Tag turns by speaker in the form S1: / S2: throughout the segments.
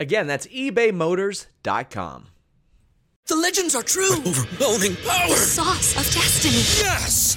S1: Again, that's ebaymotors.com.
S2: The legends are true.
S3: Overwhelming power!
S2: Sauce of destiny.
S3: Yes!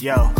S4: Yo.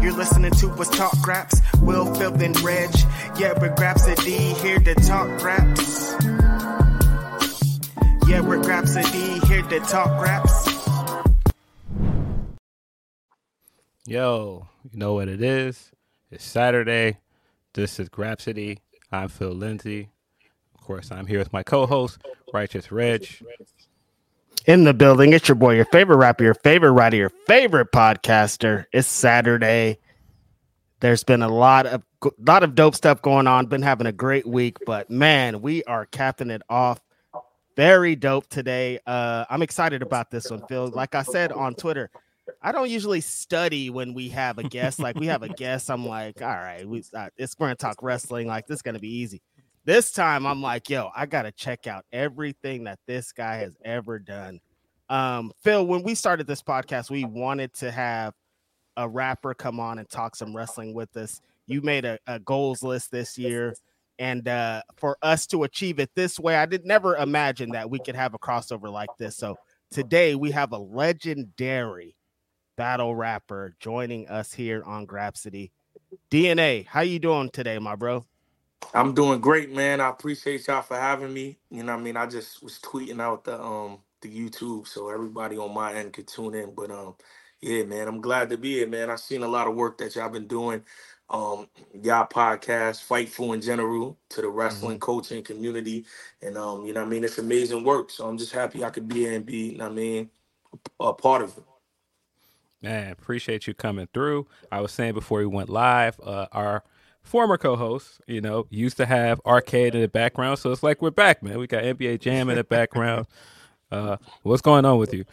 S4: You're listening to us talk raps. Will, Phil, and Reg. Yeah, we're Grapsody here to talk raps. Yeah, we're Grapsody here to talk raps.
S5: Yo, you know what it is? It's Saturday. This is Grapsody. I'm Phil Lindsey. Of course, I'm here with my co-host, Righteous Reg.
S4: In the building, it's your boy, your favorite rapper, your favorite writer, your favorite podcaster. It's Saturday. There's been a lot of lot of dope stuff going on. Been having a great week, but man, we are capping it off. Very dope today. Uh, I'm excited about this one, Phil. Like I said on Twitter, I don't usually study when we have a guest. Like we have a guest, I'm like, all right, we uh, it's going to talk wrestling. Like this is going to be easy. This time, I'm like, yo, I got to check out everything that this guy has ever done. Um, Phil, when we started this podcast, we wanted to have a rapper come on and talk some wrestling with us. You made a, a goals list this year. And uh, for us to achieve it this way, I did never imagine that we could have a crossover like this. So today we have a legendary battle rapper joining us here on Grapsody. DNA, how you doing today, my bro?
S6: I'm doing great, man. I appreciate y'all for having me. You know, what I mean, I just was tweeting out the um the YouTube so everybody on my end could tune in. But um, yeah, man, I'm glad to be here, man. I've seen a lot of work that y'all been doing. Um, y'all podcast, Fightful in general, to the wrestling coaching community, and um, you know, what I mean, it's amazing work. So I'm just happy I could be here and be, you know what I mean, a part of it.
S5: Man, appreciate you coming through. I was saying before we went live, uh, our former co-host, you know, used to have arcade in the background, so it's like we're back, man. We got NBA Jam in the background. Uh, what's going on with you?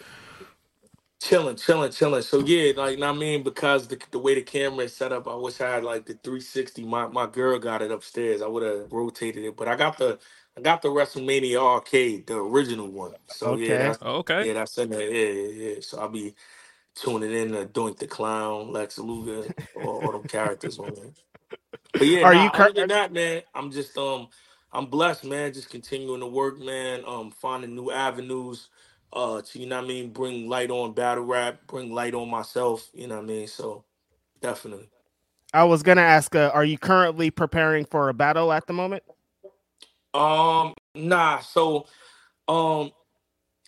S6: Chilling, chilling, chilling. So yeah, like know what I mean, because the the way the camera is set up, I wish I had like the 360. My my girl got it upstairs. I would have rotated it, but I got the I got the WrestleMania arcade, the original one. So
S4: Okay.
S6: yeah, that's,
S5: Oh, okay.
S6: yeah, that's in there. Yeah, yeah, yeah. So I'll be tuning in to Doink the Clown, Lex Luger, all, all them characters on there. But yeah,
S4: Are
S6: nah,
S4: you cur-
S6: other than that, man, I'm just um I'm blessed, man. Just continuing to work, man. Um, finding new avenues, uh, to you know what I mean, bring light on battle rap, bring light on myself, you know what I mean. So definitely.
S4: I was gonna ask, uh, are you currently preparing for a battle at the moment?
S6: Um, nah, so um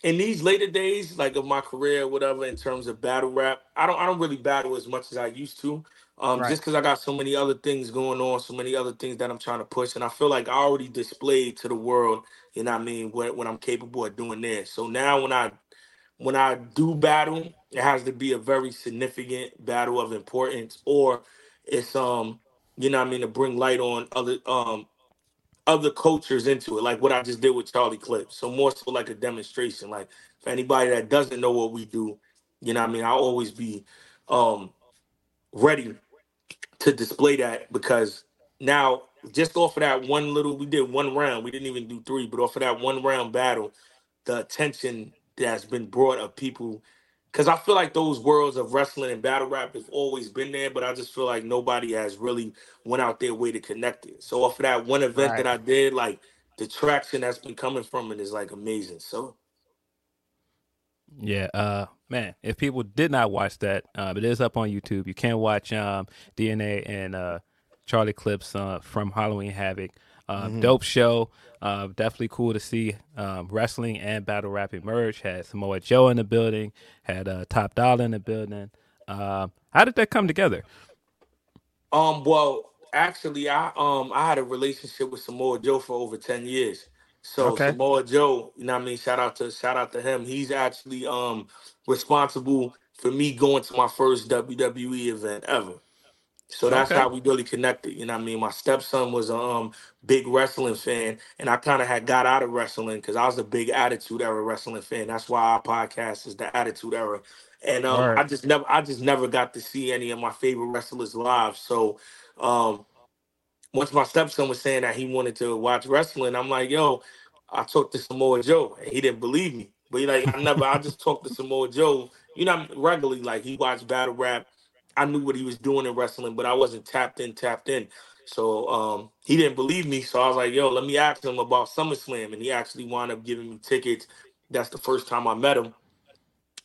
S6: in these later days, like of my career, whatever, in terms of battle rap, I don't I don't really battle as much as I used to. Um,
S4: Right.
S6: just because I got so many other things going on, so many other things that I'm trying to push, and I feel like I already displayed to the world, you know what I mean, what, what I'm capable of doing there. So now when I when I do battle, it has to be a very significant battle of importance, or it's um, you know what I mean, to bring light on other um other cultures into it, like what I just did with Charlie Clips. So more so like a demonstration. Like for anybody that doesn't know what we do, you know what I mean, I'll always be um ready to display that because now just off of that one little we did one round, we didn't even do three, but off of that one round battle, the attention that's been brought of people because I feel like those worlds of wrestling and battle rap have always been there, but I just feel like nobody has really went out their way to connect it. So off of that one event
S4: Right.
S6: that I did, like the traction that's been coming from it is like amazing. So
S5: Yeah, uh, man, if people did not watch that, um, it is up on YouTube. You can watch um, DNA and uh, Charlie Clips uh, from Halloween Havoc. Um, Dope show. Uh, definitely cool to see um, wrestling and battle rapping merge. Had Samoa Joe in the building. Had uh, Top Dollar in the building. Um, how did that come together?
S6: Um, well, actually, I um I had a relationship with Samoa Joe for over ten years. So
S4: Okay.
S6: Samoa Joe, you know what I mean? Shout out to shout out to him. He's actually um responsible for me going to my first WWE event ever. So that's
S5: Okay.
S6: how we really connected. You know what I mean? My stepson was a um big wrestling fan, and I kind of had got out of wrestling because I was a big Attitude Era wrestling fan. That's why our podcast is the Attitude Era. And um. I just never, I just never got to see any of my favorite wrestlers live. So, um, once my stepson was saying that he wanted to watch wrestling, I'm like, yo, I talked to Samoa Joe, and he didn't believe me. But he like, I never, I just talked to Samoa Joe, you know, regularly. Like he watched battle rap. I knew what he was doing in wrestling, but I wasn't tapped in, tapped in. So um, he didn't believe me. So I was like, yo, let me ask him about SummerSlam. And he actually wound up giving me tickets. That's the first time I met him.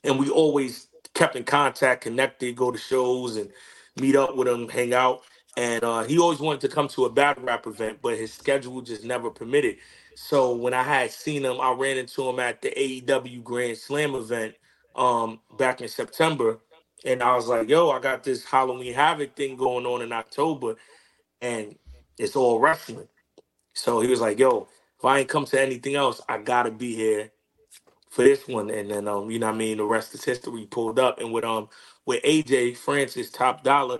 S6: And we always kept in contact, connected, go to shows and meet up with him, hang out. And uh, he always wanted to come to a battle rap event, but his schedule just never permitted. So when I had seen him, I ran into him at the AEW Grand Slam event um, back in September. And I was like, yo, I got this Halloween Havoc thing going on in October, and it's all wrestling. So he was like, yo, if I ain't come to anything else, I gotta be here for this one. And then um, you know what I mean, the rest is history pulled up. And with um with AJ Francis Top Dollar,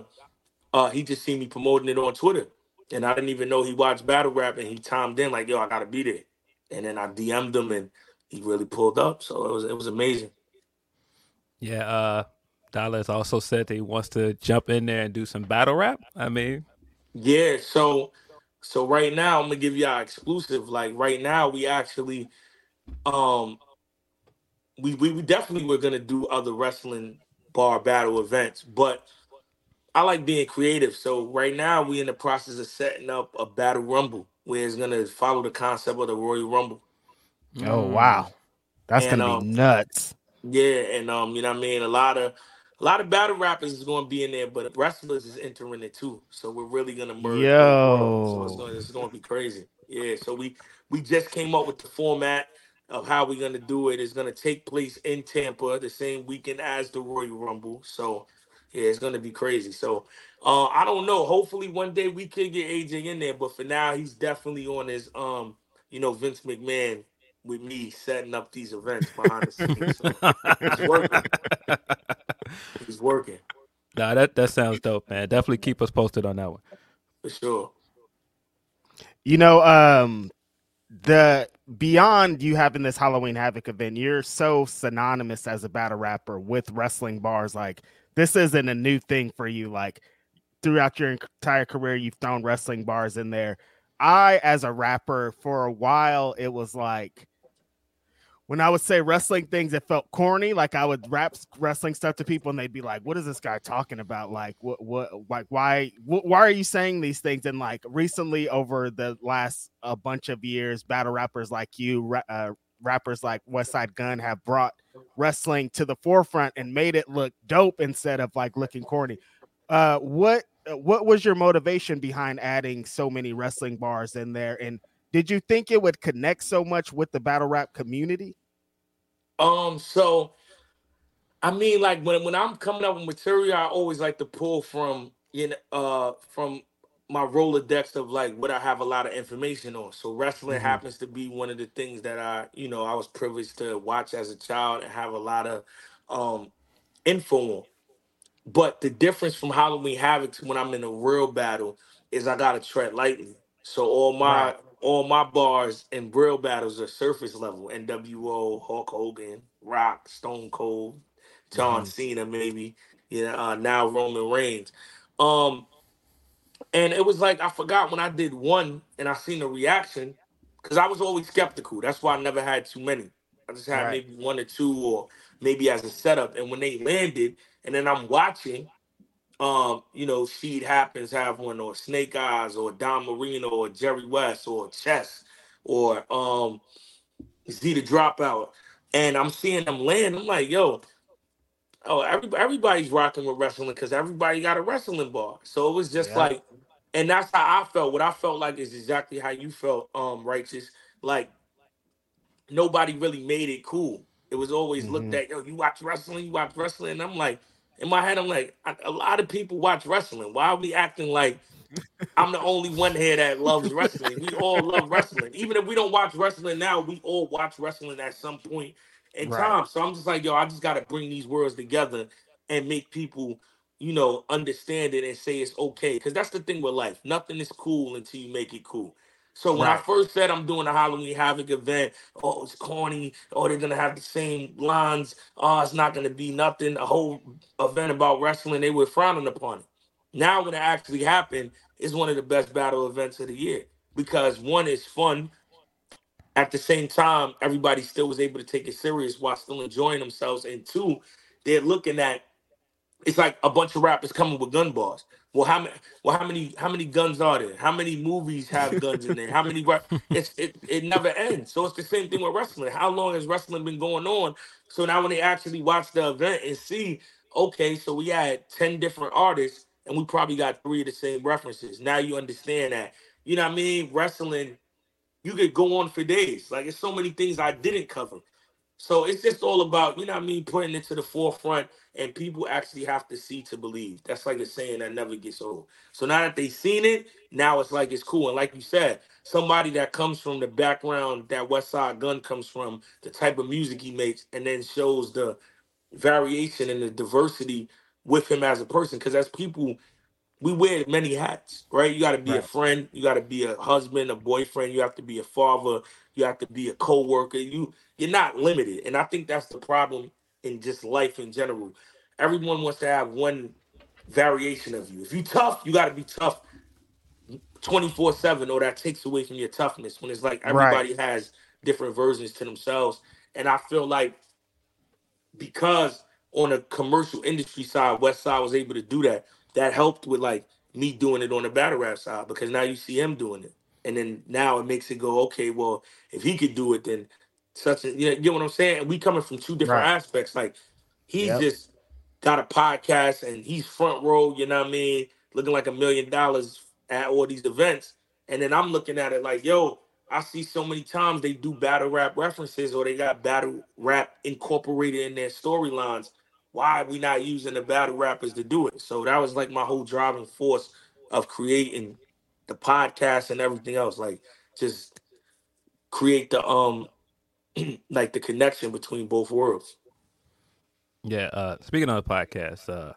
S6: uh, he just seen me promoting it on Twitter. And I didn't even know he watched battle rap and he timed in like, yo, I gotta be there. And then I DM'd him and he really pulled up. So it was it was amazing.
S5: Yeah, uh, Dollar has also said that he wants to jump in there and do some battle rap. I mean,
S6: Yeah, so so right now I'm gonna give y'all exclusive. Like right now, we actually um we we, we definitely were gonna do other wrestling bar battle events, but I like being creative. So right now we in the process of setting up a battle rumble where it's gonna follow the concept of the Royal Rumble.
S4: Oh wow, that's
S6: And,
S4: gonna
S6: um,
S4: be nuts.
S6: Yeah, and um, you know what I mean? A lot of a lot of battle rappers is gonna be in there, but wrestlers is entering it too. So we're really gonna merge. both worlds. So it's
S4: Yo.
S6: gonna, it's gonna be crazy. Yeah. So we we just came up with the format of how we're gonna do it. It's gonna take place in Tampa the same weekend as the Royal Rumble. So yeah, it's gonna be crazy. So uh I don't know. Hopefully one day we could get AJ in there, but for now he's definitely on his um, you know, Vince McMahon with me setting up these events behind the scenes. So he's working. He's working
S5: nah, that that sounds dope, man. Definitely keep us posted on that one.
S6: for sure.
S4: You know, um, the beyond you having this Halloween Havoc event, you're so synonymous as a battle rapper with wrestling bars. Like this isn't a new thing for you. Like throughout your entire career, you've thrown wrestling bars in there. I, as a rapper, for a while, it was like when I would say wrestling things, it felt corny. Like I would rap wrestling stuff to people, and they'd be like, "What is this guy talking about? Like, what, what, like, why, wh- why are you saying these things?" And like recently, over the last a bunch of years, battle rappers like you, uh, rappers like Westside Gunn, have brought wrestling to the forefront and made it look dope instead of like looking corny. Uh, what, uh, what was your motivation behind adding so many wrestling bars in there? And did you think it would connect so much with the battle rap community?
S6: Um, so I mean, like when when I'm coming up with material, I always like to pull from you know uh from my Rolodex of like what I have a lot of information on. So wrestling
S4: Mhm.
S6: happens to be one of the things that I, you know, I was privileged to watch as a child and have a lot of um info on. But the difference from Halloween Havoc to when I'm in a real battle is I gotta tread lightly. So all my
S4: Right.
S6: all my bars in real battles are surface level. NWO, Hulk Hogan, Rock, Stone Cold, John
S4: Mhm.
S6: Cena, maybe. You know, uh, now Roman Reigns. Um, and it was like I forgot when I did one and I seen the reaction because I was always skeptical. That's why I never had too many. I just had
S4: Right.
S6: maybe one or two or maybe as a setup. And when they landed, and then I'm watching, um, you know, Sheed Happens have one or Snake Eyes or Don Marino or Jerry West or Chess or um Z the Dropout. And I'm seeing them land. I'm like, yo, oh, every, everybody's rocking with wrestling because everybody got a wrestling bar. So it was just
S4: Yeah.
S6: like, and that's how I felt. What I felt like is exactly how you felt, um, righteous. Like nobody really made it cool. It was always looked
S4: Mhm.
S6: at, yo, you watch wrestling, you watch wrestling. And I'm like, in my head, I'm like, a lot of people watch wrestling. Why are we acting like I'm the only one here that loves wrestling? We all love wrestling. Even if we don't watch wrestling now, we all watch wrestling at some point in
S4: Right.
S6: time. So I'm just like, yo, I just got to bring these worlds together and make people, you know, understand it and say it's okay. Because that's the thing with life. Nothing is cool until you make it cool. So when I first said I'm doing a Halloween Havoc event, oh, it's corny. Oh, they're gonna have the same lines. Oh, it's not gonna be nothing. A whole event about wrestling, they were frowning upon it. Now, when it actually happened, it's one of the best battle events of the year because one is fun. At the same time, everybody still was able to take it serious while still enjoying themselves. And two, they're looking at it's like a bunch of rappers coming with gun bars. Well, how many? Well, how many? How many guns are there? How many movies have guns in there? How many? It's it, it never ends. So it's the same thing with wrestling. How long has wrestling been going on? So now when they actually watch the event and see, okay, so we had ten different artists and we probably got three of the same references. Now you understand that. You know what I mean? Wrestling, you could go on for days. Like it's so many things I didn't cover. So it's just all about, you know what I mean, putting it to the forefront and people actually have to see to believe. That's like a saying that never gets old. So now that they've seen it, now it's like it's cool. And like you said, somebody that comes from the background that Westside Gunn comes from, the type of music he makes, and then shows the variation and the diversity with him as a person. Because as people, we wear many hats, right? You got to be a friend, you got to be a husband, a boyfriend, you have to be a father, you have to be a co-worker. You you're not limited, and I think that's the problem in just life in general. Everyone wants to have one variation of you. If you tough, you got to be tough 24 7 or that takes away from your toughness when it's like
S4: Right.
S6: everybody has different versions to themselves and i feel like because on a commercial industry side west side was able to do that that helped with like me doing it on the battle rap side because now you see him doing it and then now it makes it go okay well if he could do it then such a you, know, you what i'm saying we coming from two different
S4: Right.
S6: aspects like he
S4: Yep.
S6: just got a podcast and he's front row, you know what I mean, looking like a million dollars at all these events. And then I'm looking at it like, yo, I see so many times they do battle rap references or they got battle rap incorporated in their storylines. Why are we not using the battle rappers to do it? So that was like my whole driving force of creating the podcast and everything else. Like just create the um like the connection between both worlds.
S5: Yeah, uh speaking of the podcast, uh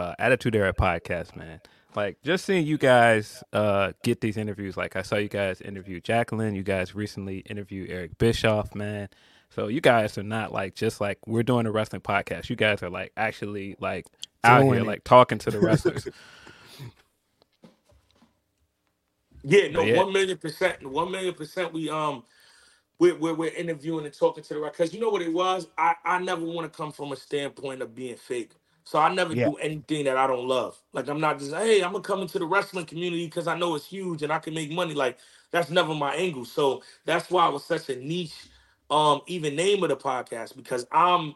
S5: uh Attitude Era podcast, man. Like just seeing you guys uh get these interviews, like I saw you guys interview Jacqueline, you guys recently interviewed Eric Bischoff, man. So you guys are not like just like we're doing a wrestling podcast. You guys are like actually like out
S4: Doing
S5: here
S4: it.
S5: like talking to the wrestlers.
S6: Yeah, no,
S5: yeah.
S6: one million percent, one million percent. We um, we're, we're we're interviewing and talking to the right because you know what it was. I I never want to come from a standpoint of being fake, so I never
S4: Yeah.
S6: do anything that I don't love. Like I'm not just hey, I'm gonna come into the wrestling community because I know it's huge and I can make money. Like that's never my angle. So that's why it was such a niche, um, even name of the podcast because I'm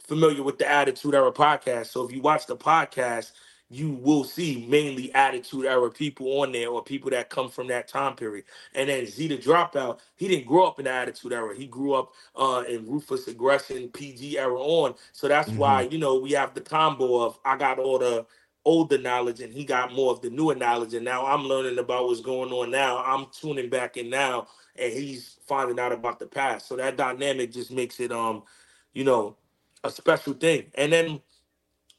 S6: familiar with the Attitude Era podcast. So if you watch the podcast, you will see mainly attitude era people on there or people that come from that time period. And then Z the dropout, he didn't grow up in the attitude era. He grew up uh, in ruthless aggression, PG era on. So that's why, you know, we have the combo of I got all the older knowledge and he got more of the newer knowledge. And now I'm learning about what's going on now. I'm tuning back in now and he's finding out about the past. So that dynamic just makes it um, you know, a special thing. And then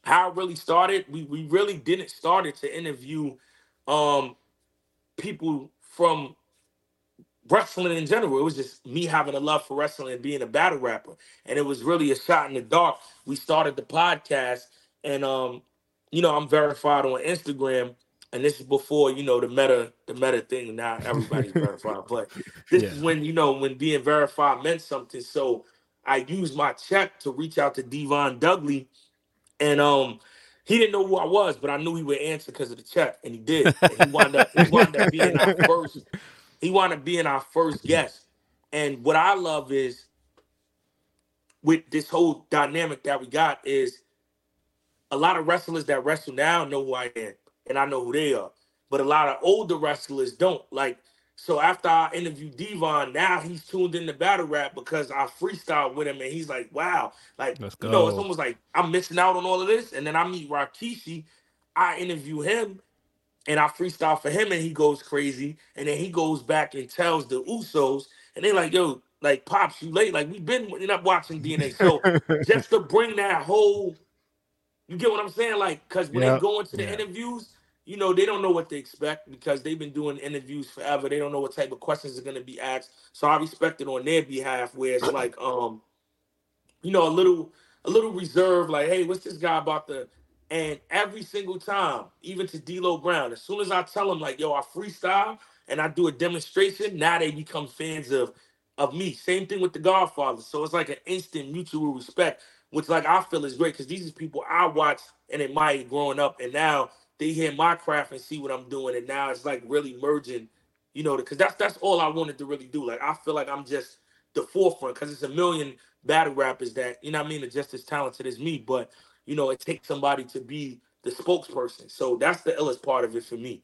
S6: how it really started, we we really didn't start it to interview um people from wrestling in general. It was just me having a love for wrestling and being a battle rapper. And it was really a shot in the dark. We started the podcast and um, you know, I'm verified on Instagram. And this is before, you know, the meta, the meta thing. Now everybody's verified. But this is when, you know, when being verified meant something. So I used my check to reach out to D-Von Dudley. And um he didn't know who I was, but I knew he would answer because of the check, and he did. And he wound up he wound up being our first. He wound up being our first guest. And what I love is with this whole dynamic that we got is a lot of wrestlers that wrestle now know who I am, and I know who they are. But a lot of older wrestlers don't. Like, so after I interviewed D-Von, now he's tuned into battle rap because I freestyle with him, and he's like, "Wow, like,
S5: Let's
S6: you know, it's almost like I'm missing out on all of this." And then I meet Rikishi, I interview him, and I freestyle for him, and he goes crazy. And then he goes back and tells the Usos, and they're like, "Yo, like, pops, you late? Like, we've been you're not watching DNA." So just to bring that whole, you get what I'm saying? Like, because when
S4: Yeah.
S6: they go into the
S5: Yeah.
S6: interviews, you know, they don't know what to expect because they've been doing interviews forever. They don't know what type of questions are gonna be asked. So I respect it on their behalf, where it's like, um, you know, a little, a little reserve, like, hey, what's this guy about the? And every single time, even to D'Lo Brown, as soon as I tell them like, yo, I freestyle and I do a demonstration, now they become fans of of me. Same thing with the Godfather. So it's like an instant mutual respect, which like I feel is great because these are people I watched and admired growing up, and now they hear my craft and see what I'm doing, and now it's like really merging, you know, because that's that's all I wanted to really do. Like I feel like I'm just the forefront because it's a million battle rappers that you know what I mean are just as talented as me, but you know it takes somebody to be the spokesperson. So that's the illest part of it for me.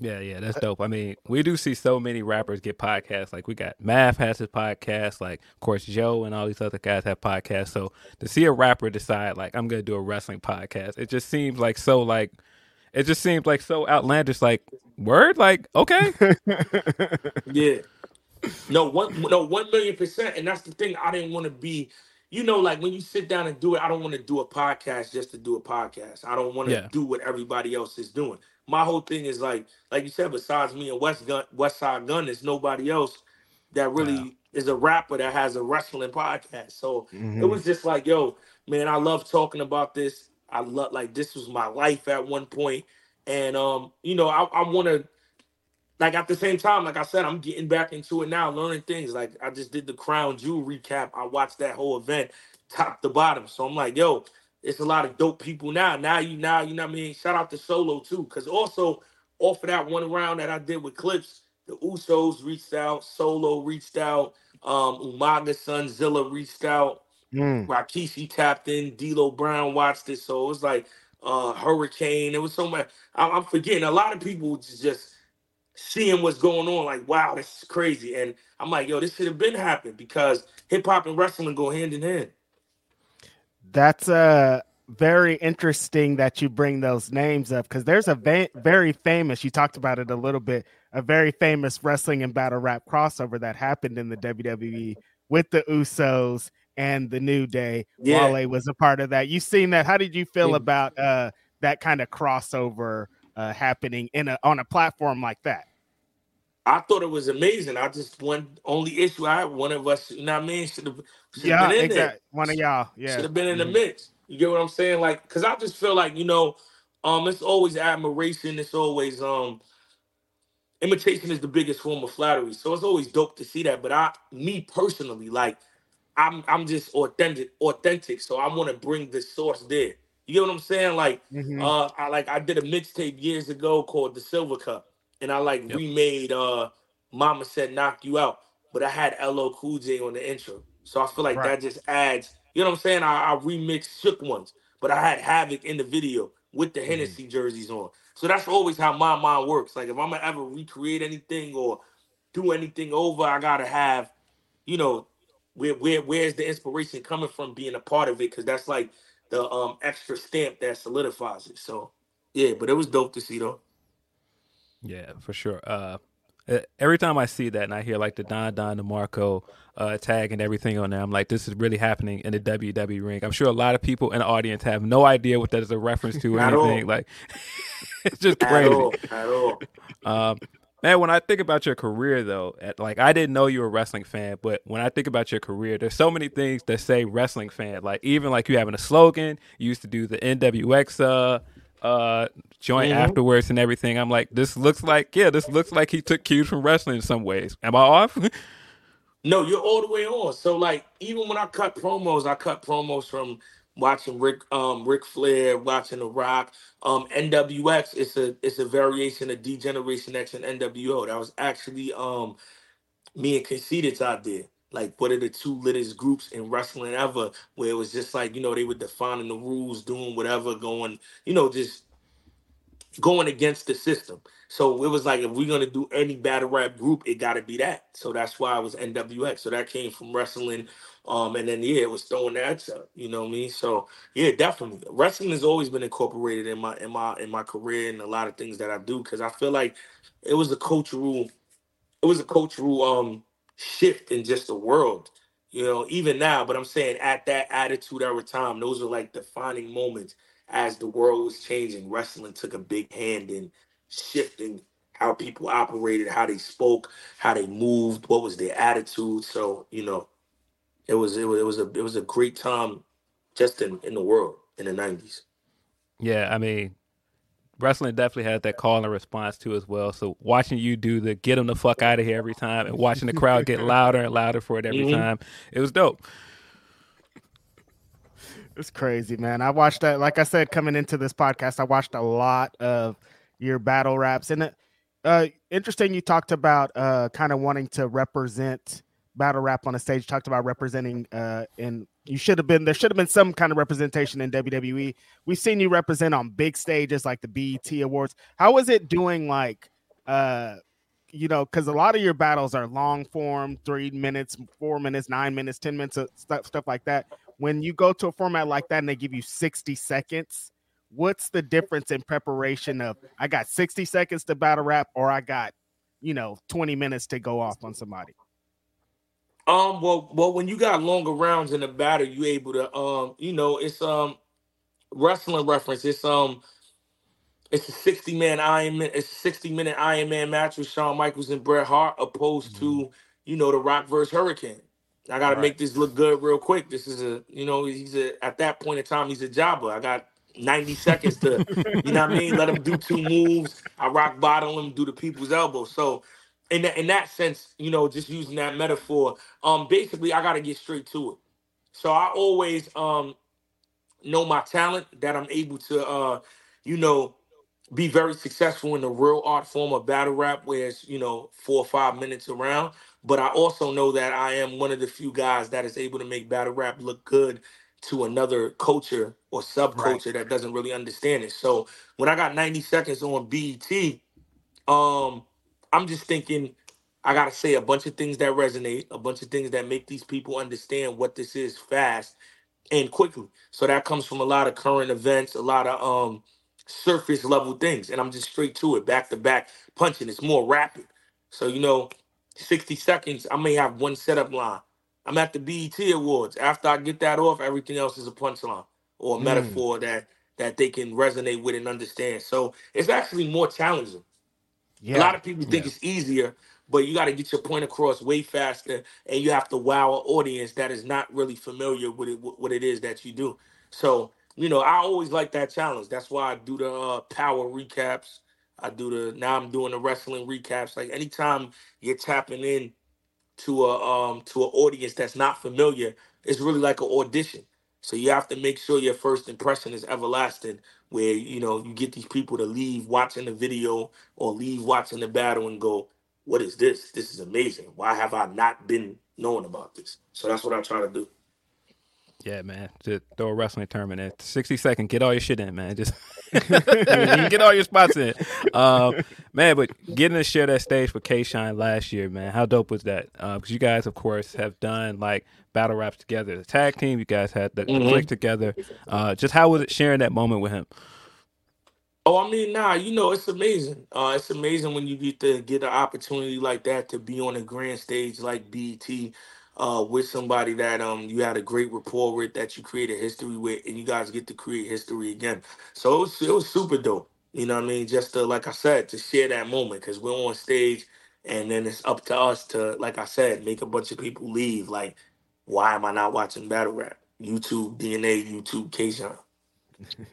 S5: Yeah, yeah, that's uh, dope. I mean, we do see so many rappers get podcasts. Like we got Math has his podcast. Like, of course, Joe and all these other guys have podcasts. So to see a rapper decide, like, I'm gonna do a wrestling podcast, it just seems like so like, it just seems like so outlandish. Like, word, like, okay,
S6: Yeah. No, one no one million percent. And that's the thing. I didn't want to be, you know, like when you sit down and do it, I don't want to do a podcast just to do a podcast. I don't want to
S5: Yeah.
S6: do what everybody else is doing. My whole thing is like, like you said, besides me and West Gun Westside Gunn, there's nobody else that really is a rapper that has a wrestling podcast. So it was just like, yo, man, I love talking about this. I love like this was my life at one. And um, you know, I, I want to like at the same time, like I said, I'm getting back into it now, learning things. Like I just did the Crown Jewel recap. I watched that whole event, top to bottom. So I'm like, yo, it's a lot of dope people now. Now you now, you know what I mean? Shout out to Solo too. Cause also off of that one round that I did with Clips, the Usos reached out, Solo reached out, um, Umaga son Zilla reached out.
S4: Mm.
S6: Rikishi tapped in, D'Lo Brown watched it, so it was like uh Hurricane. It was so much. I'm, I'm forgetting. A lot of people just seeing what's going on, like, wow, this is crazy. And I'm like, yo, this should have been happened because hip hop and wrestling go hand in hand.
S4: That's uh very interesting that you bring those names up because there's a va- very famous. You talked about it a little bit. A very famous wrestling and battle rap crossover that happened in the WWE with the Usos and the New Day.
S6: Yeah.
S4: Wale was a part of that. You've seen that? How did you feel
S6: Yeah.
S4: about uh that kind of crossover uh happening in a on a platform like that?
S6: I thought it was amazing. I just one only issue I had, one of us, you know what I mean, should have
S4: Yeah,
S6: been in there.
S4: One of y'all. Yeah, should
S6: have been in the mix. You get what I'm saying? Like, cause I just feel like, you know, um, it's always admiration, it's always um imitation is the biggest form of flattery. So it's always dope to see that. But I me personally, like I'm I'm just authentic, authentic. So I want to bring the source there. You get what I'm saying? Like
S4: Mhm.
S6: uh I like I did a mixtape years ago called The Silver Cup. And I like
S5: Yep.
S6: remade uh Mama Said Knock You Out, but I had LL Cool J on the intro. So I feel like
S4: Right.
S6: that just adds, you know what I'm saying? I, I remixed Shook ones, but I had Havoc in the video. with the Hennessy jerseys on. So that's always how my mind works. Like if I'm gonna ever recreate anything or do anything over, I gotta have, you know, where where where's the inspiration coming from being a part of it? Because that's like the um extra stamp that solidifies it. So yeah, but it was dope to see though.
S5: Yeah, for sure. Uh, every time I see that and I hear like the Don Don DeMarco uh, tag and everything on there, I'm like, this is really happening in the WWE ring. I'm sure a lot of people in the audience have no idea what that is a reference to or
S6: At all.
S5: anything. Like, it's just
S6: At
S5: crazy.
S6: all, at all.
S5: Um, man, when I think about your career, though, at, like I didn't know you were a wrestling fan, but when I think about your career, there's so many things that say wrestling fan. Like even like you having a slogan, you used to do the NWX uh, uh, joint afterwards and everything. I'm like, this looks like yeah, this looks like he took cues from wrestling in some ways. Am I off?
S6: No, you're all the way on. So like even when I cut promos, I cut promos from watching Rick um Ric Flair, watching The Rock, um NWX. It's a it's a variation of D Generation X and NWO. That was actually um me and Conceited idea. Like what are the two littest groups in wrestling ever? Where it was just like, you know, they were defining the rules, doing whatever, going, you know, just going against the system. So it was like if we're gonna do any battle rap group, it gotta be that. So that's why it was NWX. So that came from wrestling. Um, and then yeah, it was throwing that up, you know what I mean? So yeah, definitely. Wrestling has always been incorporated in my in my in my career and a lot of things that I do because I feel like it was a cultural it was a cultural um shift in just the world you know even now but i'm saying at that attitude era time those are like defining moments as the world was changing. Wrestling took a big hand in shifting how people operated how they spoke how they moved what was their attitude. So you know it was it was it was a it was a great time just in in the world in the 90s
S5: yeah, I mean, wrestling definitely had that call and response too as well. So watching you do the get them the fuck out of here every time and watching the crowd get louder and louder for it every
S6: Mhm.
S5: time, it was dope.
S4: It's crazy, man. I watched that. Like I said, coming into this podcast, I watched a lot of your battle raps, and uh, interesting. You talked about uh, kind of wanting to represent battle rap on a stage. Talked about representing, uh, and you should have been. There should have been some kind of representation in WWE. We've seen you represent on big stages like the BET Awards. How was it doing? Like, uh, you know, because a lot of your battles are long form, three minutes, four minutes, nine minutes, ten minutes, of stuff, stuff like that when you go to a format like that and they give you 60 seconds, what's the difference in preparation of I got 60 seconds to battle rap or I got, you know, 20 minutes to go off on somebody?
S6: Um, well, well, when you got longer rounds in the battle, you able to, um, you know, it's um, wrestling reference. It's um, it's a sixty man Iron Man. It's a sixty minute Iron Man match with Shawn Michaels and Bret Hart, opposed to you know the Rock versus Hurricane. I got to make this look good real quick. This is a, you know, he's a at that point in time he's a jobber. I got. 90 seconds to, you know what I mean? Let him do two moves. I rock bottom him, do the people's elbow. So in that in that sense, you know, just using that metaphor, um, basically I gotta get straight to it. So I always um know my talent that I'm able to uh, you know, be very successful in the real art form of battle rap, where it's, you know, four or five minutes around. But I also know that I am one of the few guys that is able to make battle rap look good to another culture or subculture that doesn't really understand it. So when I got 90 seconds on BET, um, I'm just thinking I gotta say a bunch of things that resonate, a bunch of things that make these people understand what this is fast and quickly. So that comes from a lot of current events, a lot of um surface level things, and I'm just straight to it, back to back punching. It's more rapid. So you know, 60 seconds, I may have one setup line. I'm at the BET Awards. After I get that off, everything else is a punchline or a
S4: Mm.
S6: metaphor that that they can resonate with and understand. So it's actually more challenging.
S4: Yeah.
S6: A lot of people think it's easier, but you got to get your point across way faster, and you have to wow an audience that is not really familiar with it, what it is that you do. So, you know, I always like that challenge. That's why I do the uh, power recaps. I do the now I'm doing the wrestling recaps. Like anytime you're tapping in to a um to an audience that's not familiar, it's really like an audition. So you have to make sure your first impression is everlasting, where you know you get these people to leave watching the video or leave watching the battle and go, "What is this? This is amazing. Why have I not been knowing about this?" So that's what I try to do.
S5: Yeah, man. Just throw a wrestling term in there. 60 second, get all your shit in, man. Just get all your spots in. Um, man, but getting to share that stage with K Shine last year, man, how dope was that? Because uh, you guys, of course, have done like battle raps together, the tag team. You guys had the, mm-hmm. click together. Uh, just how was it sharing that moment with him?
S6: Oh, I mean, nah, you know, it's amazing. Uh, it's amazing when you get to get an opportunity like that to be on a grand stage like BET uh, with somebody that um you had a great rapport with, that you created history with, and you guys get to create history again. So it was, it was super dope. You know what I mean? Just to, like I said, to share that moment because we're on stage, and then it's up to us to, like I said, make a bunch of people leave. Like, why am I not watching battle rap? YouTube DNA, YouTube K-Shine.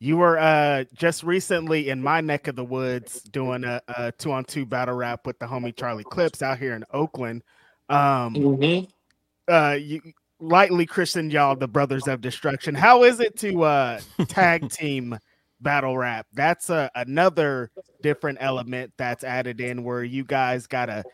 S4: You were uh, just recently in my neck of the woods doing a, a two on two battle rap with the homie Charlie Clips out here in Oakland. Um, mm-hmm. uh, you lightly christened y'all the Brothers of Destruction. How is it to uh, tag team battle rap? That's a, another different element that's added in where you guys got to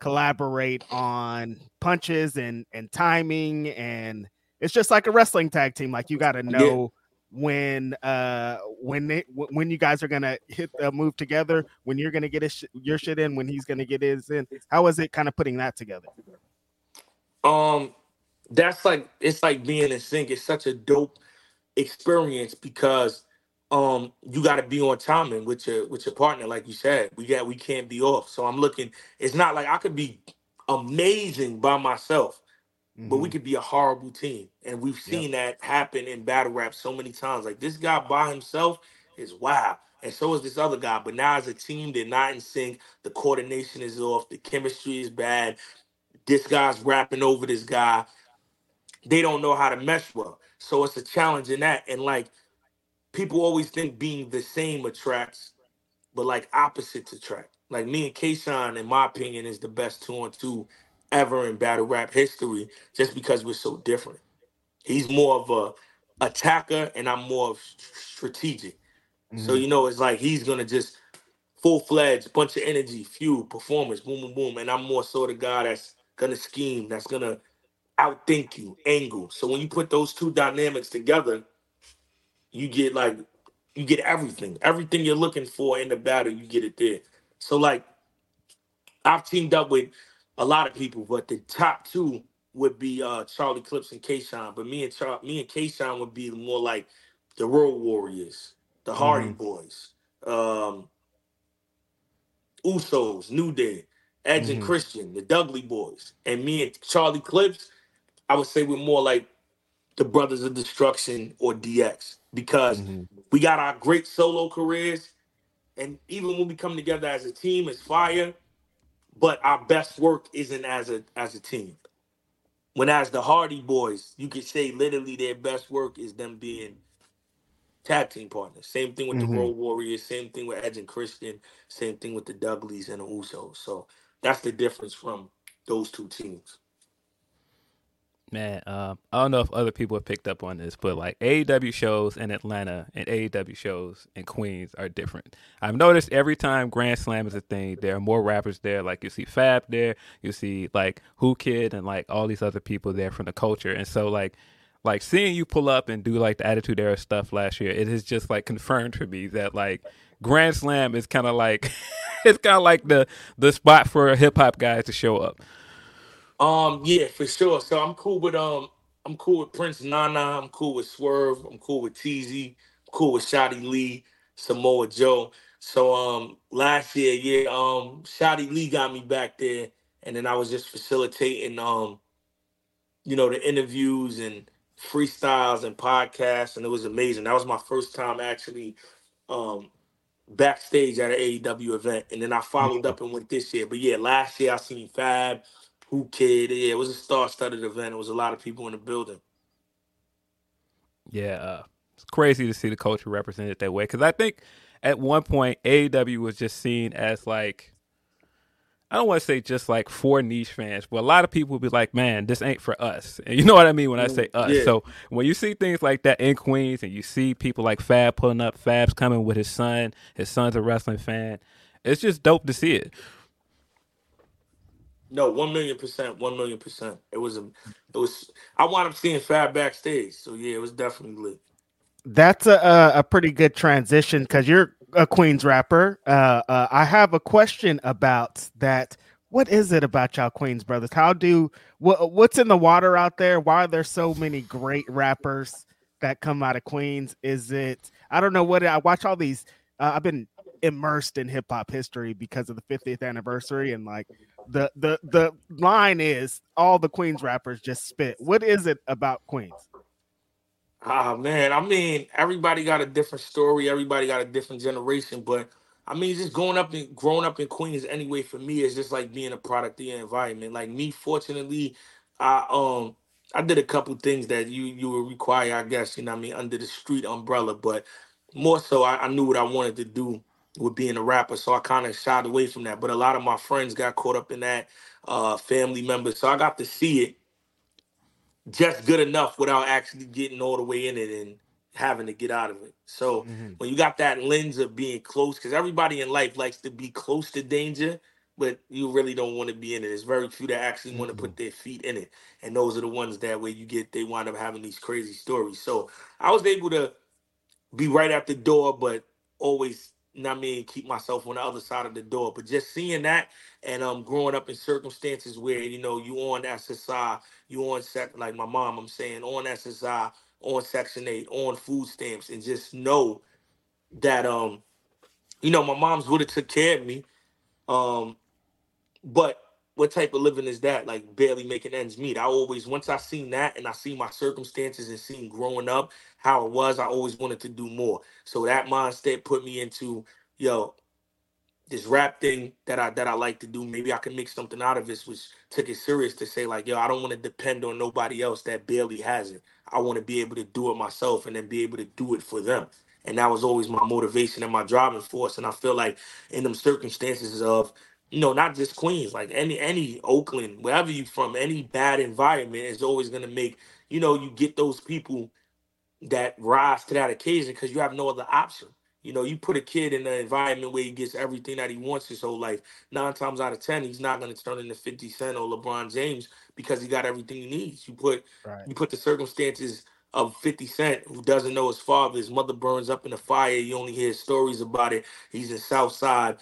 S4: collaborate on punches and and timing and it's just like a wrestling tag team like you got to know when uh when they when you guys are gonna hit the move together when you're gonna get his, your shit in when he's gonna get his in how is it kind of putting that together
S6: um that's like it's like being in sync it's such a dope experience because um you got to be on timing with your with your partner like you said we got we can't be off so i'm looking it's not like i could be amazing by myself. But we mm-hmm. could be a horrible team. And we've seen yep. that happen in battle rap so many times. Like this guy by himself is wow. And so is this other guy. But now as a team, they're not in sync. The coordination is off. The chemistry is bad. This guy's rapping over this guy. They don't know how to mesh well. So it's a challenge in that. And like people always think being the same attracts, but like opposites attract. Like me and K-Shine, in my opinion, is the best two on two ever in battle rap history just because we're so different. He's more of a attacker and I'm more of strategic. Mm-hmm. So you know it's like he's gonna just full fledged bunch of energy, fuel, performance, boom, boom, boom. And I'm more sort of guy that's gonna scheme, that's gonna outthink you, angle. So when you put those two dynamics together, you get like you get everything. Everything you're looking for in the battle, you get it there. So like I've teamed up with a lot of people, but the top two would be uh Charlie Clips and K-Shine. But me and Char- me and K-Shine would be more like the Road Warriors, the Hardy mm-hmm. Boys, um, Usos, New Day, Edge mm-hmm. and Christian, the Dudley Boys, and me and Charlie Clips. I would say we're more like the Brothers of Destruction or DX because mm-hmm. we got our great solo careers, and even when we come together as a team, it's fire but our best work isn't as a as a team. When as the Hardy Boys, you could say literally their best work is them being tag team partners. Same thing with mm-hmm. the Road Warriors, same thing with Edge and Christian, same thing with the Dudleys and the Usos. So that's the difference from those two teams
S5: man, uh, I don't know if other people have picked up on this, but like AEW shows in Atlanta and AEW shows in Queens are different. I've noticed every time Grand Slam is a thing, there are more rappers there. Like you see Fab there, you see like Whoo Kid and like all these other people there from the culture. And so like like seeing you pull up and do like the Attitude Era stuff last year, it has just like confirmed for me that like Grand Slam is kind of like it's kind of like the the spot for hip hop guys to show up.
S6: Um, yeah, for sure. So I'm cool with um, I'm cool with Prince Nana. I'm cool with Swerve. I'm cool with Teezy. I'm cool with Shotty Lee, Samoa Joe. So um, last year, yeah, um, Shotti Lee got me back there, and then I was just facilitating um, you know, the interviews and freestyles and podcasts, and it was amazing. That was my first time actually um backstage at an AEW event, and then I followed up and went this year. But yeah, last year I seen Fab. Whoo Kid. Yeah, it was a star-studded event. It was a lot of people in the building.
S5: Yeah, uh, it's crazy to see the culture represented that way. Because I think at one point AEW was just seen as like I don't want to say just like for niche fans, but a lot of people would be like, "Man, this ain't for us." And you know what I mean when I say us. Yeah. So when you see things like that in Queens, and you see people like Fab pulling up, Fab's coming with his son, his son's a wrestling fan. It's just dope to see it.
S6: No, one million percent, one million percent. It was a, it was. I wound up seeing Fab backstage, so yeah, it was definitely.
S4: That's a a, pretty good transition because you're a Queens rapper. Uh, uh, I have a question about that. What is it about y'all Queens brothers? How do what what's in the water out there? Why are there so many great rappers that come out of Queens? Is it I don't know what I watch all these. Uh, I've been immersed in hip hop history because of the 50th anniversary, and like the the the line is all the Queens rappers just spit. What is it about Queens?
S6: Ah man, I mean, everybody got a different story. Everybody got a different generation, but I mean, just growing up in growing up in Queens anyway for me is just like being a product of your environment. Like me, fortunately, I um I did a couple things that you you would require, I guess, you know I mean, under the street umbrella, but more so I, I knew what I wanted to do with being a rapper. So I kind of shied away from that. But a lot of my friends got caught up in that, uh, family members. So I got to see it just good enough without actually getting all the way in it and having to get out of it. So
S4: Mhm.
S6: when you got that lens of being close, because everybody in life likes to be close to danger, but you really don't want to be in it. There's very few that actually want to put their feet in it. And those are the ones that where you get they wind up having these crazy stories. So I was able to be right at the door, but always, what I mean, keep myself on the other side of the door. But just seeing that and um growing up in circumstances where, you know, you on SSI, you on sec like my mom, I'm saying on SSI, on Section 8, on food stamps, and just know that um, you know, my mom's would have took care of me. Um, but what type of living is that? Like barely making ends meet. I always once I seen that and I seen my circumstances and seen growing up how it was, I always wanted to do more. So that mindset put me into, yo, this rap thing that I that I like to do. Maybe I can make something out of this, which took it serious to say, like, yo, I don't want to depend on nobody else that barely has it. I want to be able to do it myself and then be able to do it for them. And that was always my motivation and my driving force. And I feel like in them circumstances of, you know, not just Queens, like any any Oakland, wherever you from, any bad environment is always gonna make, you know, you get those people that rise to that occasion because you have no other option. You know, you put a kid in an environment where he gets everything that he wants his whole life. Nine times out of ten, he's not going to turn into Fifty Cent or LeBron James because he got everything he needs. You put
S4: Right.
S6: you put the circumstances of 50 Cent, who doesn't know his father, his mother burns up in a fire. You only hear stories about it. He's in South Side,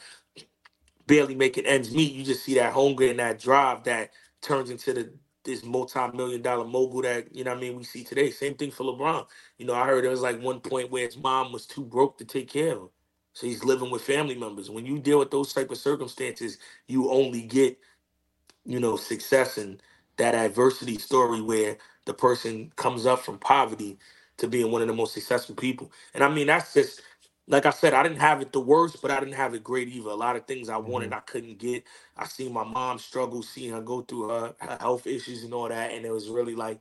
S6: barely making ends meet. You just see that hunger and that drive that turns into the this multi-million dollar mogul that you know I mean we see today. Same thing for LeBron. You know, I heard there was like one point where his mom was too broke to take care of him. So he's living with family members. When you deal with those type of circumstances, you only get, you know, success and that adversity story where the person comes up from poverty to being one of the most successful people. And I mean, that's just like I said, I didn't have it the worst, but I didn't have it great either. A lot of things I wanted, I couldn't get. I seen my mom struggle, seeing her go through her, her health issues and all that, and it was really like,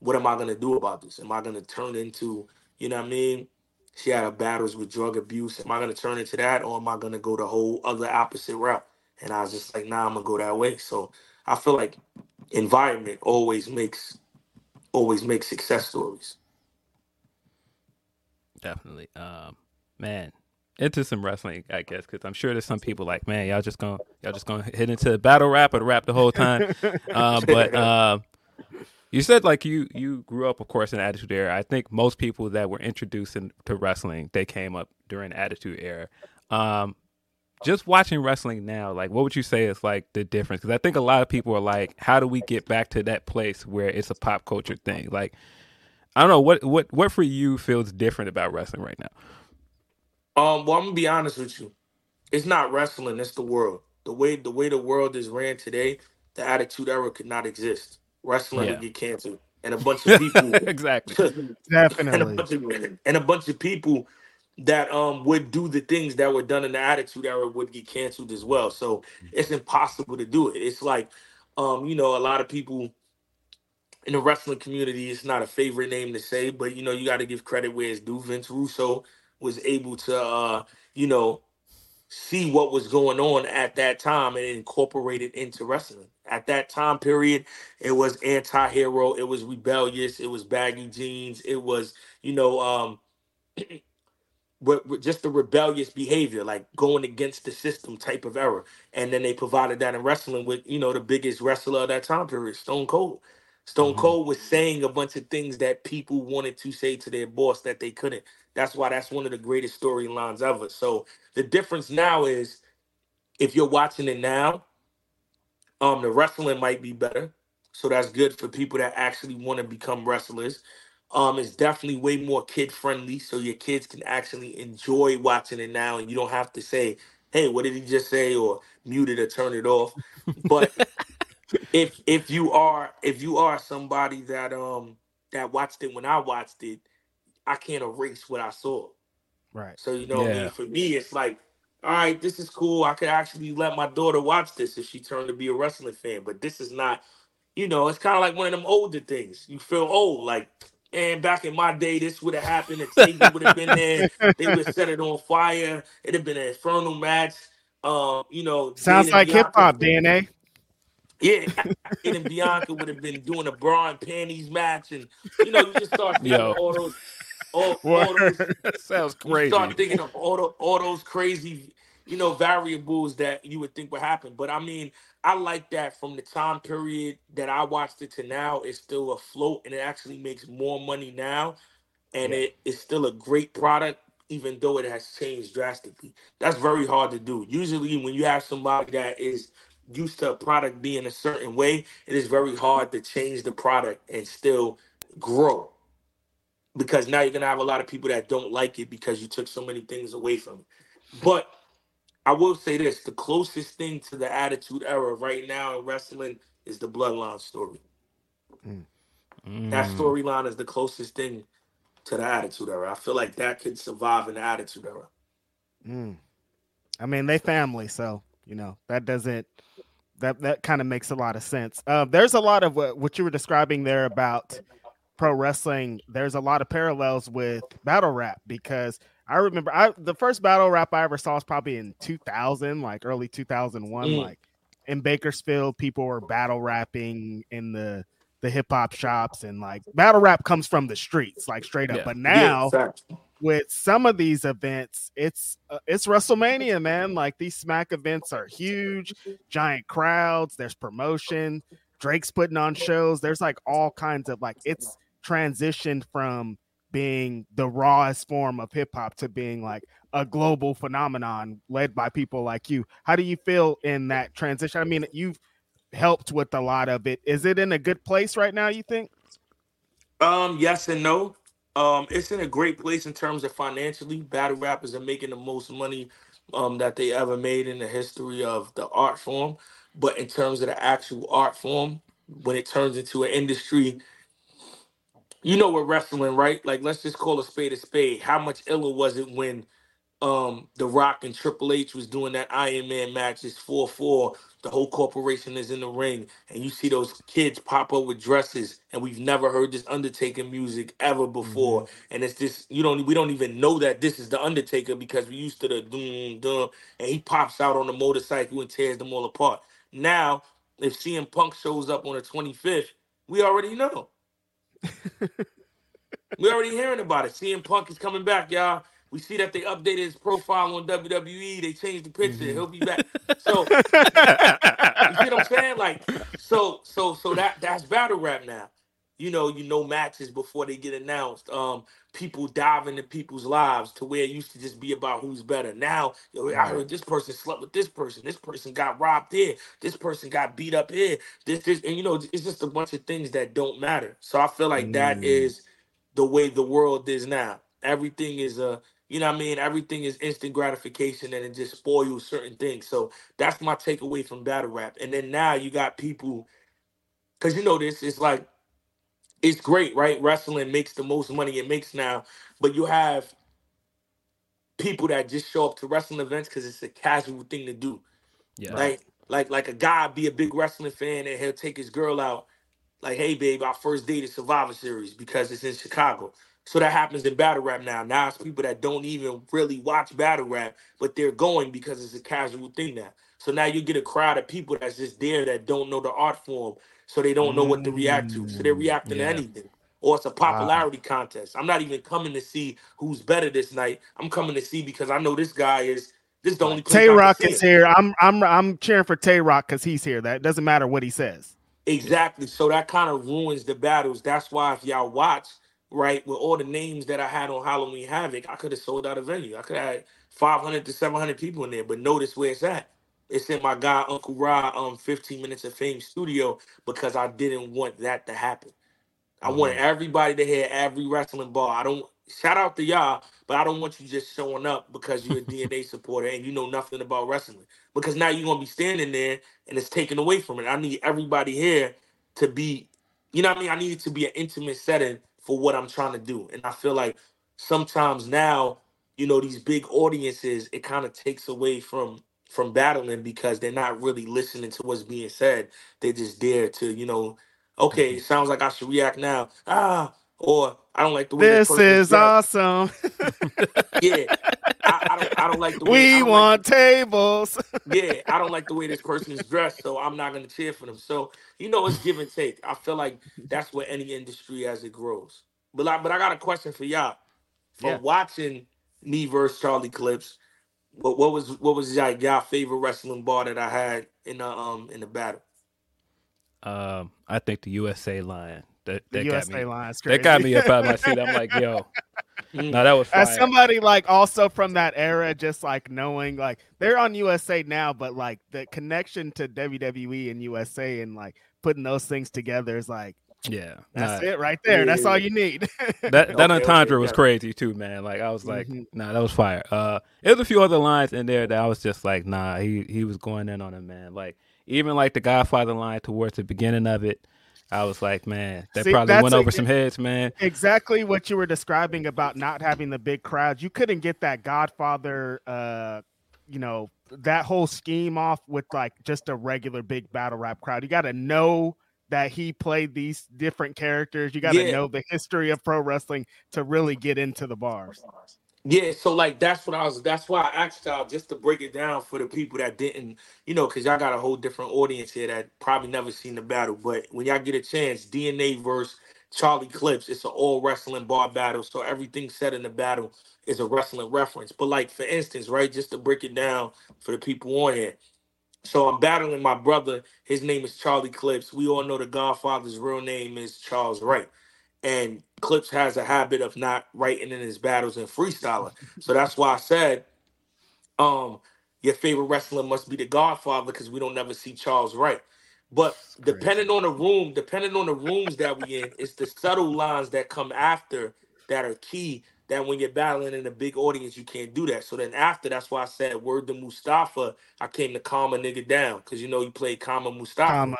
S6: what am I gonna do about this? Am I gonna turn into, you know what I mean? She had her battles with drug abuse. Am I gonna turn into that, or am I gonna go the whole other opposite route? And I was just like, nah, I'm gonna go that way. So I feel like environment always makes always makes success stories.
S5: Definitely. Um, man, into some wrestling, I guess, because I'm sure there's some people like, man, y'all just gonna y'all just gonna hit into the battle rap or rap the whole time. uh, but uh, you said like you you grew up, of course, in Attitude Era. I think most people that were introduced in, to wrestling, they came up during Attitude Era. Um, just watching wrestling now, like, what would you say is like the difference? Because I think a lot of people are like, how do we get back to that place where it's a pop culture thing? Like, I don't know what what what for you feels different about wrestling right now.
S6: Um, well, I'm gonna be honest with you. It's not wrestling, it's the world. The way the way the world is ran today, the attitude era could not exist. Wrestling
S5: Yeah.
S6: would get canceled. And a bunch of people
S5: exactly.
S6: and a
S4: Definitely.
S6: bunch of and a bunch of people that um would do the things that were done in the attitude era would get canceled as well. So it's impossible to do it. It's like um, you know, a lot of people in the wrestling community, it's not a favorite name to say, but you know, you got to give credit where it's due. Vince Russo was able to uh, you know, see what was going on at that time and incorporate it into wrestling. At that time period, it was anti-hero, it was rebellious, it was baggy jeans, it was, you know, um just the rebellious behavior, like going against the system type of error. And then they provided that in wrestling with, you know, the biggest wrestler of that time period, Stone Cold. Stone
S4: Mhm.
S6: Cold was saying a bunch of things that people wanted to say to their boss that they couldn't. That's why that's one of the greatest storylines ever. So the difference now is if you're watching it now, um, the wrestling might be better. So that's good for people that actually want to become wrestlers. Um, it's definitely way more kid friendly, so your kids can actually enjoy watching it now, and you don't have to say, "Hey, what did he just say?" or mute it or turn it off. But if if you are if you are somebody that um that watched it when I watched it, I can't erase what I saw.
S4: Right.
S6: So you know, what I mean, for me, it's like, all right, this is cool. I could actually let my daughter watch this if she turned to be a wrestling fan. But this is not, you know, it's kind of like one of them older things. You feel old, like, and back in my day, this would have happened. The table would have been there. They would have set it on fire. It'd have been an infernal match. Um, you know,
S4: Sounds
S6: Jade and
S4: like hip hop DNA.
S6: yeah, and Bianca would have been doing a bra and panties match, and you know, you just start thinking
S5: Yo.
S6: all those, all, all those
S5: Sounds
S6: you
S5: crazy.
S6: start thinking of all, the, all those crazy, you know, variables that you would think would happen. But I mean, I like that from the time period that I watched it to now, it's still afloat and it actually makes more money now. And
S4: Yeah.
S6: it is still a great product, even though it has changed drastically. That's very hard to do. Usually, when you have somebody that is used to a product being a certain way, it is very hard to change the product and still grow because now you're gonna have a lot of people that don't like it because you took so many things away from it. But I will say this: the closest thing to the Attitude Era right now in wrestling is the Bloodline story. That
S5: Mm.
S6: storyline is the closest thing to the Attitude Era. I feel like that could survive in the Attitude Era.
S4: Mm. I mean, they family, so you know that doesn't that that kind of makes a lot of sense. Uh, there's a lot of what, what you were describing there about pro wrestling. There's a lot of parallels with battle rap because I remember I the first battle rap I ever saw was probably in 2000, like early 2001.
S6: Mm.
S4: Like in Bakersfield, people were battle rapping in the the hip hop shops, and like battle rap comes from the streets, like straight up.
S5: Yeah.
S4: But now
S6: yeah, fact.
S4: with some of these events, it's uh, it's WrestleMania, man. Like these Smack events are huge, giant crowds. There's promotion. Drake's putting on shows. There's like all kinds of like it's transitioned from being the rawest form of hip hop to being like a global phenomenon led by people like you. How do you feel in that transition? I mean, you've helped with a lot of it. Is it in a good place right now? You think?
S6: Um, yes and no. Um, it's in a great place in terms of financially. Battle rappers are making the most money um that they ever made in the history of the art form. But in terms of the actual art form, when it turns into an industry, you know what wrestling, right? Like let's just call a spade a spade. How much iller was it when um The Rock and Triple H was doing that Iron Man match? It's 4-4. The whole corporation is in the ring, and you see those kids pop up with dresses, and we've never heard this Undertaker music ever before. And it's just you don't we don't even know that this is the Undertaker because we used to the doom doom, and he pops out on the motorcycle and tears them all apart. Now, if CM Punk shows up on the 25th, we already know. we already hearing about it. CM Punk is coming back, y'all. We see that they updated his profile on WWE. They changed the picture. Mm-hmm. He'll be back. So you see what I'm saying? Like, so, so, so that that's battle rap now. You know, you know matches before they get announced. Um, people dive into people's lives to where it used to just be about who's better. Now, yo, I heard this person slept with this person. This person got robbed here. This person got beat up here. This, this, and you know, it's just a bunch of things that don't matter. So I feel like that
S4: Mm.
S6: is the way the world is now. Everything is a, you know what I mean? Everything is instant gratification and it just spoils certain things. So that's my takeaway from battle rap. And then now you got people, because you know this, it's like, it's great, right? Wrestling makes the most money it makes now, but you have people that just show up to wrestling events because it's a casual thing to do.
S5: Yeah.
S6: Like, like, like a guy be a big wrestling fan and he'll take his girl out, like, hey babe, our first date is Survivor Series because it's in Chicago. So that happens in battle rap now. Now it's people that don't even really watch battle rap, but they're going because it's a casual thing now. So now you get a crowd of people that's just there that don't know the art form, so they don't know what to react to. So they're mm, reacting
S5: Yeah.
S6: to anything. Or it's a popularity contest. I'm not even coming to see who's better this night. I'm coming to see because I know this guy is this is the only place I
S4: Tay
S6: can
S4: Rock
S6: see
S4: is
S6: him.
S4: here. I'm I'm I'm cheering for Tay Roc because he's here. That doesn't matter what he says.
S6: Exactly. So that kind of ruins the battles. That's why if y'all watch, right, with all the names that I had on Halloween Havoc, I could have sold out a venue. I could have had 500 to 700 people in there. But notice where it's at. It's in my guy Uncle Ra um 15 Minutes of Fame studio because I didn't want that to happen. I want everybody to hear every wrestling ball. I don't shout out to y'all, but I don't want you just showing up because you're a DNA supporter and you know nothing about wrestling. Because now you're gonna be standing there and it's taken away from it. I need everybody here to be, you know what I mean? I need it to be an intimate setting for what I'm trying to do. And I feel like sometimes now, you know, these big audiences, it kind of takes away from from battling because they're not really listening to what's being said. They're just there to, you know, okay, it sounds like I should react now. Ah, or I don't like the way
S4: This is awesome.
S6: Yeah, I, I don't. I don't like the way.
S4: We
S6: don't like
S4: want tables.
S6: yeah, I don't like the way this person is dressed, so I'm not gonna cheer for them. So you know, it's give and take. I feel like that's what any industry as it grows. But like, but I got a question for y'all. From
S4: Yeah.
S6: watching me versus Charlie Clips, what what was what was like y'all favorite wrestling bar that I had in the um in the battle?
S5: Um, I think the USA line. That,
S4: The
S5: that got
S4: USA
S5: me.
S4: line's
S5: That got me up out of my seat. I'm like, yo,
S6: Mm.
S5: no, that was fire.
S4: As somebody like also from that era, just like knowing like they're on USA now, but like the connection to WWE and USA and like putting those things together is like
S5: yeah,
S4: that's
S5: nah,
S4: it right there. That's all you need.
S5: That that
S6: Okay, okay,
S5: entendre was crazy too, man. Like I was like,
S4: Mhm.
S5: nah, that was fire. Uh, there was a few other lines in there that I was just like, nah, he he was going in on him, man. Like even like the Godfather line towards the beginning of it, I was like, man, that
S4: See,
S5: probably
S4: that's
S5: went
S4: a-
S5: over some heads, man.
S4: exactly what you were describing about not having the big crowds. You couldn't get that Godfather, uh, you know, that whole scheme off with like just a regular big battle rap crowd. You got to know that he played these different characters. You got to
S6: Yeah.
S4: know the history of pro wrestling to really get into the bars.
S6: Yeah, so like that's what I was. That's why I asked y'all just to break it down for the people that didn't, you know, because y'all got a whole different audience here that probably never seen the battle. But when y'all get a chance, DNA versus Charlie Clips, it's an all wrestling bar battle. So everything said in the battle is a wrestling reference. But like for instance, right, just to break it down for the people on here. So I'm battling my brother. His name is Charlie Clips. We all know the Godfather's real name is Charles Wright. And Clips has a habit of not writing in his battles and freestyling. So that's why I said, um, your favorite wrestler must be the Godfather because we don't never see Charles Wright. But depending on the room, depending on the rooms that we in, it's the subtle lines that come after that are key. That when you're battling in a big audience, you can't do that. So then after, that's why I said word to Mustafa. I came to calm a nigga down because you know you played Kama Mustafa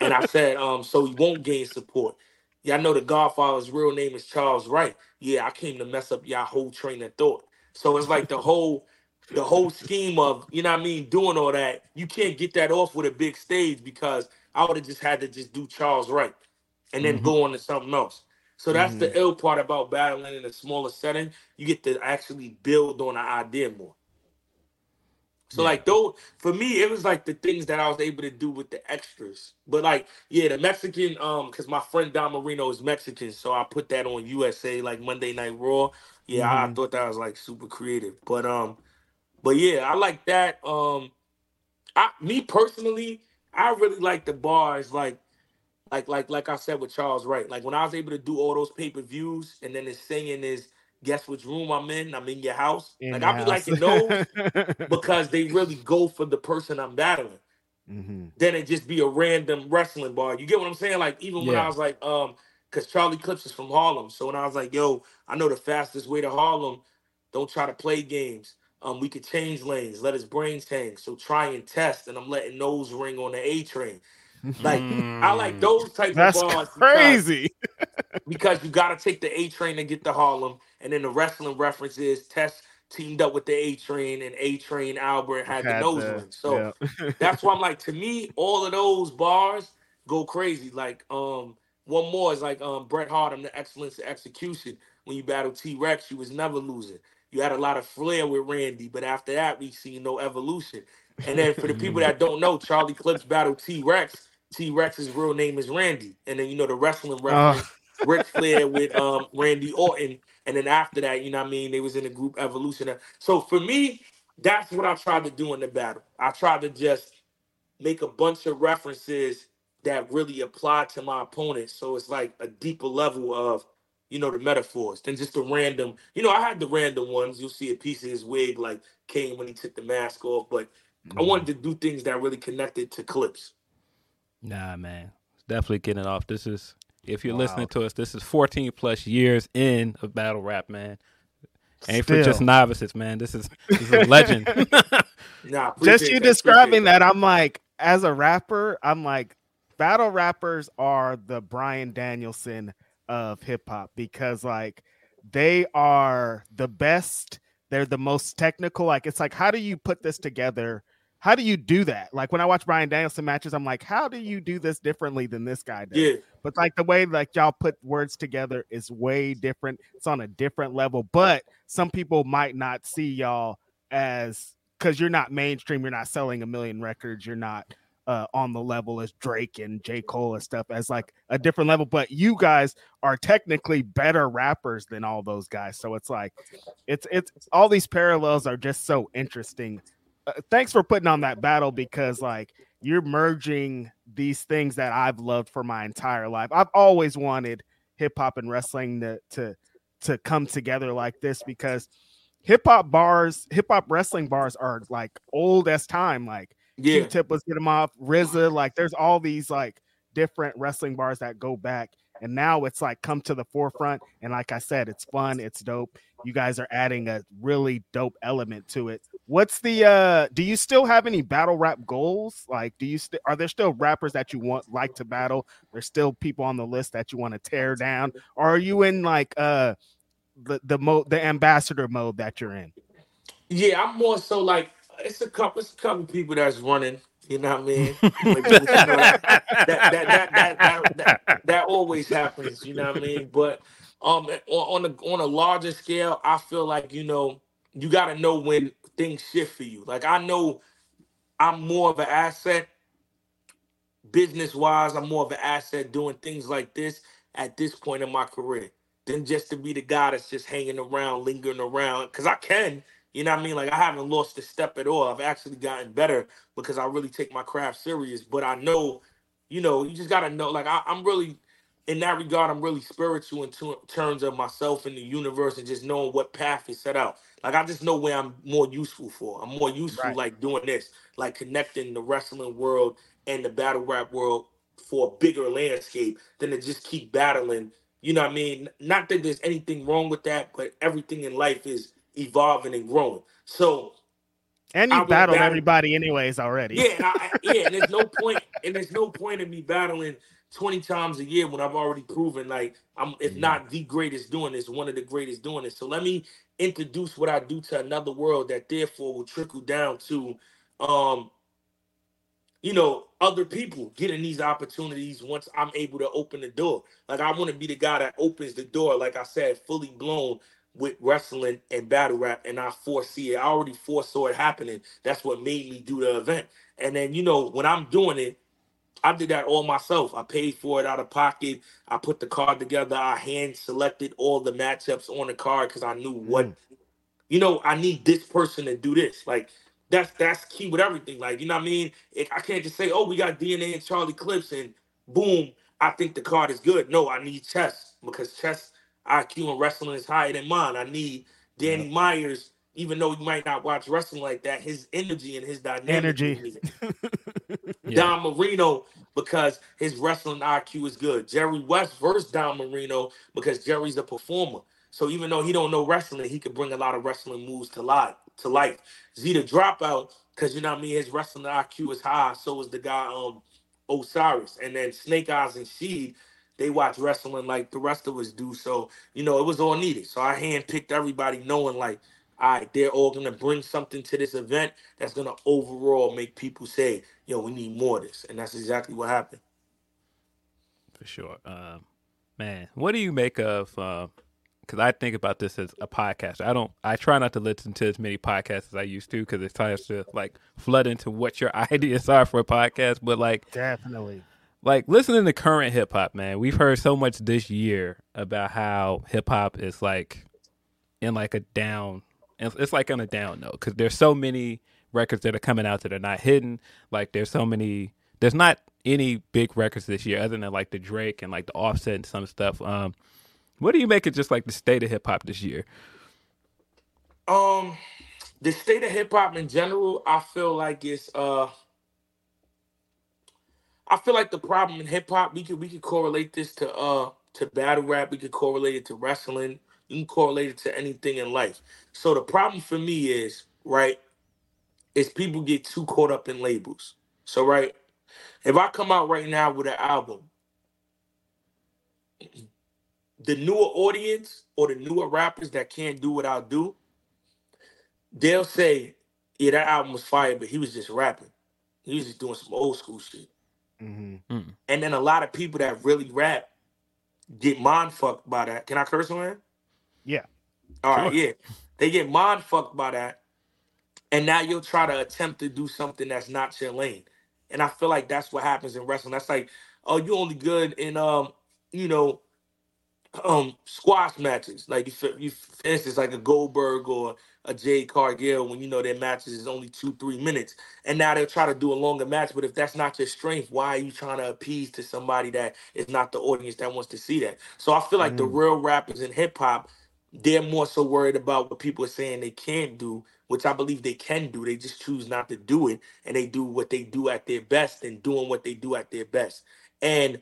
S6: and I said, um, so he won't gain support. Yeah, I know the Godfather's real name is Charles Wright. Yeah, I came to mess up y'all whole train of thought. So it's like the whole the whole scheme of, you know what I mean, doing all that, you can't get that off with a big stage because I would have just had to just do Charles Wright and then go on to something else. So that's the ill part about battling in a smaller setting. You get to actually build on an idea more. So like though for me it was like the things that I was able to do with the extras. But like yeah, the Mexican um cuz my friend Don Marino is Mexican, so I put that on USA like Monday Night Raw. Yeah, I, I thought that was like super creative. But um but yeah, I like that um I me personally, I really like the bars like like like like I said with Charles Wright. Like when I was able to do all those pay-per-views and then the singing is guess which room I'm in? I'm in your house.
S4: In
S6: like
S4: the
S6: I be
S4: like,
S6: liking those because they really go for the person I'm battling.
S4: Mhm.
S6: Then it just be a random wrestling bar. You get what I'm saying? Like even when I was like, um, because Charlie Clips is from Harlem. So when I was like, yo, I know the fastest way to Harlem. Don't try to play games. Um, we could change lanes, let his brains hang. So try and test, and I'm letting those ring on the A train. Like I like those type
S4: That's
S6: of bars
S4: crazy.
S6: because you got to take the A train to get to Harlem, and then the wrestling references Test teamed up with the A train, and A train Albert had the nose
S4: the-
S6: ring. So
S4: yeah.
S6: that's why I'm like, to me, all of those bars go crazy. Like, um, one more is like um Bret Hart and the excellence of execution. When you battle T Rex, you was never losing. You had a lot of flair with Randy, but after that, we see no evolution. And then for the people that don't know, Charlie Clips battled T Rex. T Rex's real name is Randy. And then you know the wrestling reference, Ric Flair with um Randy Orton. And then after that, you know what I mean, they was in the group evolution. So for me, that's what I tried to do in the battle. I tried to just make a bunch of references that really apply to my opponent. So it's like a deeper level of, you know, the metaphors than just the random. You know, I had the random ones. You'll see a piece of his wig like came when he took the mask off, but I wanted to do things that really connected to clips.
S5: Nah, man, definitely getting off. This is if you're listening to us, this is 14 plus years in of battle rap, man. Ain't for just novices, man. This is this is a legend.
S6: Nah,
S4: just you
S6: that,
S4: describing
S6: appreciate
S4: that, I'm like, as a rapper, I'm like, battle rappers are the Bryan Danielson of hip hop because like they are the best. They're the most technical. Like it's like, how do you put this together? How do you do that? Like when I watch Bryan Danielson matches, I'm like, how do you do this differently than this guy does?
S6: Yeah,
S4: But like the way like y'all put words together is way different. It's on a different level. But some people might not see y'all as because you're not mainstream. You're not selling a million records. You're not uh, on the level as Drake and J Cole and stuff as like a different level. But you guys are technically better rappers than all those guys. So it's like it's it's all these parallels are just so interesting. Uh, thanks for putting on that battle because like you're merging these things that I've loved for my entire life. I've always wanted hip hop and wrestling to to to come together like this because hip hop bars, hip hop wrestling bars are like old as time. Like
S6: yeah.
S4: Q-Tip was getting him off, RZA, like there's all these like different wrestling bars that go back. And now it's like come to the forefront. And like I said, it's fun, it's dope you guys are adding a really dope element to it. What's the uh do you still have any battle rap goals? Like do you st- are there still rappers that you want like to battle? There's still people on the list that you want to tear down or are you in like uh the the mode the ambassador mode that you're in?
S6: Yeah, I'm more so like it's a couple it's a couple people that's running you know what I mean? that, that, that, that, that, always happens. You know what I mean? But um, on on a on a larger scale, I feel like you know you got to know when things shift for you. Like I know I'm more of an asset business wise. I'm more of an asset doing things like this at this point in my career than just to be the guy that's just hanging around, lingering around. Because I can, you know what I mean? Like I haven't lost a step at all. I've actually gotten better because I really take my craft serious. But I know, you know, you just gotta know. Like I, I'm really, in that regard, I'm really spiritual in tu- terms of myself and the universe and just knowing what path is set out. Like I just know where I'm more useful for. I'm more useful
S4: Right.
S6: like doing this, like connecting the wrestling world and the battle rap world for a bigger landscape than to just keep battling. You know what I mean? Not that there's anything wrong with that, but everything in life is evolving and growing. So
S4: And you battled
S6: battle-
S4: everybody anyways already.
S6: yeah, I, yeah, and there's no point, and there's no point in me battling 20 times a year when I've already proven like I'm, if not the greatest doing this, one of the greatest doing this. So let me introduce what I do to another world that therefore will trickle down to, um, you know, other people getting these opportunities once I'm able to open the door. Like I want to be the guy that opens the door, like I said, fully blown with wrestling and battle rap, and I foresee it. I already foresaw it happening. That's what made me do the event. And then, you know, when I'm doing it, I did that all myself. I paid for it out of pocket. I put the card together. I hand selected all the matchups on the card because I knew what, mm. you know, I need this person to do this. Like that's that's key with everything. Like you know what I mean? It, I can't just say, oh, we got DNA and Charlie Clips and boom, I think the card is good. No, I need chess because chess IQ and wrestling is higher than mine. I need Danny Myers, even though you might not watch wrestling like that, his energy and his dynamic.
S4: Energy.
S5: Yeah.
S6: Don Marino because his wrestling IQ is good. Jerry Wess versus Don Marino because Jerry's a performer. So even though he don't know wrestling, he could bring a lot of wrestling moves to life. To life. Zeta dropout because you know what I mean. His wrestling IQ is high. So is the guy um Osiris, and then Snake Eyes and Sheed. They watch wrestling like the rest of us do. So you know it was all needed. So I handpicked everybody, knowing like, all right, they're all gonna bring something to this event that's gonna overall make people say, yo, we need more of this. And that's exactly what happened.
S5: for sure. Um, man, what do you make of? Because I think about this as a podcast. I don't. I try not to listen to as many podcasts as I used to because it tries to like flood into what your ideas are for a podcast. But like,
S4: Definitely.
S5: like listening to current hip hop, man, we've heard so much this year about how hip hop is like in like a down. It's it's like on a down note because there's so many records that are coming out that are not hidden. Like there's so many. There's not any big records this year other than like the Drake and like the Offset and some stuff. Um, what do you make of just like the state of hip hop this year?
S6: Um, the state of hip hop in general, I feel like it's uh, I feel like the problem in hip hop, we could we could correlate this to uh to battle rap, we could correlate it to wrestling, you can correlate it to anything in life. So the problem for me is right, is people get too caught up in labels. So right, if I come out right now with an album, the newer audience or the newer rappers that can't do what I'll do, they'll say, "Yeah, that album was fire, but he was just rapping. He was just doing some old school shit."
S4: Mm-hmm.
S6: And then a lot of people that really rap get mind fucked by that. Can I curse on that?
S4: Yeah.
S6: All right, yeah. They get mind fucked by that. And now you'll try to attempt to do something that's not your lane. And I feel like that's what happens in wrestling. That's like, oh, you only good in um, you know, um squash matches. Like you, you for instance, like a Goldberg or a Jade Cargill, when you know their matches is only two, three minutes. And now they'll try to do a longer match. But if that's not your strength, why are you trying to appease to somebody that is not the audience that wants to see that? So I feel like the real rappers in hip hop, they're more so worried about what people are saying they can't do, which I believe they can do. They just choose not to do it, and they do what they do at their best and doing what they do at their best. And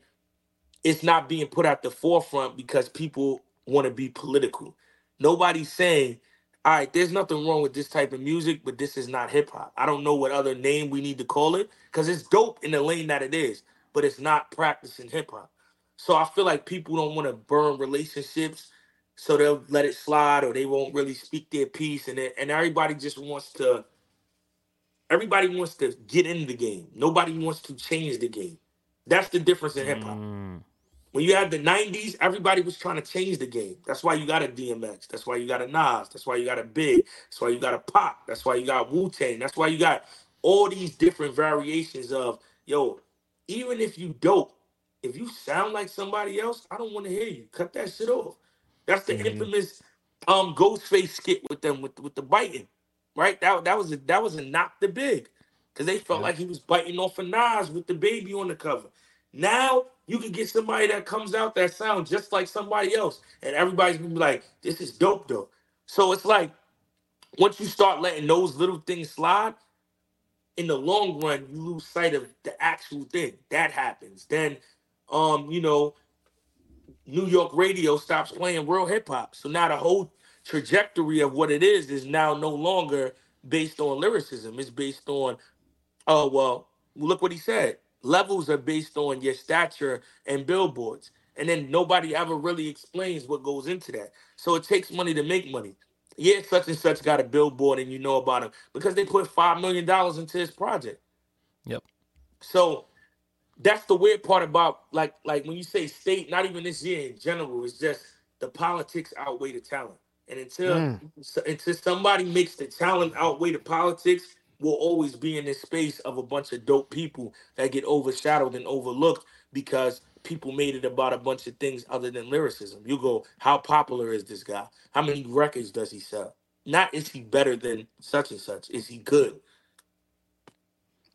S6: it's not being put at the forefront because people want to be political. Nobody's saying, all right, there's nothing wrong with this type of music, but this is not hip hop. I don't know what other name we need to call it because it's dope in the lane that it is, but it's not practicing hip hop. So I feel like people don't want to burn relationships, so they'll let it slide or they won't really speak their piece, and it, and everybody just wants to. Everybody wants to get in the game. Nobody wants to change the game. That's the difference in hip hop. Mm. When you had the 90s, everybody was trying to change the game. That's why you got a DMX. That's why you got a Nas. That's why you got a Big. That's why you got a Pop. That's why you got Wu Tang. That's why you got all these different variations of, yo, even if you dope, if you sound like somebody else, I don't want to hear you. Cut that shit off. That's the infamous um Ghostface skit with them with with the biting, right? That that was a that was a knock the big, because they felt like he was biting off a Nas with the baby on the cover. Now you can get somebody that comes out that sounds just like somebody else, and everybody's gonna be like, "This is dope, though." So it's like once you start letting those little things slide, in the long run, you lose sight of the actual thing that happens. Then, um, you know, New York radio stops playing real hip hop. So now the whole trajectory of what it is is now no longer based on lyricism. It's based on, oh well, look what he said. Levels are based on your stature and billboards. And then nobody ever really explains what goes into that. So it takes money to make money. Yeah, such and such got a billboard and you know about him because they put five million dollars into this project.
S5: Yep.
S6: So that's the weird part about like like when you say state, not even this year in general, it's just the politics outweigh the talent. And until mm. so- until somebody makes the talent outweigh the politics, we'll always be in this space of a bunch of dope people that get overshadowed and overlooked because people made it about a bunch of things other than lyricism. You go, how popular is this guy? How many records does he sell? Not is he better than such and such? Is he good?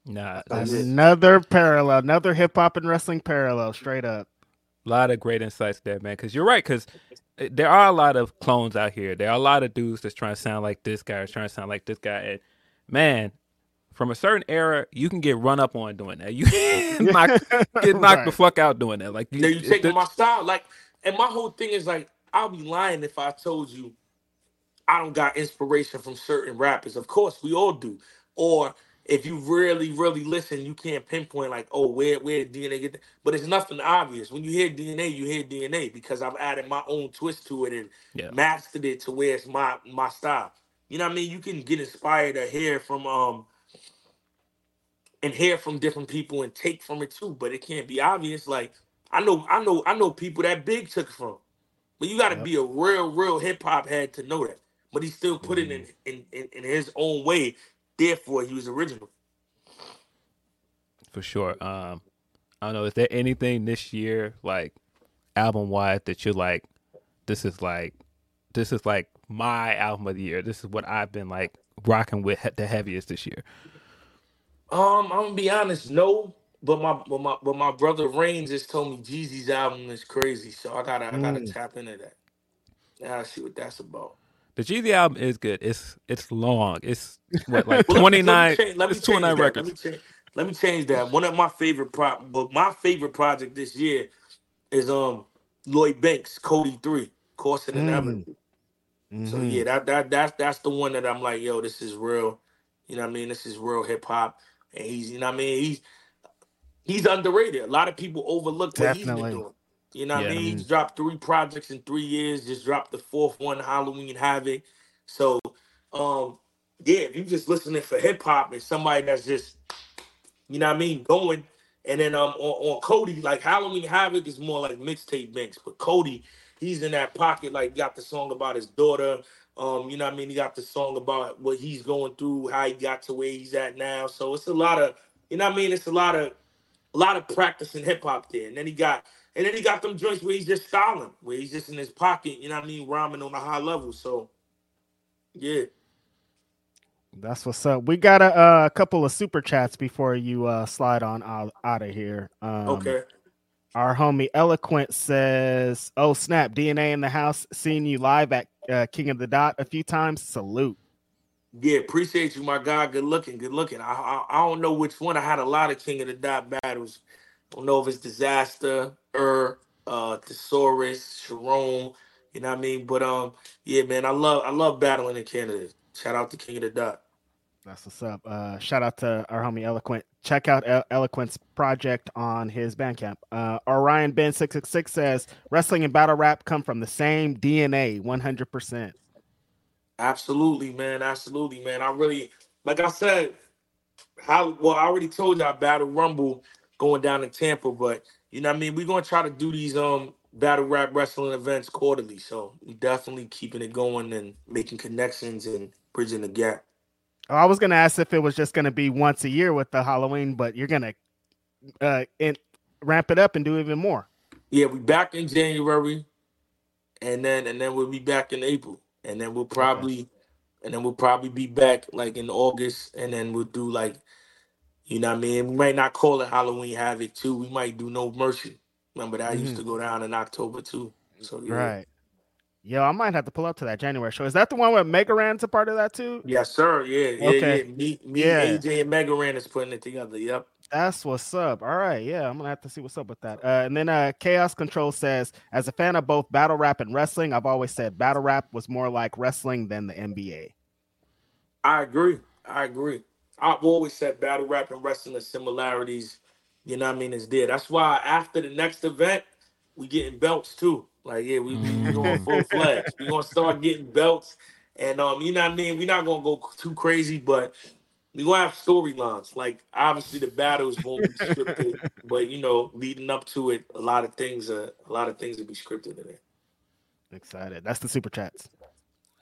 S5: Nah,
S6: That's
S5: that's
S6: it.
S4: Another parallel, another hip hop and wrestling parallel, straight up.
S5: a lot of great insights there, man. Because you're right. Because eh, there are a lot of clones out here. There are a lot of dudes that's trying to sound like this guy, or trying to sound like this guy. And man, from a certain era, you can get run up on doing that. You get knocked, get knocked the fuck out doing that. Like you,
S6: Now you
S5: it-
S6: taking my style, like, and my whole thing is like, I'll be lying if I told you I don't got inspiration from certain rappers. Of course, we all do. Or if you really, really listen, you can't pinpoint like, oh, where where did DNA get that? But it's nothing obvious. When you hear DNA, you hear DNA because I've added my own twist to it and
S5: Yeah.
S6: mastered it to where it's my my style. You know what I mean? You can get inspired to hear from um and hear from different people and take from it too, but it can't be obvious. Like I know, I know, I know people that Big took from, but you got to be a real, real hip hop head to know that. But he still put it in, in in in his own way. Therefore, he was original.
S5: for sure. Um, I don't know. Is there anything this year, like album wise, that you're like, this is like, this is like my album of the year. This is what I've been like rocking with the heaviest this year.
S6: Um, I'm gonna be honest. No, but my but my but my brother Rain just told me Jeezy's album is crazy, so I gotta I gotta
S4: Mm.
S6: tap into that. Now I see what that's about.
S5: The Jeezy album is good. It's it's long. It's what like
S6: Well, let me-
S5: twenty nine.
S6: Let me, change, let me
S5: It's twenty nine
S6: change that. Let me, change, let me change that. One of my favorite pro, but my favorite project this year is um Lloyd Banks, Cody Three, Corson and
S4: Mm.
S6: Evans. So yeah, that that that's that's the one that I'm like, yo, this is real. You know what I mean? This is real hip hop, and he's you know what I mean. He's he's underrated. A lot of people overlook what he's
S4: Definitely.
S6: been doing. You know what
S5: Yeah.
S6: I mean? He's dropped three projects in three years. Just dropped the fourth one, Halloween Havoc. So, um, yeah, if you're just listening for hip hop and somebody that's just, you know what I mean, going. And then um on, on Cody, like Halloween Havoc is more like mixtape banks, but Cody, he's in that pocket. Like got the song about his daughter. Um, you know what I mean? He got the song about what he's going through, how he got to where he's at now. So it's a lot of, you know what I mean? It's a lot of a lot of practice in hip hop there. And then he got and then he got them joints where he's just styling, where he's just in his pocket, you know what I mean, rhyming on a high level. So yeah.
S4: That's what's up. We got a, uh, couple of super chats before you uh, slide on out, out of here. Um,
S6: Okay.
S4: Our homie Eloquent says, "Oh snap! DNA in the house. Seeing you live at uh, King of the Dot a few times. Salute."
S6: Yeah, appreciate you, my guy. Good looking, good looking. I, I I don't know which one. I had a lot of King of the Dot battles. I don't know if it's Dizaster, Ur, uh, Thesaurus, Sharon. You know what I mean? But um, yeah, man, I love I love battling in Canada. Shout out to King of the Dot.
S4: That's what's up. Uh, shout out to our homie Eloquent. Check out El- Eloquent's project on his Bandcamp. Uh, Orion Ben six six six says wrestling and battle rap come from the same DNA, one hundred percent.
S6: Absolutely, man. Absolutely, man. I really, like I said, how well I already told you I battle Rumble going down in Tampa, but you know what I mean. We're gonna try to do these um battle rap wrestling events quarterly, so we definitely keeping it going and making connections and bridging the gap.
S4: Oh, I was gonna ask if it was just gonna be once a year with the Halloween, but you're gonna uh, in, ramp it up and do even more.
S6: Yeah, we back in January, and then and then we'll be back in April, and then we'll probably, and then we'll probably be back like in August, and then we'll do like, you know what I mean. We might not call it Halloween Havoc too. We might do No Mercy. Remember that used
S4: Mhm.
S6: to go down in October too. So yeah.
S4: Right. Yo, I might have to pull up to that January show. Is that the one where Mega Ran's a part of that too?
S6: Yes, sir. Yeah, yeah,
S4: Okay.
S6: yeah. Me, me,
S4: Yeah.
S6: AJ, and Mega Ran is putting it together. Yep.
S4: That's what's up. All right, yeah, I'm gonna have to see what's up with that. Uh, and then uh, Chaos Control says, as a fan of both battle rap and wrestling, I've always said battle rap was more like wrestling than the NBA.
S6: I agree. I agree. I've always said battle rap and wrestling the similarities, you know what I mean, is there. That's why after the next event, we getting belts too. Like, yeah, we, we, we going full fledged. we gonna start getting belts. And um, you know what I mean? We're not gonna go too crazy, but we gonna have storylines. Like obviously the battles won't be scripted, but you know, leading up to it, a lot of things uh, a lot of things will be scripted in it.
S4: Excited. That's the super chats.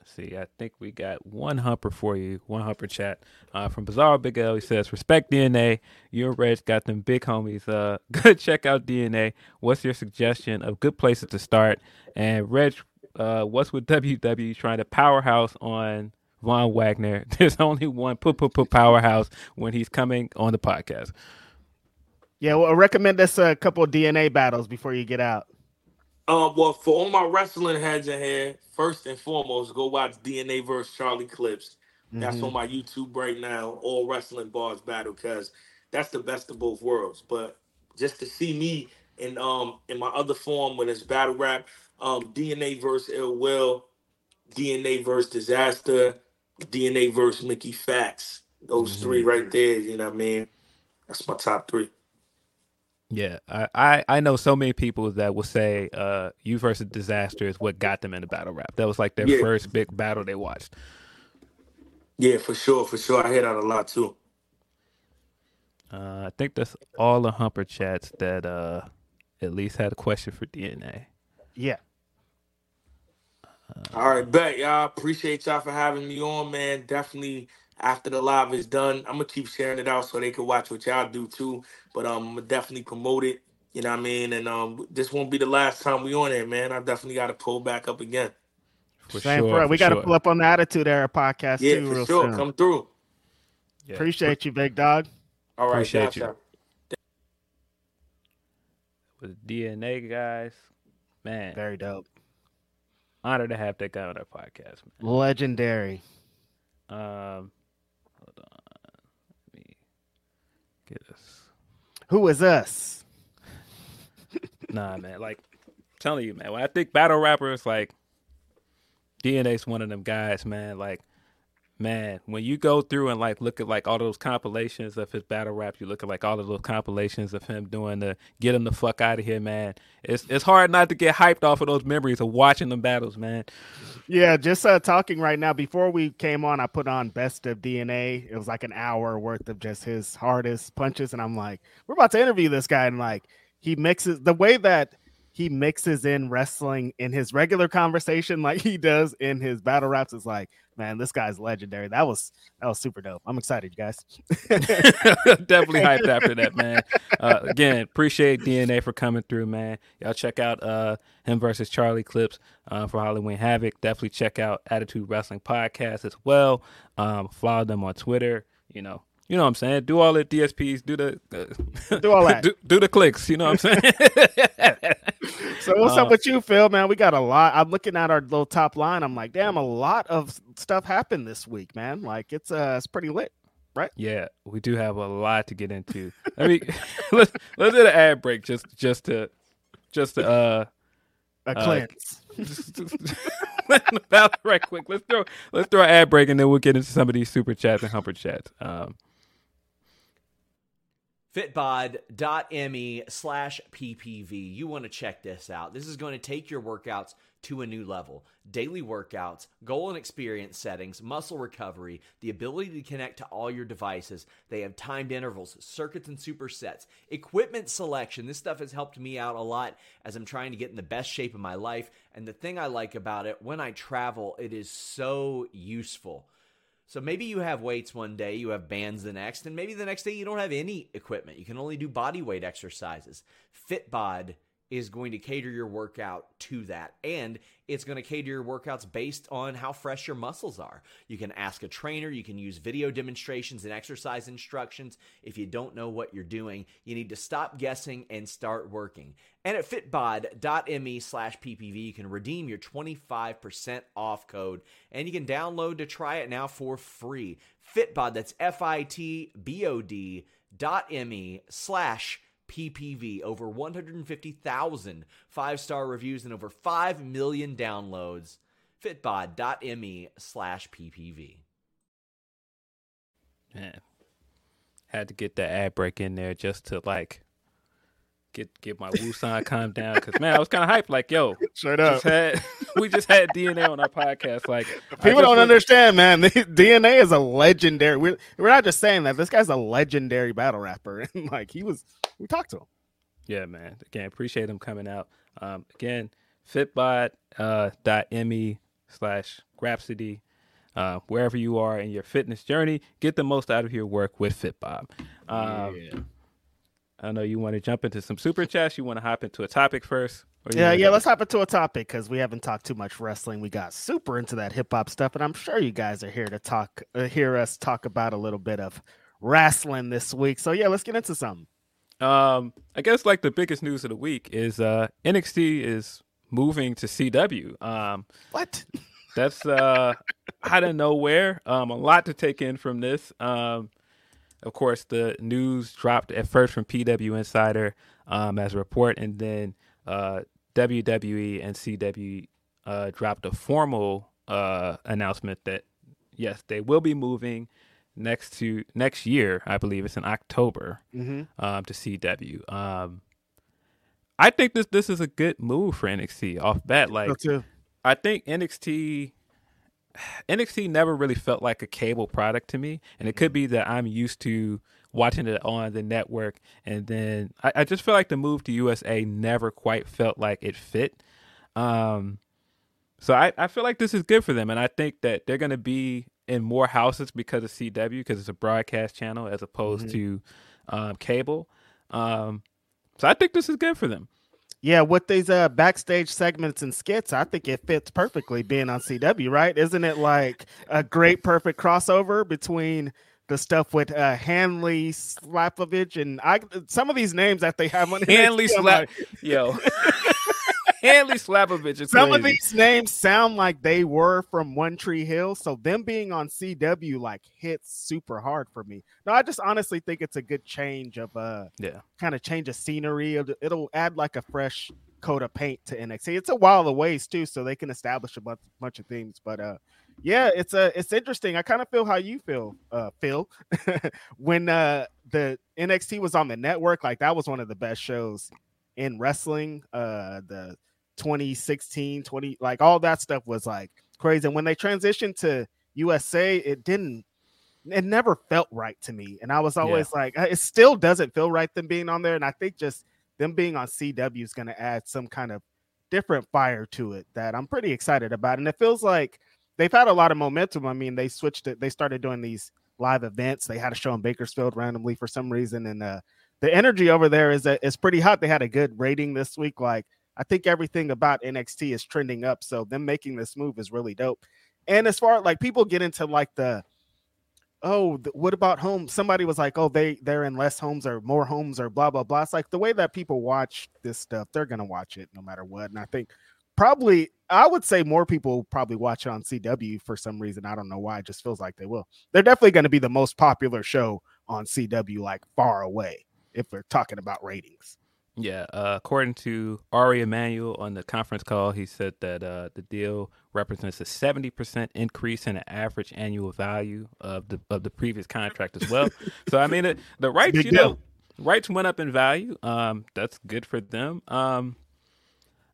S5: See, I think we got one humper for you, one humper chat uh, from Bizarro Big L. He says, "Respect DNA. You and Reg got them big homies. Uh, good. Check out DNA. What's your suggestion of good places to start? And Reg, uh, what's with WW trying to powerhouse on Von Wagner? There's only one put put put powerhouse when he's coming on the podcast.
S4: Yeah, well, I recommend us a couple of DNA battles before you get out.
S6: Um, well, for all my wrestling heads in here, first and foremost, go watch DNA versus Charlie Clips. That's
S4: Mhm.
S6: on my YouTube right now. All wrestling bars battle because that's the best of both worlds. But just to see me in um in my other form when it's battle rap, um, DNA versus Ill Will, DNA versus Dizaster, DNA versus Mickey Factz. Those three right there. You know what I mean? That's my top three.
S5: Yeah, I, I, I know so many people that will say uh, you versus Dizaster is what got them into battle rap. That was like their
S6: Yeah.
S5: first big battle they watched.
S6: Yeah, for sure, for sure. I hear that a lot too.
S5: Uh, I think that's all the humper chats that uh, at least had a question for DNA.
S4: Yeah.
S6: All right, bet y'all. Appreciate y'all for having me on, man. Definitely after the live is done, I'm gonna keep sharing it out so they can watch what y'all do too. But um, I'm gonna definitely promote it. You know what I mean? And um, this won't be the last time we on there, man. I definitely got to pull back up again.
S5: For
S4: Same
S5: sure,
S4: for us. We
S5: for
S4: got to
S5: sure.
S4: pull up on the Attitude Era podcast
S6: Yeah,
S4: too,
S6: for
S4: real
S6: sure.
S4: soon.
S6: Come through.
S5: Yeah.
S4: Appreciate you, big dog.
S6: All right,
S5: Appreciate
S6: gotcha.
S5: you. with DNA guys. Man,
S4: Very dope.
S5: honored to have that guy on our podcast, man. Legendary. Um, hold on, let me get us.
S4: Who is us?
S5: Nah, man. Like, I'm telling you, man. When I think battle rappers, like DNA's one of them guys, man. Like, man, when you go through and like look at like all those compilations of his battle rap, you look at like all of those compilations of him doing the get him the fuck out of here, man. It's it's hard not to get hyped off of those memories of watching them battles, man.
S4: Yeah, just uh, talking right now. Before we came on, I put on Best of DNA. It was like an hour worth of just his hardest punches, and I'm like, we're about to interview this guy, and like he mixes the way that he mixes in wrestling in his regular conversation, like he does in his battle raps. Is like, man, this guy's legendary. That was that was super dope. I'm excited, you guys.
S5: Definitely hyped after that, man. Uh, again, appreciate DNA for coming through, man. Y'all check out uh, him versus Charlie clips uh, for Halloween Havoc. Definitely check out Attitude Wrestling Podcast as well. Um, follow them on Twitter. You know, you know what I'm saying. Do all the DSPs. Do the uh,
S4: Do all that.
S5: do, do the clicks. You know what I'm saying.
S4: So what's
S5: Uh,
S4: up with you, Phil? Man, we got a lot. I'm looking at our little top line. I'm like, damn, a lot of stuff happened this week, man. Like it's uh, it's pretty lit. Right?
S5: Yeah, we do have a lot to get into. Let me let's let's do the ad break just just to just to uh
S4: A
S5: Uh,
S4: cleanse.
S5: About right quick. Let's throw let's throw an ad break and then we'll get into some of these super chats and humper chats. Um,
S1: fitbod.me slash ppv you want to check this out. This is going to take your workouts to a new level. Daily workouts goal and experience settings muscle recovery the ability to connect to all your devices. They have timed intervals circuits and supersets equipment selection. This stuff has helped me out a lot as i'm trying to get in the best shape of my life. And the thing i like about it when i travel it is so useful so maybe you have weights one day, you have bands the next, and maybe the next day you don't have any equipment. You can only do body weight exercises. Fitbod is going to cater your workout to that, and it's going to cater your workouts based on how fresh your muscles are. You can ask a trainer, you can use video demonstrations and exercise instructions. If you don't know what you're doing, you need to stop guessing and start working. And at fitbod.me slash ppv, you can redeem your 25% off code and you can download to try it now for free. Fitbod, that's F I T B O D dot me slash PPV. Over 150,000 five star reviews and over 5 million downloads. Fitbod.me slash PPV.
S5: man, had to get that ad break in there just to like get get my Wusan calmed down because man, I was kind of hyped. Like, yo,
S4: Straight
S5: just had we just had DNA on our podcast. Like,
S4: People don't
S5: was-
S4: understand, man. DNA is a legendary. We're, we're not just saying that. This guy's a legendary battle rapper, and like he was, we talked to him.
S5: Yeah, man. Again, appreciate them coming out. Um, again, fitbod uh, dot me slash Grapsody. Uh, wherever you are in your fitness journey, get the most out of your work with Fitbod. Um, I know you want to jump into some super chats. You want to hop into a topic first? Or
S4: Yeah, yeah. Let's hop into a topic because we haven't talked too much wrestling. We got super into that hip hop stuff, and I'm sure you guys are here to talk, uh, hear us talk about a little bit of wrestling this week. So yeah, let's get into something.
S5: Um, I guess like the biggest news of the week is uh, NXT is moving to CW. Um,
S4: What?
S5: that's uh out of nowhere. Um, a lot to take in from this. Um, of course, the news dropped at first from PW Insider um, as a report, and then uh, WWE and CW uh, dropped a formal uh, announcement that yes, they will be moving next to next year. I believe it's in October
S4: Mm-hmm.
S5: um, to CW. Um, I think this this is a good move for NXT off bat. Like
S4: too.
S5: I think NXT NXT never really felt like a cable product to me, and it could be that I'm used to watching it on the network, and then I, I just feel like the move to USA never quite felt like it fit. Um, so I, I feel like this is good for them, and I think that they're going to be in more houses because of CW because it's a broadcast channel as opposed to um, cable. Um, so I think this is good for them.
S4: Yeah, with these uh backstage segments and skits, I think it fits perfectly being on CW, right? Isn't it like a great perfect crossover between the stuff with uh, Hanley Slapovich and I some of these names that they have on
S5: Hanley slap,
S4: like,
S5: yo. Hanley Slapovich is
S4: some of these names sound like they were from One Tree Hill, so them being on CW like hits super hard for me. No, I just honestly think it's a good change of uh
S5: Yeah.
S4: kind of change of scenery. It'll, add like a fresh coat of paint to NXT. It's a while away too, so they can establish a bunch, bunch of things. But uh, yeah, it's a it's interesting. I kind of feel how you feel, uh, Phil, when uh the NXT was on the network. Like that was one of the best shows in wrestling. Uh, the 2016, 20 like all that stuff was like crazy. And when they transitioned to USA, it didn't. It never felt right to me, and I was always like, uh, it still doesn't feel right them being on there. And I think just them being on CW is going to add some kind of different fire to it that I'm pretty excited about. And it feels like they've had a lot of momentum. I mean, they switched it, they started doing these live events. They had a show in Bakersfield randomly for some reason. And uh, the energy over there is uh, is pretty hot. They had a good rating this week. Like, I think everything about NXT is trending up. So them making this move is really dope. And as far like people get into like the oh, what about home? Somebody was like, oh, they they're in less homes or more homes or blah blah blah. It's like the way that people watch this stuff, they're gonna watch it no matter what. And I think probably I would say more people probably watch it on CW for some reason. I don't know why. It just feels like they will. They're definitely to be the most popular show on CW, like far away, if we're talking about ratings.
S5: Yeah, uh, according to Ari Emanuel on the conference call, he said that uh, the deal represents a seventy percent increase in the average annual value of the of the previous contract as well. so I mean, it, the rights,
S4: Big
S5: you know, rights went up in value. Um, that's good for them. Um,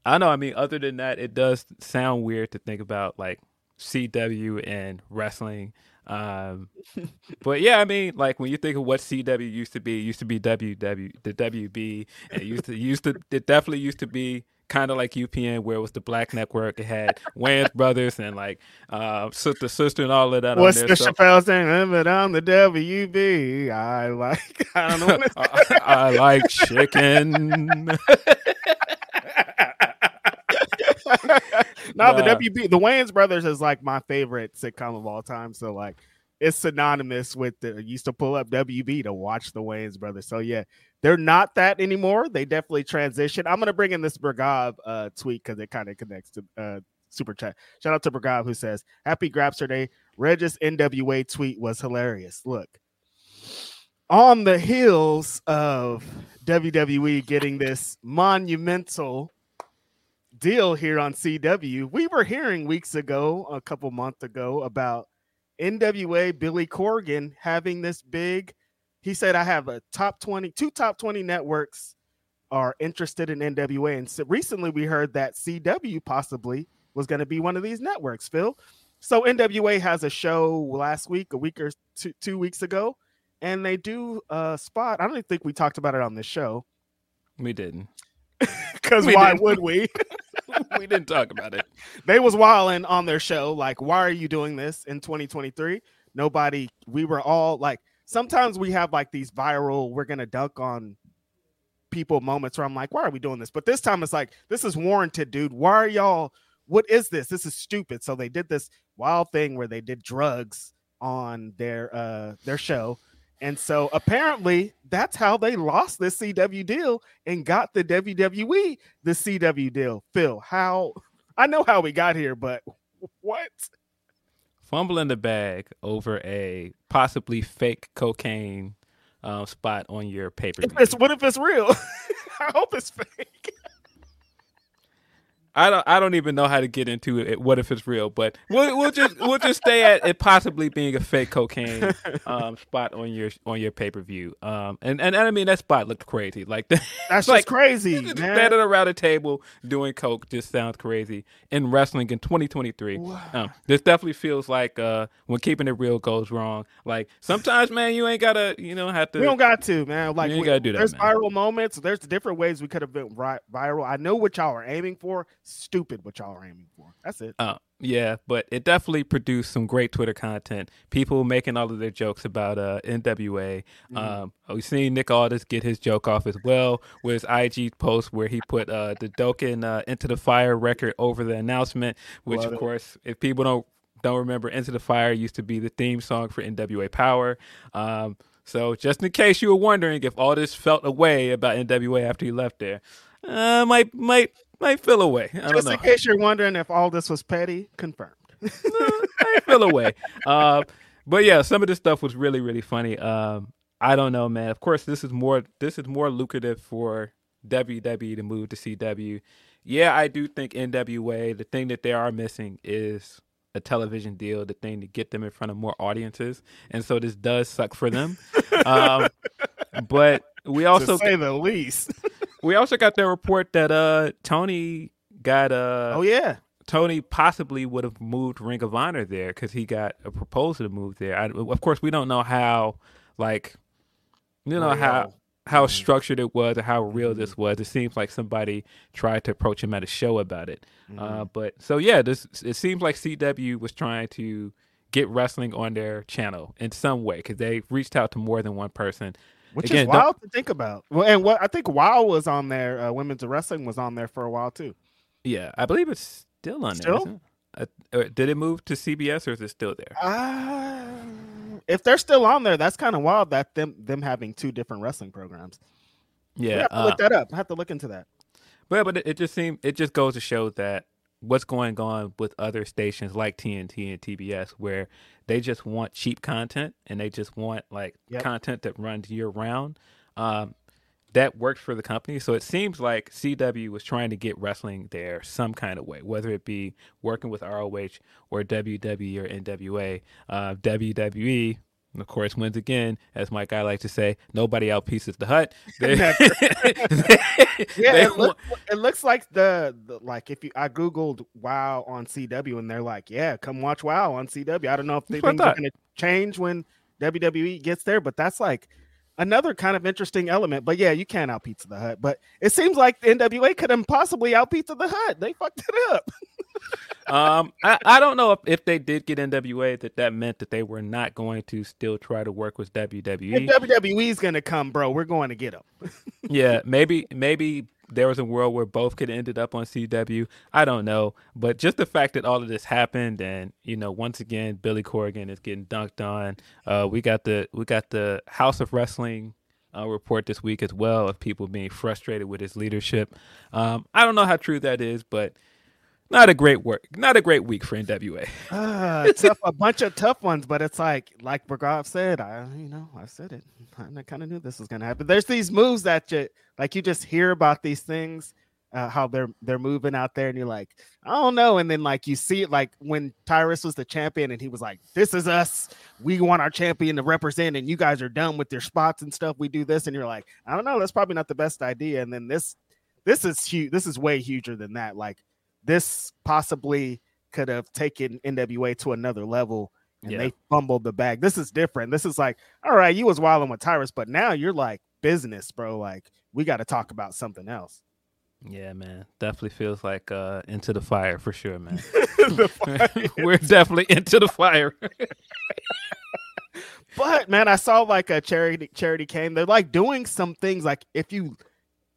S5: I know. I mean, other than that, it does sound weird to think about like CW and wrestling. Um, but yeah, I mean, like when you think of what CW used to be, it used to be WW, the WB, and it used to used to it definitely used to be kind of like UPN, where it was the Black Network. It had Wayans Brothers and like uh, Sister Sister and all of that.
S4: What's
S5: on
S4: the
S5: there. So-
S4: Chappelle saying? But I'm the WB. I like. I don't know. What
S5: I, I like chicken.
S4: No, the WB, the Wayans brothers is like my favorite sitcom of all time. So like, it's synonymous with the. I used to pull up WB to watch the Wayans brothers. So yeah, they're not that anymore. They definitely transitioned. I'm gonna bring in this Bergav uh, tweet because it kind of connects to uh, super chat. Shout out to Bergav who says, "Happy Grabster Day." Regis NWA tweet was hilarious. Look. On the heels of WWE getting this monumental deal here on CW. We were hearing weeks ago, a couple months ago, about NWA Billy Corgan having this big. He said, I have a top 20, two top 20 networks are interested in NWA. And so recently we heard that CW possibly was going to be one of these networks, Phil. So NWA has a show last week, a week or two, two weeks ago, and they do a spot. I don't think we talked about it on this show
S5: we didn't.
S4: because why
S5: didn't.
S4: would we?
S5: We didn't talk about it.
S4: they was wilding on their show like why are you doing this in 2023 nobody we were all like sometimes we have like these viral we're gonna dunk on people moments where i'm like why are we doing this? But this time it's like this is warranted dude. Why are y'all what is this? This is stupid. So they did this wild thing where they did drugs on their uh their show and so apparently that's how they lost this CW deal and got the WWE the CW deal. Phil, how I know how we got here, but what?
S5: fumbling the bag over a possibly fake cocaine um, spot on your paper.
S4: If what if it's real? I hope it's fake.
S5: I don't. I don't even know how to get into it. What if it's real? But we'll, we'll just we'll just stay at it possibly being a fake cocaine um, spot on your on your pay per view. Um, and, and and I mean that spot looked crazy. Like
S4: That's
S5: like
S4: crazy, man.
S5: standing around a table doing coke just sounds crazy in wrestling in 2023. Um, this definitely feels like uh, when keeping it real goes wrong. Like sometimes, man, you ain't gotta you know have to.
S4: We don't got to, man. Like
S5: You ain't
S4: we-
S5: gotta do that,
S4: There's
S5: man.
S4: viral moments. There's different ways we could have been viral. I know what y'all are aiming for. Stupid what y'all are aiming for. That's it.
S5: Uh, yeah, but it definitely produced some great Twitter content. People making all of their jokes about uh, NWA.
S4: Mm-hmm.
S5: Um, we've seen Nick Aldis get his joke off as well with his IG post where he put uh, the Dokken uh, Into the Fire record over the announcement, which
S4: Love
S5: of
S4: it.
S5: course, if people don't don't remember, Into the Fire used to be the theme song for NWA Power. Um, so just in case you were wondering if all this felt away about NWA after you left there, uh, might might might feel away. I don't
S4: Just
S5: know.
S4: in case you're wondering if all this was petty, confirmed.
S5: I feel away. Uh, but yeah, some of this stuff was really really funny. Um, I don't know, man. Of course, this is more this is more lucrative for WWE to move to CW. Yeah, I do think NWA. The thing that they are missing is a television deal. The thing to get them in front of more audiences, and so this does suck for them. um, but we also
S4: to say the least.
S5: we also got the report that uh Tony got uh
S4: oh yeah,
S5: Tony possibly would have moved Ring of Honor there because he got a proposal to move there. I, of course, we don't know how, like, you know how
S4: Real.
S5: how structured it was or how real this was. It seems like somebody tried to approach him at a show about it. Uh, but so yeah, this it seems like CW was trying to get wrestling on their channel in some way because they reached out to more than one person.
S4: Which
S5: Again,
S4: is
S5: don't-
S4: wild to think about. Well, and what I think WoW was on there. Uh, Women's Wrestling was on there for a while too.
S5: Yeah, I believe it's still on there.
S4: Still?
S5: there. Isn't it? Uh, uh, did it move to CBS or is it still there?
S4: Uh, if they're still on there, that's kind of wild. That them them having two different wrestling programs. We
S5: Yeah,
S4: have to
S5: uh,
S4: look that up. I have to look into that.
S5: But but it, it just seemed it just goes to show that what's going on with other stations like TNT and TBS where they just want cheap content and they just want like
S4: Yep.
S5: content that runs year round. Um, that worked for the company. So it seems like CW was trying to get wrestling there some kind of way, whether it be working with ROH or WWE or NWA. Uh, WWE, of course, wins again, as my guy likes to say, nobody outpieces the hut. They,
S4: Yeah,
S5: they
S4: it, look, it looks like the, the like if you I googled WoW on CW and they're like, yeah, come watch WoW on CW. I don't know if they
S5: That's what I
S4: things are going to change when WWE gets there, but that's like another kind of interesting element. But yeah, you can't out Pizza the Hut. But it seems like the NWA could have possibly out Pizza the Hut. They fucked it up.
S5: um, I, I don't know if, if they did get NWA that that meant that they were not going to still try to work with WWE.
S4: If
S5: WWE.
S4: WWE's going to come, bro, we're going to get them.
S5: yeah, maybe maybe there was a world where both could have ended up on CW. I don't know, but just the fact that all of this happened, and you know, once again, Billy Corgan is getting dunked on. Uh, we got the we got the House of Wrestling. Uh, report this week as well of people being frustrated with his leadership. Um, I don't know how true that is, but not a great work, not a great week for NWA.
S4: Ah, tough, a bunch of tough ones, but it's like, like Bergov said, I, you know, I said it. I kind of knew this was gonna happen. There's these moves that you, like, you just hear about these things, uh, how they're they're moving out there, and you're like, I don't know. And then like you see it, like when Tyrus was the champion, and he was like, "This is us. We want our champion to represent, and you guys are done with your spots and stuff. We do this," and you're like, I don't know. That's probably not the best idea. And then this, this is huge. This is way huger than that. Like this possibly could have taken NWA to another level and
S5: Yeah.
S4: they fumbled the bag. This is different. This is like, all right, you was wilding with Tyrus, but now you're like business, bro. Like we got to talk about something else.
S5: Yeah, man. Definitely feels like uh into the fire for sure, man. We're definitely into the fire.
S4: but man, I saw like a charity charity came. They're like doing some things like if you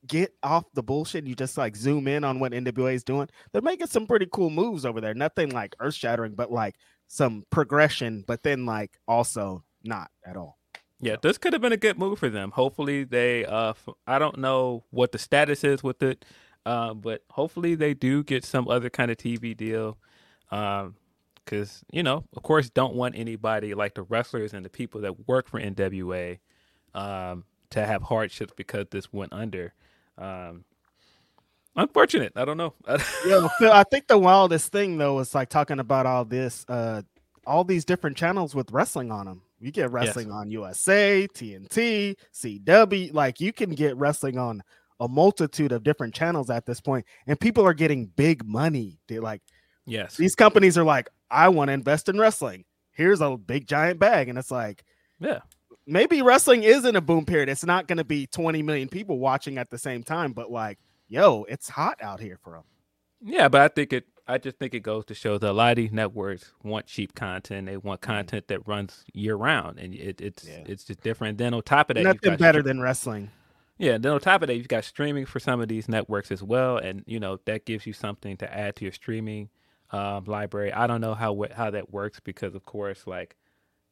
S4: get off the bullshit, and you just like zoom in on what NWA is doing. They're making some pretty cool moves over there. Nothing like earth shattering, but like some progression, but then like also not at all.
S5: yeah, this could have been a good move for them. Hopefully they uh f- I don't know what the status is with it. Uh, but hopefully they do get some other kind of TV deal. Um because you know, of course, don't want anybody like the wrestlers and the people that work for NWA um, to have hardships because this went under. Um, unfortunate. I don't know.
S4: Yo, Phil, I think the wildest thing though is like talking about all this, uh, all these different channels with wrestling on them. You get wrestling on USA, TNT, CW. Like you can get wrestling on a multitude of different channels at this point, and people are getting big money. They like
S5: yes.
S4: these companies are like, I want to invest in wrestling. Here's a big giant bag, and it's like
S5: Yeah.
S4: Maybe wrestling is in a boom period. It's not going to be 20 million people watching at the same time, but like, yo, it's hot out here for them.
S5: Yeah, but I think it. I just think it goes to show that a lot of these networks want cheap content. They want content that runs year round, and it, it's
S4: Yeah.
S5: it's just different. Then on top of that, you've
S4: Nothing better than wrestling.
S5: yeah. Then on top of that, you've got streaming for some of these networks as well, and you know that gives you something to add to your streaming um, library. I don't know how how that works because, of course, like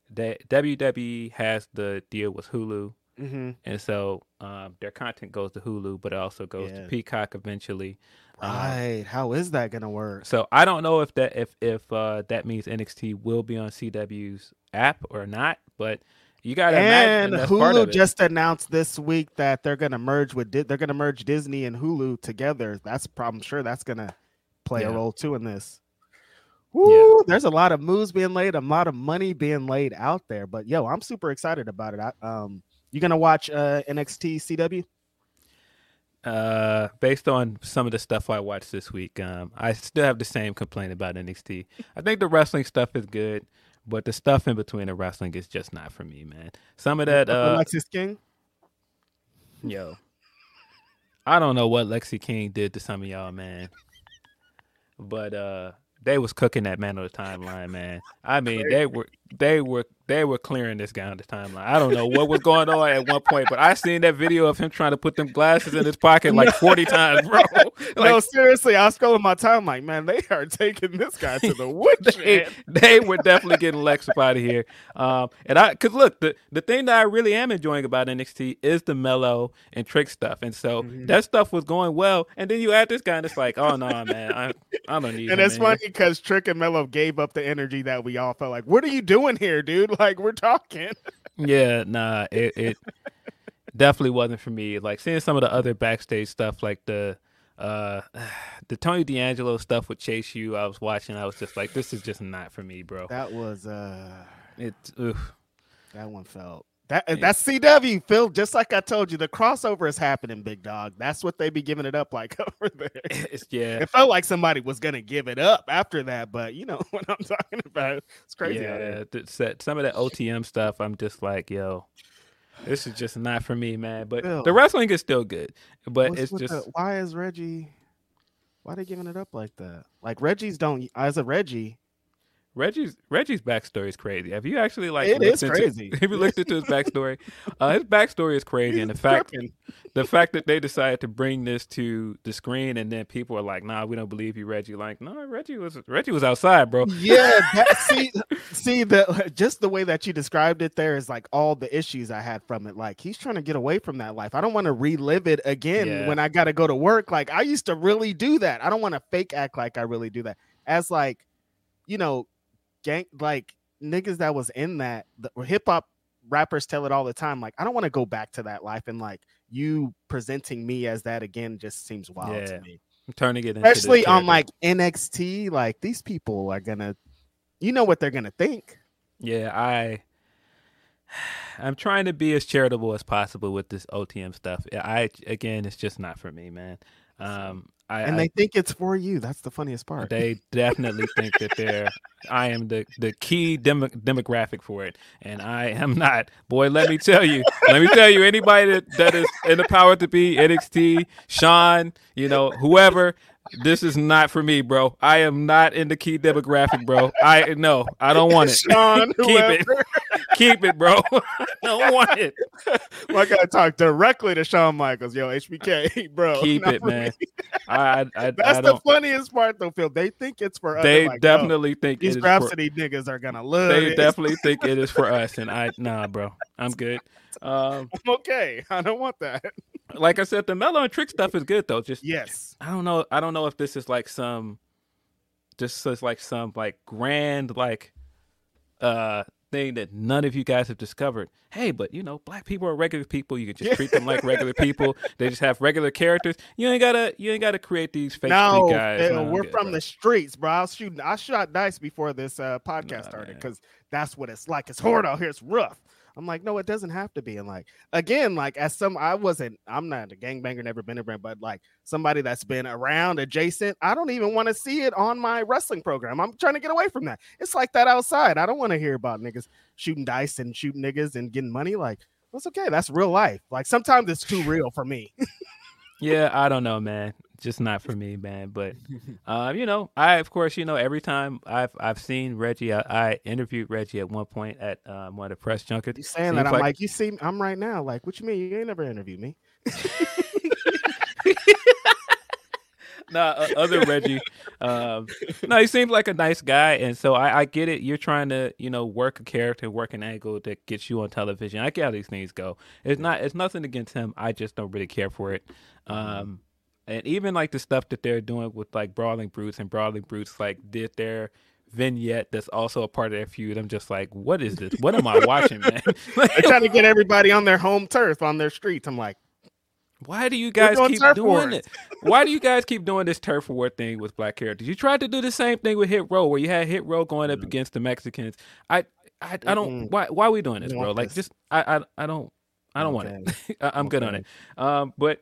S5: the WWE has the deal with Hulu,
S4: Mm-hmm.
S5: and so um, their content goes to Hulu, but it also goes
S4: Yeah.
S5: to Peacock eventually. Um,
S4: Right. How is that gonna work?
S5: so I don't know if that if if uh, that means NXT will be on CW's app or not, but you got to
S4: And
S5: imagine that's part of
S4: Hulu just announced this week that they're gonna merge with Di- they're gonna merge Disney and Hulu together. That's prob- I'm sure that's gonna play a role too in this. Woo, there's a lot of moves being laid, a lot of money being laid out there. But yo, I'm super excited about it. I, um, you gonna watch uh, NXT CW?
S5: Uh, based on some of the stuff I watched this week, um, I still have the same complaint about NXT. I think the wrestling stuff is good, but the stuff in between the wrestling is just not for me, man. Some of that, uh,
S4: Alexis King.
S5: yo, I don't know what Lexis King did to some of y'all, man. But uh, they was cooking that man of the timeline, man. I mean, they were they were they were clearing this guy on the timeline. I don't know what was going on at one point, but I seen that video of him trying to put them glasses in his pocket like forty times, bro.
S4: no, seriously, I was scrolling my time like, man, they are taking this guy to the
S5: they,
S4: woodshed.
S5: they were definitely getting Lex up out of here. Um, and I, cause look, the, the thing that I really am enjoying about NXT is the Melo and trick stuff. And so
S4: Mm-hmm.
S5: that stuff was going well. And then you add this guy and it's like, oh no, man, I, I don't need
S4: And
S5: him
S4: it's
S5: in
S4: funny because Trick and Melo gave up the energy that we all felt like, what are you doing here, dude? Like, we're talking.
S5: Yeah, nah, it, it definitely wasn't for me. Like seeing some of the other backstage stuff, like the, uh, the Tony D'Angelo stuff with Chase U, I was watching, I was just like, this is just not for me, bro.
S4: That was, uh,
S5: It, oof.
S4: that one felt. That, that's CW, Phil. Just like I told you, the crossover is happening, big dog. That's what they be giving it up like over there.
S5: Yeah.
S4: It felt like somebody was gonna give it up after that, but you know what I'm talking about. It's crazy.
S5: Yeah, some of that OTM stuff, I'm just like, yo, this is just not for me, man. But
S4: Bill.
S5: the wrestling is still good, but
S4: What's
S5: it's just
S4: the- why is Reggie? Why are they giving it up like that? Like Reggie's don't as a Reggie.
S5: Reggie's Reggie's backstory is crazy. Have you actually like
S4: It
S5: looked into-
S4: crazy.
S5: Have you looked into his backstory? uh, his backstory is crazy, and the fact
S4: tripping.
S5: the fact that they decided to bring this to the screen, and then people are like, "Nah, we don't believe you, Reggie." Like, no, Reggie was Reggie was outside, bro.
S4: Yeah, that, see, see the just the way that you described it there is like all the issues I had from it. Like he's trying to get away from that life. I don't want to relive it again
S5: Yeah.
S4: when I got to go to work. Like I used to really do that. I don't want to fake act like I really do that. As like, you know, gang like niggas that was in that hip hop rappers tell it all the time. Like I don't want to go back to that life and like you presenting me as that again just seems wild
S5: Yeah.
S4: to me
S5: I'm turning it into
S4: especially on like NXT. Like these people are gonna, you know what they're gonna think.
S5: Yeah, I I'm trying to be as charitable as possible with this OTM stuff. I again, it's just not for me, man. Um, I,
S4: and
S5: I-
S4: they think it's for you. That's the funniest part.
S5: they definitely think that they're I am the the key demo, demographic for it, and I am not. Boy, let me tell you, let me tell you, anybody that, that is in the power to be NXT, Shawn, you know, whoever. This is not for me, bro. I am not in the key demographic, bro. I no, I don't want it.
S4: Shawn,
S5: Keep it.
S4: Whoever.
S5: Keep it, bro. I don't want it.
S4: well, I gotta talk directly to Shawn Michaels. Yo, HBK, bro.
S5: Keep it, man. I, I, I,
S4: That's
S5: I
S4: the funniest part, though, Phil. They think it's for us.
S5: They
S4: like,
S5: definitely think
S4: these
S5: it is for,
S4: niggas are gonna love
S5: they
S4: it.
S5: They definitely think it is for us, and I nah, bro. I'm good. Um,
S4: I'm okay. I don't want that.
S5: like I said, the Melo and trick stuff is good though. Just
S4: Yes.
S5: I don't know. I don't know if this is like some, just is like some like grand like, uh, thing that none of you guys have discovered. Hey, but you know, black people are regular people. You can just treat them like regular people. They just have regular characters. You ain't gotta. You ain't gotta create these fake
S4: No,
S5: guys.
S4: Phil, we're
S5: good,
S4: from
S5: bro.
S4: the streets, bro. I was shooting. I shot dice before this uh, podcast
S5: Nah,
S4: started because that's what it's like. It's hard out here. It's rough. I'm like, no, it doesn't have to be. And like, again, like as some, I wasn't. I'm not a gangbanger, never been a brand, but like somebody that's been around adjacent. I don't even want to see it on my wrestling program. I'm trying to get away from that. It's like that outside. I don't want to hear about niggas shooting dice and shooting niggas and getting money. Like, that's okay. That's real life. Like sometimes it's too real for me.
S5: Yeah, I don't know, man. Just not for me, man. But um, you know, I of course, you know, every time I've I've seen Reggie, I, I interviewed Reggie at one point at um, one of the press junkets.
S4: You saying
S5: Seems
S4: that? I'm
S5: like-
S4: like, you see, I'm right now. Like, what you mean? You ain't never interviewed me.
S5: nah, uh, other Reggie. Um, no, he seems like a nice guy, and so I, I get it. You're trying to, you know, work a character, work an angle that gets you on television. I get how these things go. It's not, it's nothing against him. I just don't really care for it. Um, and even like the stuff that they're doing with like Brawling Brutes and Brawling Brutes, like did their vignette that's also a part of their feud. I'm just like, what is this? What am I watching, man?
S4: They're trying to get everybody on their home turf, on their streets. I'm like,
S5: Why do you guys keep doing it? Why do you guys keep doing this turf war thing with black characters? You tried to do the same thing with Hit Row, where you had Hit Row going up against the Mexicans. I, I, I don't. Why? Why are we doing this, bro? Like, just I, I, I don't. I don't want it. I, I'm good on it. Um, but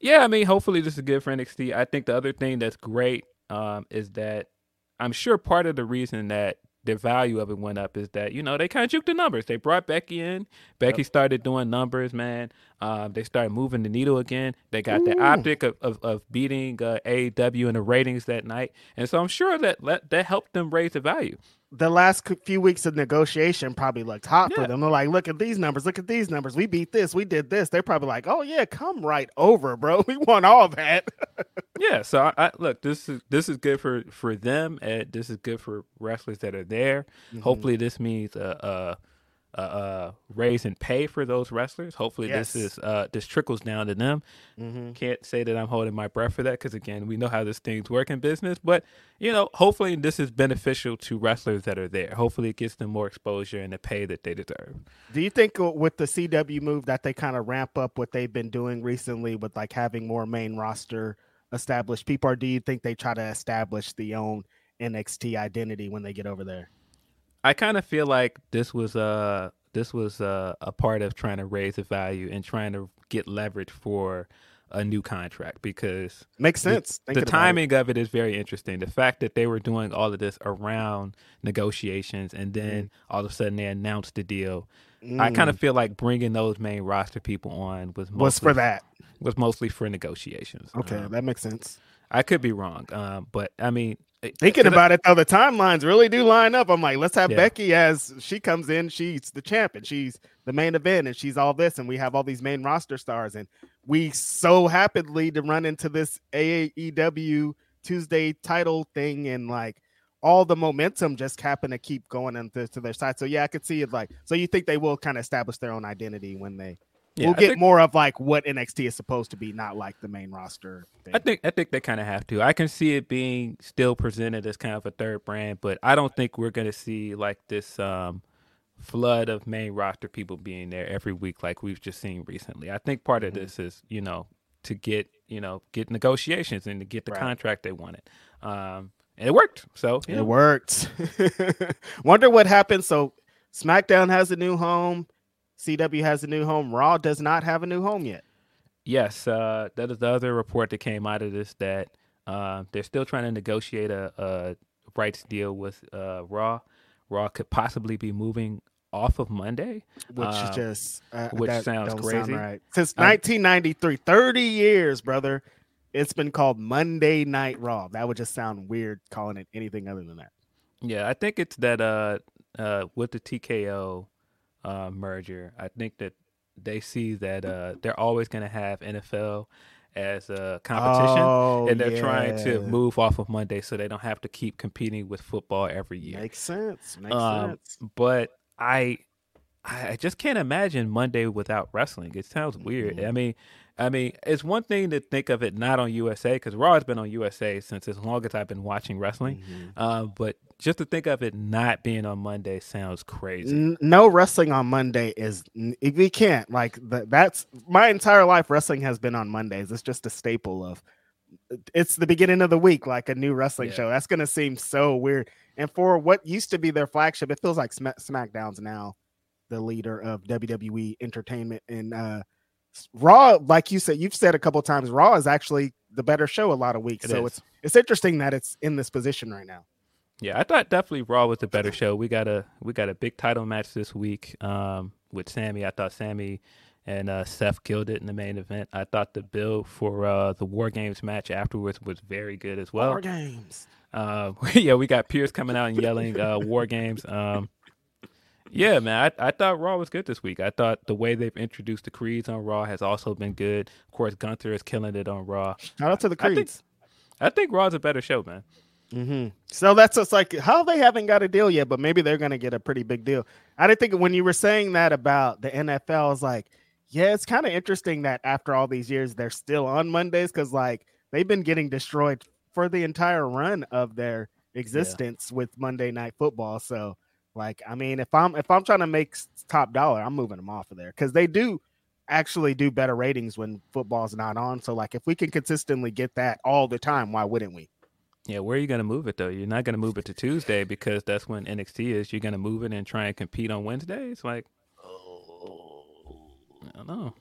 S5: yeah, I mean, hopefully this is good for NXT. I think the other thing that's great um, is that I'm sure part of the reason that the value of it went up is that you know they kind of juked the numbers. They brought Becky in. Becky started doing numbers, man. Um, they started moving the needle again. They got the optic of, of, of beating uh, AEW in the ratings that night, and so I'm sure that, that helped them raise the value.
S4: The last few weeks of negotiation probably looked hot for them. They're like, look at these numbers, look at these numbers. We beat this, we did this. They're probably like, oh yeah, come right over, bro. We want all that.
S5: Yeah, so I, I look. This is this is good for for them. And this is good for wrestlers that are there.
S4: Mm-hmm.
S5: Hopefully, this means a, a, a raise and pay for those wrestlers. Hopefully,
S4: Yes.
S5: this is uh this trickles down to them.
S4: Mm-hmm.
S5: Can't say that I'm holding my breath for that because again, we know how this things work in business. But you know, hopefully, this is beneficial to wrestlers that are there. Hopefully, it gets them more exposure and the pay that they deserve.
S4: Do you think uh, with the CW move that they kind of ramp up what they've been doing recently with like having more main roster established people, or do you think they try to establish the own NXT identity when they get over there?
S5: I kind of feel like this was uh this was uh, a part of trying to raise the value and trying to get leverage for a new contract because
S4: Makes
S5: the-
S4: sense.
S5: The,
S4: thinking about it.
S5: timing of it is very interesting. The fact that they were doing all of this around negotiations and then all of a sudden they announced the deal. I kind of feel like bringing those main roster people on was mostly,
S4: Mm. was for that.
S5: was mostly for negotiations.
S4: Okay,
S5: Um,
S4: that makes sense.
S5: I could be wrong, um, but I mean,
S4: Thinking about it though, the timelines really do line up. I'm like, let's have
S5: Yeah.
S4: Becky as she comes in, she's the champion, she's the main event, and she's all this, and we have all these main roster stars, and we so happily to run into this AEW Tuesday title thing, and like all the momentum just happen to keep going into to their side. So yeah, I could see it like. So you think they will kind of establish their own identity when they
S5: Yeah,
S4: we'll
S5: I
S4: get
S5: think-
S4: more of like what NXT is supposed to be, not like the main roster. Thing.
S5: I think I think they kind of have to. I can see it being still presented as kind of a third brand, but I don't think we're going to see like this um, flood of main roster people being there every week like we've just seen recently. I think part
S4: Mm-hmm.
S5: of this is you know to get you know get negotiations and to get the
S4: Right.
S5: contract they wanted, um, and it worked. So know,
S4: It worked. Wonder what happened. So SmackDown has a new home. CW has a new home. Raw does not have a new home yet.
S5: Yes, uh, that is the other report that came out of this that uh, they're still trying to negotiate a, a rights deal with uh, Raw. Raw could possibly be moving off of Monday.
S4: Which is
S5: Um,
S4: just uh,
S5: which
S4: that
S5: sounds crazy.
S4: right. Since
S5: I-
S4: 1993, 30 years, brother. It's been called Monday Night Raw. That would just sound weird calling it anything other than that.
S5: Yeah, I think it's that uh, uh, with the TKO uh, merger, I think that they see that uh, they're always going to have NFL as a competition,
S4: Oh,
S5: and they're trying to move off of Monday so they don't have to keep competing with football every year.
S4: Makes sense. Makes
S5: Um,
S4: sense.
S5: but I I I just can't imagine Monday without wrestling. It sounds weird.
S4: Mm-hmm.
S5: I mean, I mean, it's one thing to think of it not on USA because Raw has been on USA since as long as I've been watching wrestling.
S4: Mm-hmm.
S5: Uh, but just to think of it not being on Monday sounds crazy.
S4: No wrestling on Monday is we can't like th- that's my entire life wrestling has been on Mondays. It's just a staple of it's the beginning of the week like a new wrestling
S5: Yeah.
S4: show. That's going to seem so weird. And for what used to be their flagship, it feels like Sma- SmackDown's now the leader of WWE entertainment and uh Raw like you said you've said a couple times Raw is actually the better show a lot of weeks.
S5: It
S4: so
S5: is.
S4: it's it's interesting that it's in this position right now.
S5: Yeah, I thought definitely Raw was the better show. We got a we got a big title match this week um, with Sami. I thought Sami and uh, Seth killed it in the main event. I thought the build for uh, the War Games match afterwards was very good as well.
S4: War games.
S5: Uh, yeah, we got Pearce coming out and yelling uh, "War Games." Um, yeah, man, I, I thought Raw was good this week. I thought the way they've introduced the Creeds on Raw has also been good. Of course, Gunther is killing it on Raw.
S4: Shout out to the
S5: I think-
S4: Creeds.
S5: I think Raw's a better show, man.
S4: hmm So that's just like how they haven't got a deal yet, but maybe they're gonna get a pretty big deal. I didn't think when you were saying that about the NFL, I was like, yeah, it's kind of interesting that after all these years they're still on Mondays because like they've been getting destroyed for the entire run of their existence with Monday Night Football. So like, I mean, if I'm if I'm trying to make top dollar, I'm moving them off of there because they do actually do better ratings when football's not on. So like, if we can consistently get that all the time, why wouldn't we?
S5: Yeah, where are you going to move it though? You're not going to move it to Tuesday because that's when NXT is. You're going to move it and try and compete on Wednesdays. Like, oh. I don't know.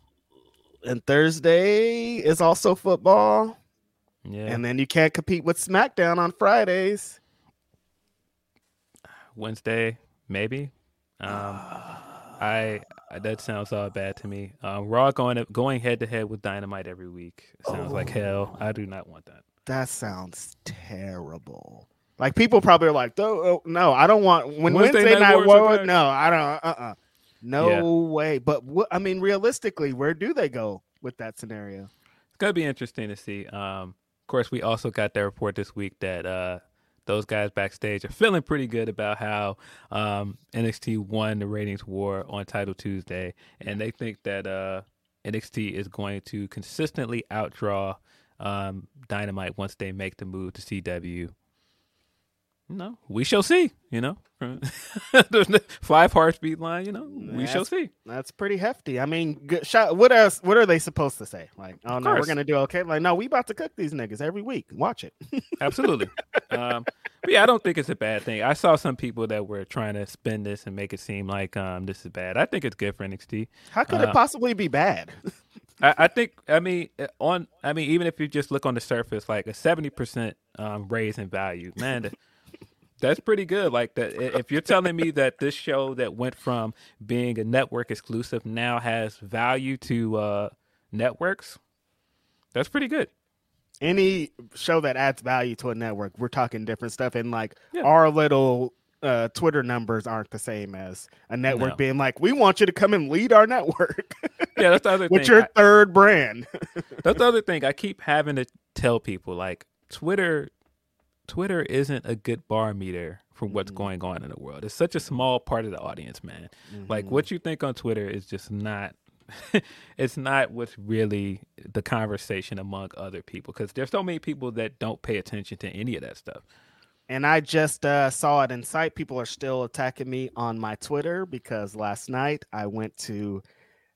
S4: and Thursday is also football.
S5: Yeah,
S4: And then you can't compete with SmackDown on Fridays.
S5: Wednesday maybe. Um, I that sounds all bad to me. Uh, Raw going going head to head with Dynamite every week sounds like hell. I do not want that.
S4: That sounds terrible. Like people probably are like, oh, oh, no, I don't want when
S5: Wednesday
S4: Wednesday,
S5: Night
S4: Night War. No, I don't. Uh, uh no
S5: Yeah.
S4: way. But what I mean, realistically, where do they go with that scenario?
S5: It's gonna be interesting to see. Um, of course, we also got that report this week that uh, those guys backstage are feeling pretty good about how um, NXT won the ratings war on Title Tuesday, and they think that uh, NXT is going to consistently outdraw um, Dynamite once they make the move to CW. No, we shall see. You know, the five heartbeat line. You know, we shall see.
S4: That's pretty hefty. I mean, good shot. What else? What are they supposed to say? Like, oh no, we're gonna do okay. Like, no, we about to cook these niggas every week. Watch it.
S5: Absolutely. um, but yeah, I don't think it's a bad thing. I saw some people that were trying to spin this and make it seem like um, this is bad. I think it's good for NXT.
S4: How could
S5: Uh,
S4: it possibly be bad?
S5: I, I think. I mean, uh, on. I mean, even if you just look on the surface, like a seventy percent um, raise in value, man. th- That's pretty good. Like that. If you're telling me that this show that went from being a network exclusive now has value to uh, networks, that's pretty good.
S4: any show that adds value to a network, we're talking different stuff, and like
S5: Yeah.
S4: our little uh, Twitter numbers aren't the same as a network
S5: No.
S4: being like, we want you to come and lead our network
S5: Yeah, that's the other
S4: with
S5: thing.
S4: your
S5: I-
S4: third brand.
S5: That's the other thing. I keep having to tell people like Twitter Twitter isn't a good barometer for what's going on in the world. It's such a small part of the audience, man. Like what you think on Twitter is just not it's not what's really the conversation among other people because there's so many people that don't pay attention to any of that stuff.
S4: and I just uh, saw it in sight. People are still attacking me on my Twitter because last night I went to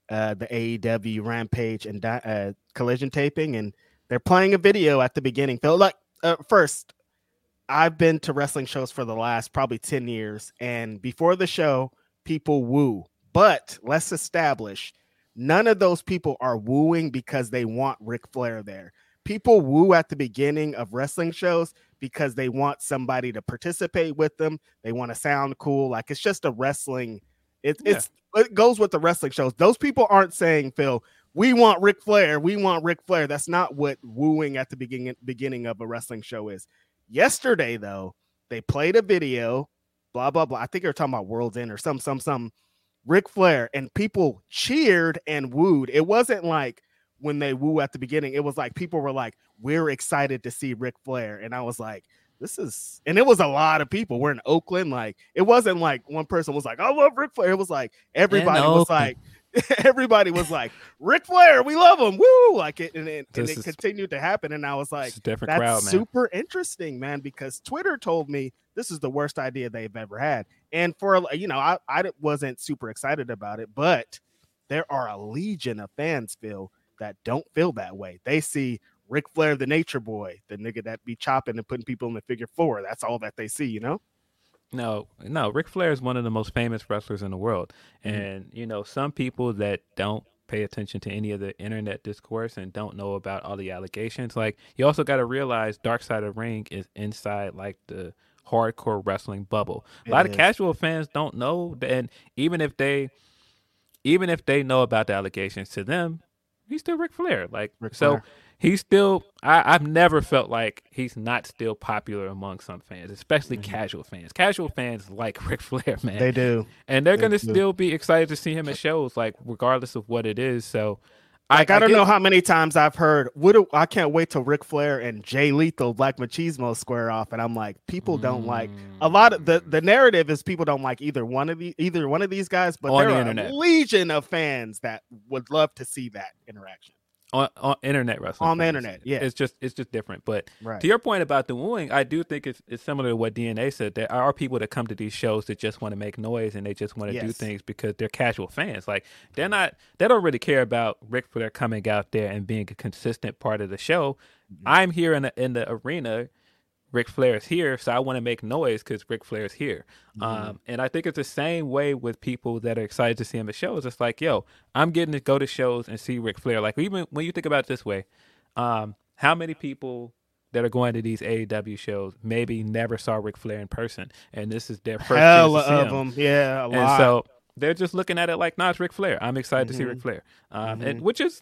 S4: uh, the AEW Rampage and uh, Collision taping, and they're playing a video at the beginning. Phil, like uh, first, I've been to wrestling shows for the last probably ten years, and before the show, people woo. But let's establish, none of those people are wooing because they want Ric Flair there. People woo at the beginning of wrestling shows because they want somebody to participate with them. They want to sound cool. Like it's just a wrestling. It,
S5: Yeah.
S4: It's it goes with the wrestling shows. Those people aren't saying, Phil, we want Ric Flair. We want Ric Flair. That's not what wooing at the beginning beginning of a wrestling show is. Yesterday, though, they played a video, blah blah blah. I think they're talking about World's End or some some some Ric Flair, and people cheered and wooed. It wasn't like when they woo at the beginning. It was like people were like, "We're excited to see Ric Flair," and I was like, "This is," and it was a lot of people. We're in Oakland, like it wasn't like one person was like, "I love Ric Flair." It was like everybody was
S5: Oakland.
S4: like, everybody was like, "Ric Flair, we love him!" Woo! Like it, and it, and it
S5: is-
S4: continued to happen, and I was like,
S5: different
S4: that's
S5: crowd, man.
S4: super interesting, man, because Twitter told me this is the worst idea they've ever had. And for you know, I, I wasn't super excited about it, but there are a legion of fans, Phil, that don't feel that way. They see Ric Flair, the nature boy, the nigga that be chopping and putting people in the figure four. That's all that they see, you know?
S5: No, no. Ric Flair is one of the most famous wrestlers in the world,
S4: Mm-hmm.
S5: and you know some people that don't pay attention to any of the internet discourse and don't know about all the allegations. Like you also got to realize Dark Side of the Ring is inside like the hardcore wrestling bubble. A lot of casual fans don't know, and even if they, even if they know about the allegations, to them, he's still Ric Flair. Like
S4: Ric
S5: so.
S4: Flair.
S5: He's still. I, I've never felt like he's not still popular among some fans, especially casual fans. Casual fans like Ric Flair, man.
S4: Mm-hmm. They do.
S5: and they're
S4: they
S5: going to still be excited to see him at shows, like regardless of what it is. So,
S4: I, don't
S5: get-
S4: know how many times I've heard. What do, I can't wait till Ric Flair and Jay Lethal, Black Machismo square off, and I'm like, people don't like a lot of the the narrative is people don't like either one of the either one of these guys, but
S5: On
S4: there
S5: the
S4: are
S5: internet.
S4: a legion of fans that would love to see that interaction.
S5: On, on internet wrestling
S4: On the internet, yeah.
S5: it's just it's just different but
S4: Right.
S5: to your point about the wooing i do think it's, it's similar to what dna said there are people that come to these shows that just want to make noise and they just want to do things because they're casual fans like they're not they don't really care about Ric Flair their coming out there and being a consistent part of the show
S4: Mm-hmm.
S5: i'm here in the in the arena Ric Flair is here, so I want to make noise because Ric Flair is here.
S4: Mm-hmm.
S5: Um, and I think it's the same way with people that are excited to see him at shows. It's like, yo, I'm getting to go to shows and see Ric Flair. Like even when you think about it this way, um, how many people that are going to these AEW shows maybe never saw Ric Flair in person, and this is their first
S4: Hell
S5: chance to see
S4: of
S5: him.
S4: them, yeah, a
S5: And
S4: lot.
S5: so they're just looking at it like, nah, it's Ric Flair. I'm excited to see
S4: Mm-hmm.
S5: Ric Flair, um, and which is,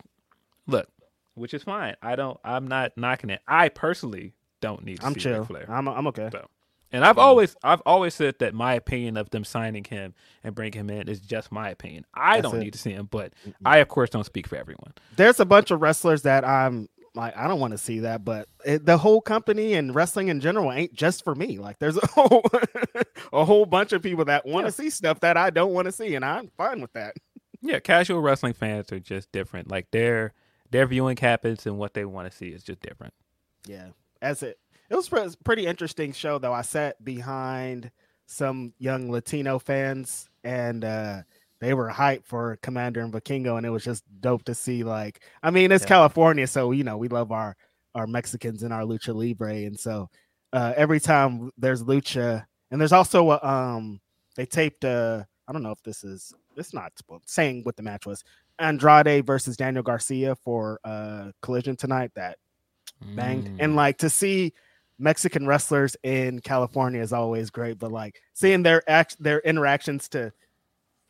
S5: look, which is fine. I don't, I'm not knocking it. I personally don't need to
S4: I'm
S5: see
S4: chill. I'm I'm okay.
S5: So, and I've always I've always said that my opinion of them signing him and bringing him in is just my opinion. I
S4: That's
S5: don't
S4: it.
S5: need to see him, but I of course don't speak for everyone.
S4: There's a bunch of wrestlers that I'm like, I don't want to see that, but it, the whole company and wrestling in general ain't just for me. Like, there's a whole a whole bunch of people that want to see stuff that I don't want to see, and I'm fine with that.
S5: Yeah, casual wrestling fans are just different. Like their their viewing habits and what they want to see is just different.
S4: Yeah, that's it. It was a pretty interesting show, though. I sat behind some young Latino fans, and uh, they were hyped for Komander and Vikingo, and it was just dope to see. Like, I mean, it's
S5: Yeah.
S4: California, so you know we love our our Mexicans and our lucha libre, and so uh, every time there's lucha, and there's also a, um they taped uh I don't know if this is it's not saying what the match was Andrade versus Daniel Garcia for uh Collision tonight that banged.
S5: Mm.
S4: And like to see Mexican wrestlers in California is always great, but like seeing their act their interactions to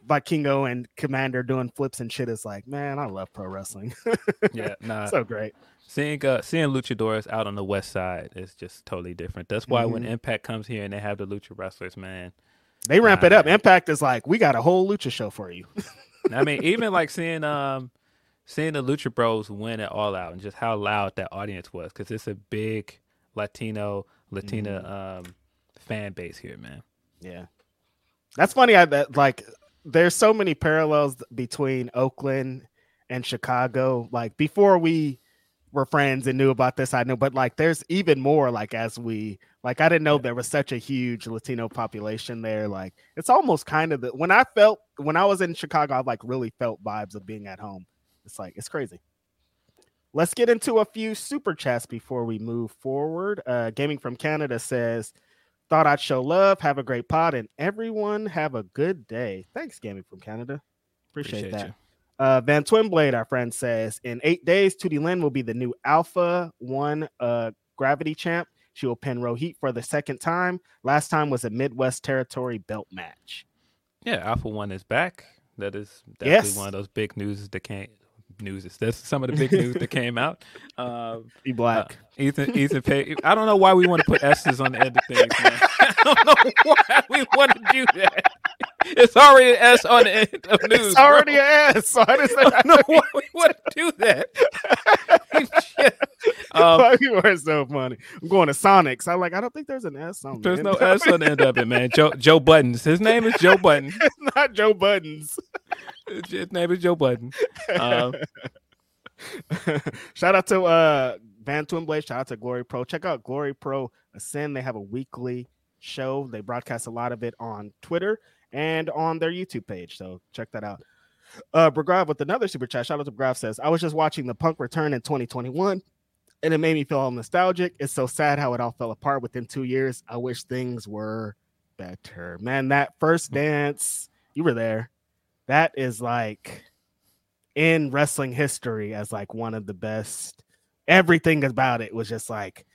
S4: Vikingo and Komander doing flips and shit is like, man, I love pro wrestling.
S5: yeah, nah.
S4: so great.
S5: Seeing uh, seeing luchadores out on the west side is just totally different. That's why when
S4: Mm-hmm.
S5: Impact comes here and they have the lucha wrestlers, man.
S4: They ramp it up. Impact is like, we got a whole lucha show for you.
S5: I mean, even like seeing um seeing the Lucha Bros win it all out and just how loud that audience was because it's a big Latino Latina
S4: Mm-hmm.
S5: um fan base here, man.
S4: Yeah. That's funny. I that like there's so many parallels between Oakland and Chicago. Like before we were friends and knew about this, I knew, but like there's even more like as we like I didn't know there was such a huge Latino population there. Like it's almost kind of the when I felt when I was in Chicago, I like really felt vibes of being at home. It's like it's crazy. Let's get into a few super chats before we move forward. Uh Gaming from Canada says Thought I'd show love. Have a great pod, and everyone have a good day. Thanks, Gaming from Canada. Appreciate,
S5: Appreciate
S4: that.
S5: you.
S4: Uh, Van Twinblade, our friend, says in eight days, Tootie Lynn will be the new Alpha One uh, Gravity Champ. She will pin Rohit for the second time. Last time was a Midwest Territory belt match.
S5: Yeah, Alpha One is back. That is definitely
S4: Yes.
S5: one of those big news that came news. That's some of the big news that came out. Um,
S4: Be
S5: uh,
S4: black.
S5: Ethan Ethan Page. I don't know why we want to put S's on the end of things, man. I don't know why we want to do that. It's already an S on the end of news.
S4: it's already
S5: bro.
S4: an S. So I just
S5: I don't know why we want to do that. Shit. Um,
S4: you are so funny. I'm going to Sonics. I'm like, I don't think there's an S on
S5: there's
S4: the
S5: no. S on the end of it, man. Joe Joe Buddens. His name is Joe Budden.
S4: It's not Joe Buddens.
S5: His name is Joe Budden. Um,
S4: shout out to uh Van Twinblade. Shout out to Glory Pro. Check out Glory Pro Ascend. They have a weekly show. They broadcast a lot of it on Twitter and on their YouTube page. So check that out. Uh Bragrav with another super chat. Shout out to Bragrav says, I was just watching the punk return in 2021 and it made me feel all nostalgic. It's so sad how it all fell apart within two years. I wish things were better. Man, that first dance, you were there. That is like in wrestling history as like one of the best. Everything about it was just like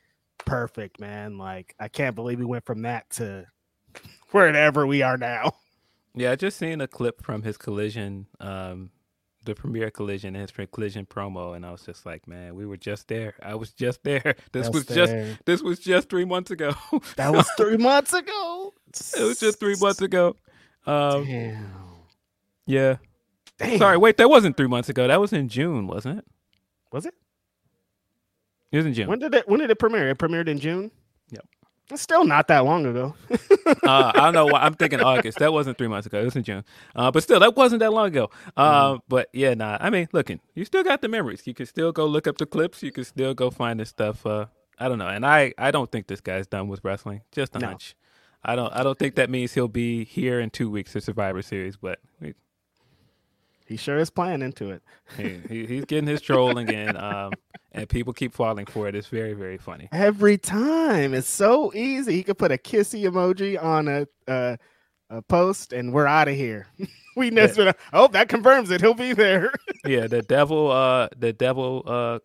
S4: perfect, man. Like I can't believe we went from that to wherever we are now.
S5: yeah, I just seen a clip from his collision, um, the premiere collision, and his collision promo, and I was just like, man, we were just there. I was just there. This was just this was just three months ago.
S4: That was three months ago.
S5: it was just three months ago. Um,
S4: Damn.
S5: Yeah,
S4: Damn.
S5: Sorry, wait, that wasn't three months ago. That was in June, wasn't it?
S4: Was it?
S5: It was in June.
S4: When did it? When did it premiere? It premiered in June.
S5: Yep.
S4: It's still not that long ago.
S5: uh, I don't know why I'm thinking August. That wasn't three months ago. It was in June. Uh, but still, that wasn't that long ago. Uh,
S4: Mm-hmm.
S5: But yeah, nah. I mean, looking, you still got the memories. You can still go look up the clips. You can still go find this stuff. Uh, I don't know, and I, I don't think this guy's done with wrestling. Just a
S4: No.
S5: hunch. I don't I don't think that means he'll be here in two weeks for Survivor Series, but he,
S4: he sure is playing into it.
S5: he, he- he's getting his trolling in, um, and people keep falling for it. It's very very funny.
S4: Every time, it's so easy. He could put a kissy emoji on a a, a post, and we're out of here. we been, oh, that confirms it. He'll be there.
S5: yeah, the devil, uh, the devil, uh,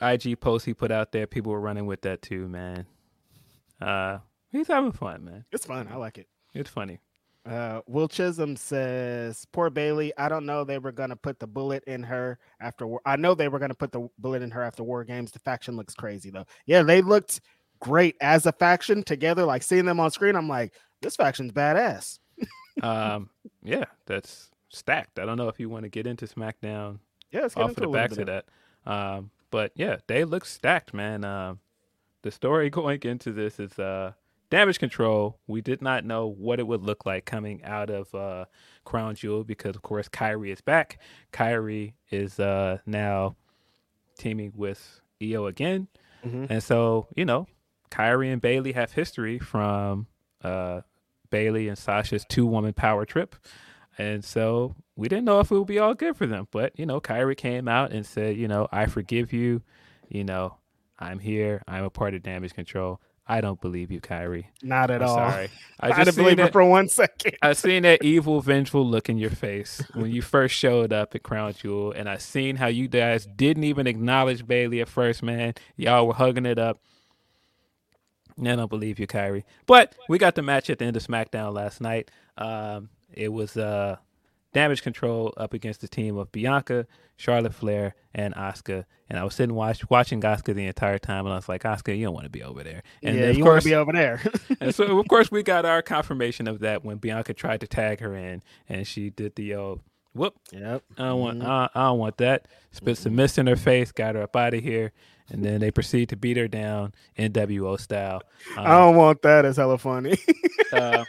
S5: IG post he put out there, people were running with that too, man. Uh, he's having fun, man.
S4: it's fun. I like it.
S5: It's funny.
S4: Uh, Will Chisholm says, "Poor Bayley. I don't know they were gonna put the bullet in her after. War- I know they were gonna put the bullet in her after War Games. The faction looks crazy though. Yeah, they looked great as a faction together. Like seeing them on screen, I'm like, this faction's badass.
S5: Um, yeah, that's stacked. I don't know if you want to get into SmackDown
S4: Yeah, let's get
S5: off of the backs of
S4: of
S5: that. Um, but yeah, they look stacked, man. Um, the story going into this is uh, damage control. We did not know what it would look like coming out of uh, Crown Jewel because, of course, Kairi is back. Kairi is uh, now teaming with IYO again,
S4: Mhm.
S5: and so you know, Kairi and Bayley have history from uh, Bayley and Sasha's two-woman power trip. And so we didn't know if it would be all good for them. But, you know, Kairi came out and said, you know, I forgive you. You know, I'm here. I'm a part of damage control. I don't believe you, Kairi.
S4: Not at
S5: I'm
S4: all.
S5: sorry. I
S4: I,
S5: just
S4: didn't
S5: seen
S4: believe it for one second.
S5: I seen that evil, vengeful look in your face when you first showed up at Crown Jewel, and I seen how you guys didn't even acknowledge Bayley at first, man. Y'all were hugging it up. I don't believe you, Kairi. But we got the match at the end of SmackDown last night. Um, it was uh, Damage Control up against the team of Bianca, Charlotte Flair, and Asuka. And I was sitting watch, watching Asuka the entire time, and I was like, Asuka, you don't want to be over there. And
S4: yeah,
S5: of
S4: you want
S5: course,
S4: to be over there.
S5: and so of course we got our confirmation of that when Bianca tried to tag her in, and she did the old whoop.
S4: yep.
S5: I don't want. I, I don't want that. Spit some mist in her face. Got her up out of here, and then they proceed to beat her down NWO style. Um,
S4: I don't want that. It's hella funny.
S5: uh,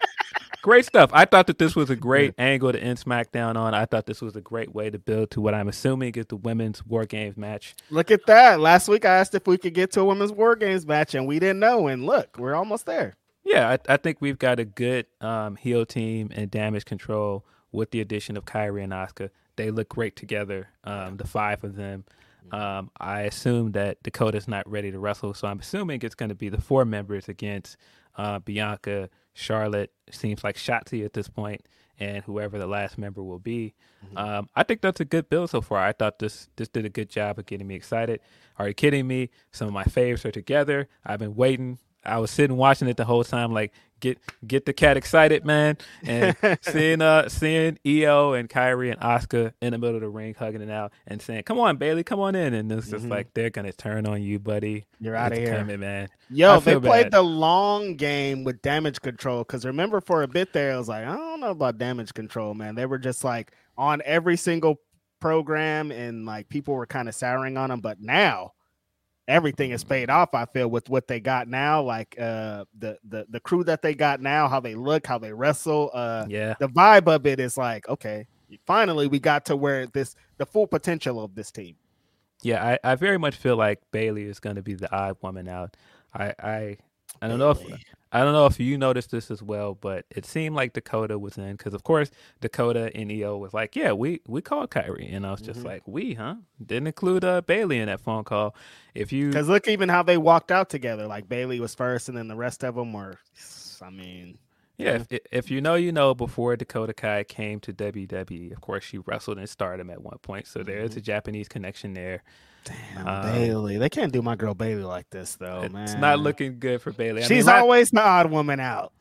S5: great stuff. I thought that this was a great angle to end SmackDown on. I thought this was a great way to build to what I'm assuming is the women's War Games match.
S4: Look at that. Last week I asked if we could get to a women's war games match, and we didn't know. And look, we're almost there.
S5: Yeah, I, I think we've got a good um, heel team and damage control with the addition of Kairi and Asuka. They look great together, um, the five of them. Um, I assume that Dakota's not ready to wrestle, so I'm assuming it's going to be the four members against uh, Bianca, Charlotte, seems like Shotzi at this point, and whoever the last member will be. Um, I think that's a good build so far. I thought this this did a good job of getting me excited. Are you kidding me? Some of my faves are together. I've been waiting. I was sitting watching it the whole time, like get get the cat excited, man, and seeing uh seeing IYO and Kairi and Asuka in the middle of the ring hugging it out and saying, "Come on, Bayley, come on in," and it's just like they're gonna turn on you, buddy.
S4: Mm-hmm. You're outta
S5: It's
S4: here.
S5: coming, man.
S4: Yo, they
S5: feel
S4: played
S5: bad.
S4: the long game with damage control. Because remember, for a bit there, I was like, I don't know about damage control, man. They were just like on every single program, and like people were kind of souring on them. But now, everything is paid off. I feel with what they got now, like uh the the the crew that they got now, how they look, how they wrestle. Uh,
S5: Yeah,
S4: the vibe of it is like, okay, finally we got to where this the full potential of this team.
S5: yeah. I, I very much feel like Bayley is gonna be the odd woman out. I I I don't know if I don't know if you noticed this as well, but it seemed like Dakota was in because, of course, Dakota and IYO was like, "Yeah, we we called Kairi," and I was just like, "We, huh?" Didn't include uh, Bayley in that phone call. If you
S4: Because look, even how they walked out together. Like Bayley was first, and then the rest of them were. I mean,
S5: Yeah, if, if you know, you know. Before Dakota Kai came to WWE, of course, she wrestled in Stardom at one point, so there
S4: Mm-hmm.
S5: is a Japanese connection there.
S4: Damn,
S5: Um,
S4: Bayley. They can't do my girl Bayley like this, though,
S5: it's
S4: man.
S5: not looking good for Bayley. I
S4: She's
S5: la-
S4: always the odd woman out.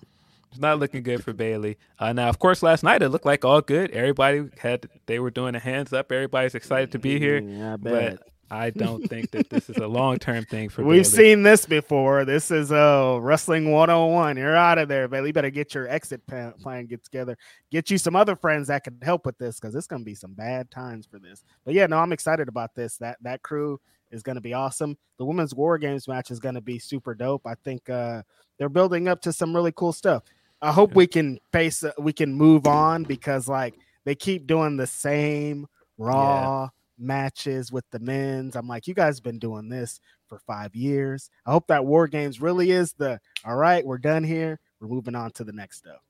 S5: It's not looking good for Bayley. Uh, now, of course, last night it looked like all good. Everybody had they were doing a hands up. Everybody's excited to be here.
S4: I
S5: But. I don't think that this is a long term thing for.
S4: We've
S5: Bayley.
S4: seen this before. This is uh wrestling 101. You're out of there, Bayley. You better get your exit plan, get together. Get you some other friends that can help with this because it's gonna be some bad times for this. But yeah, no, I'm excited about this. That that crew is gonna be awesome. The women's war games match is gonna be super dope. I think uh they're building up to some really cool stuff. I hope we can face uh, we can move on because like they keep doing the same raw matches with the men's. I'm like, you guys have been doing this for five years. I hope that War Games really is the all right, we're done here. We're moving on to the next stuff.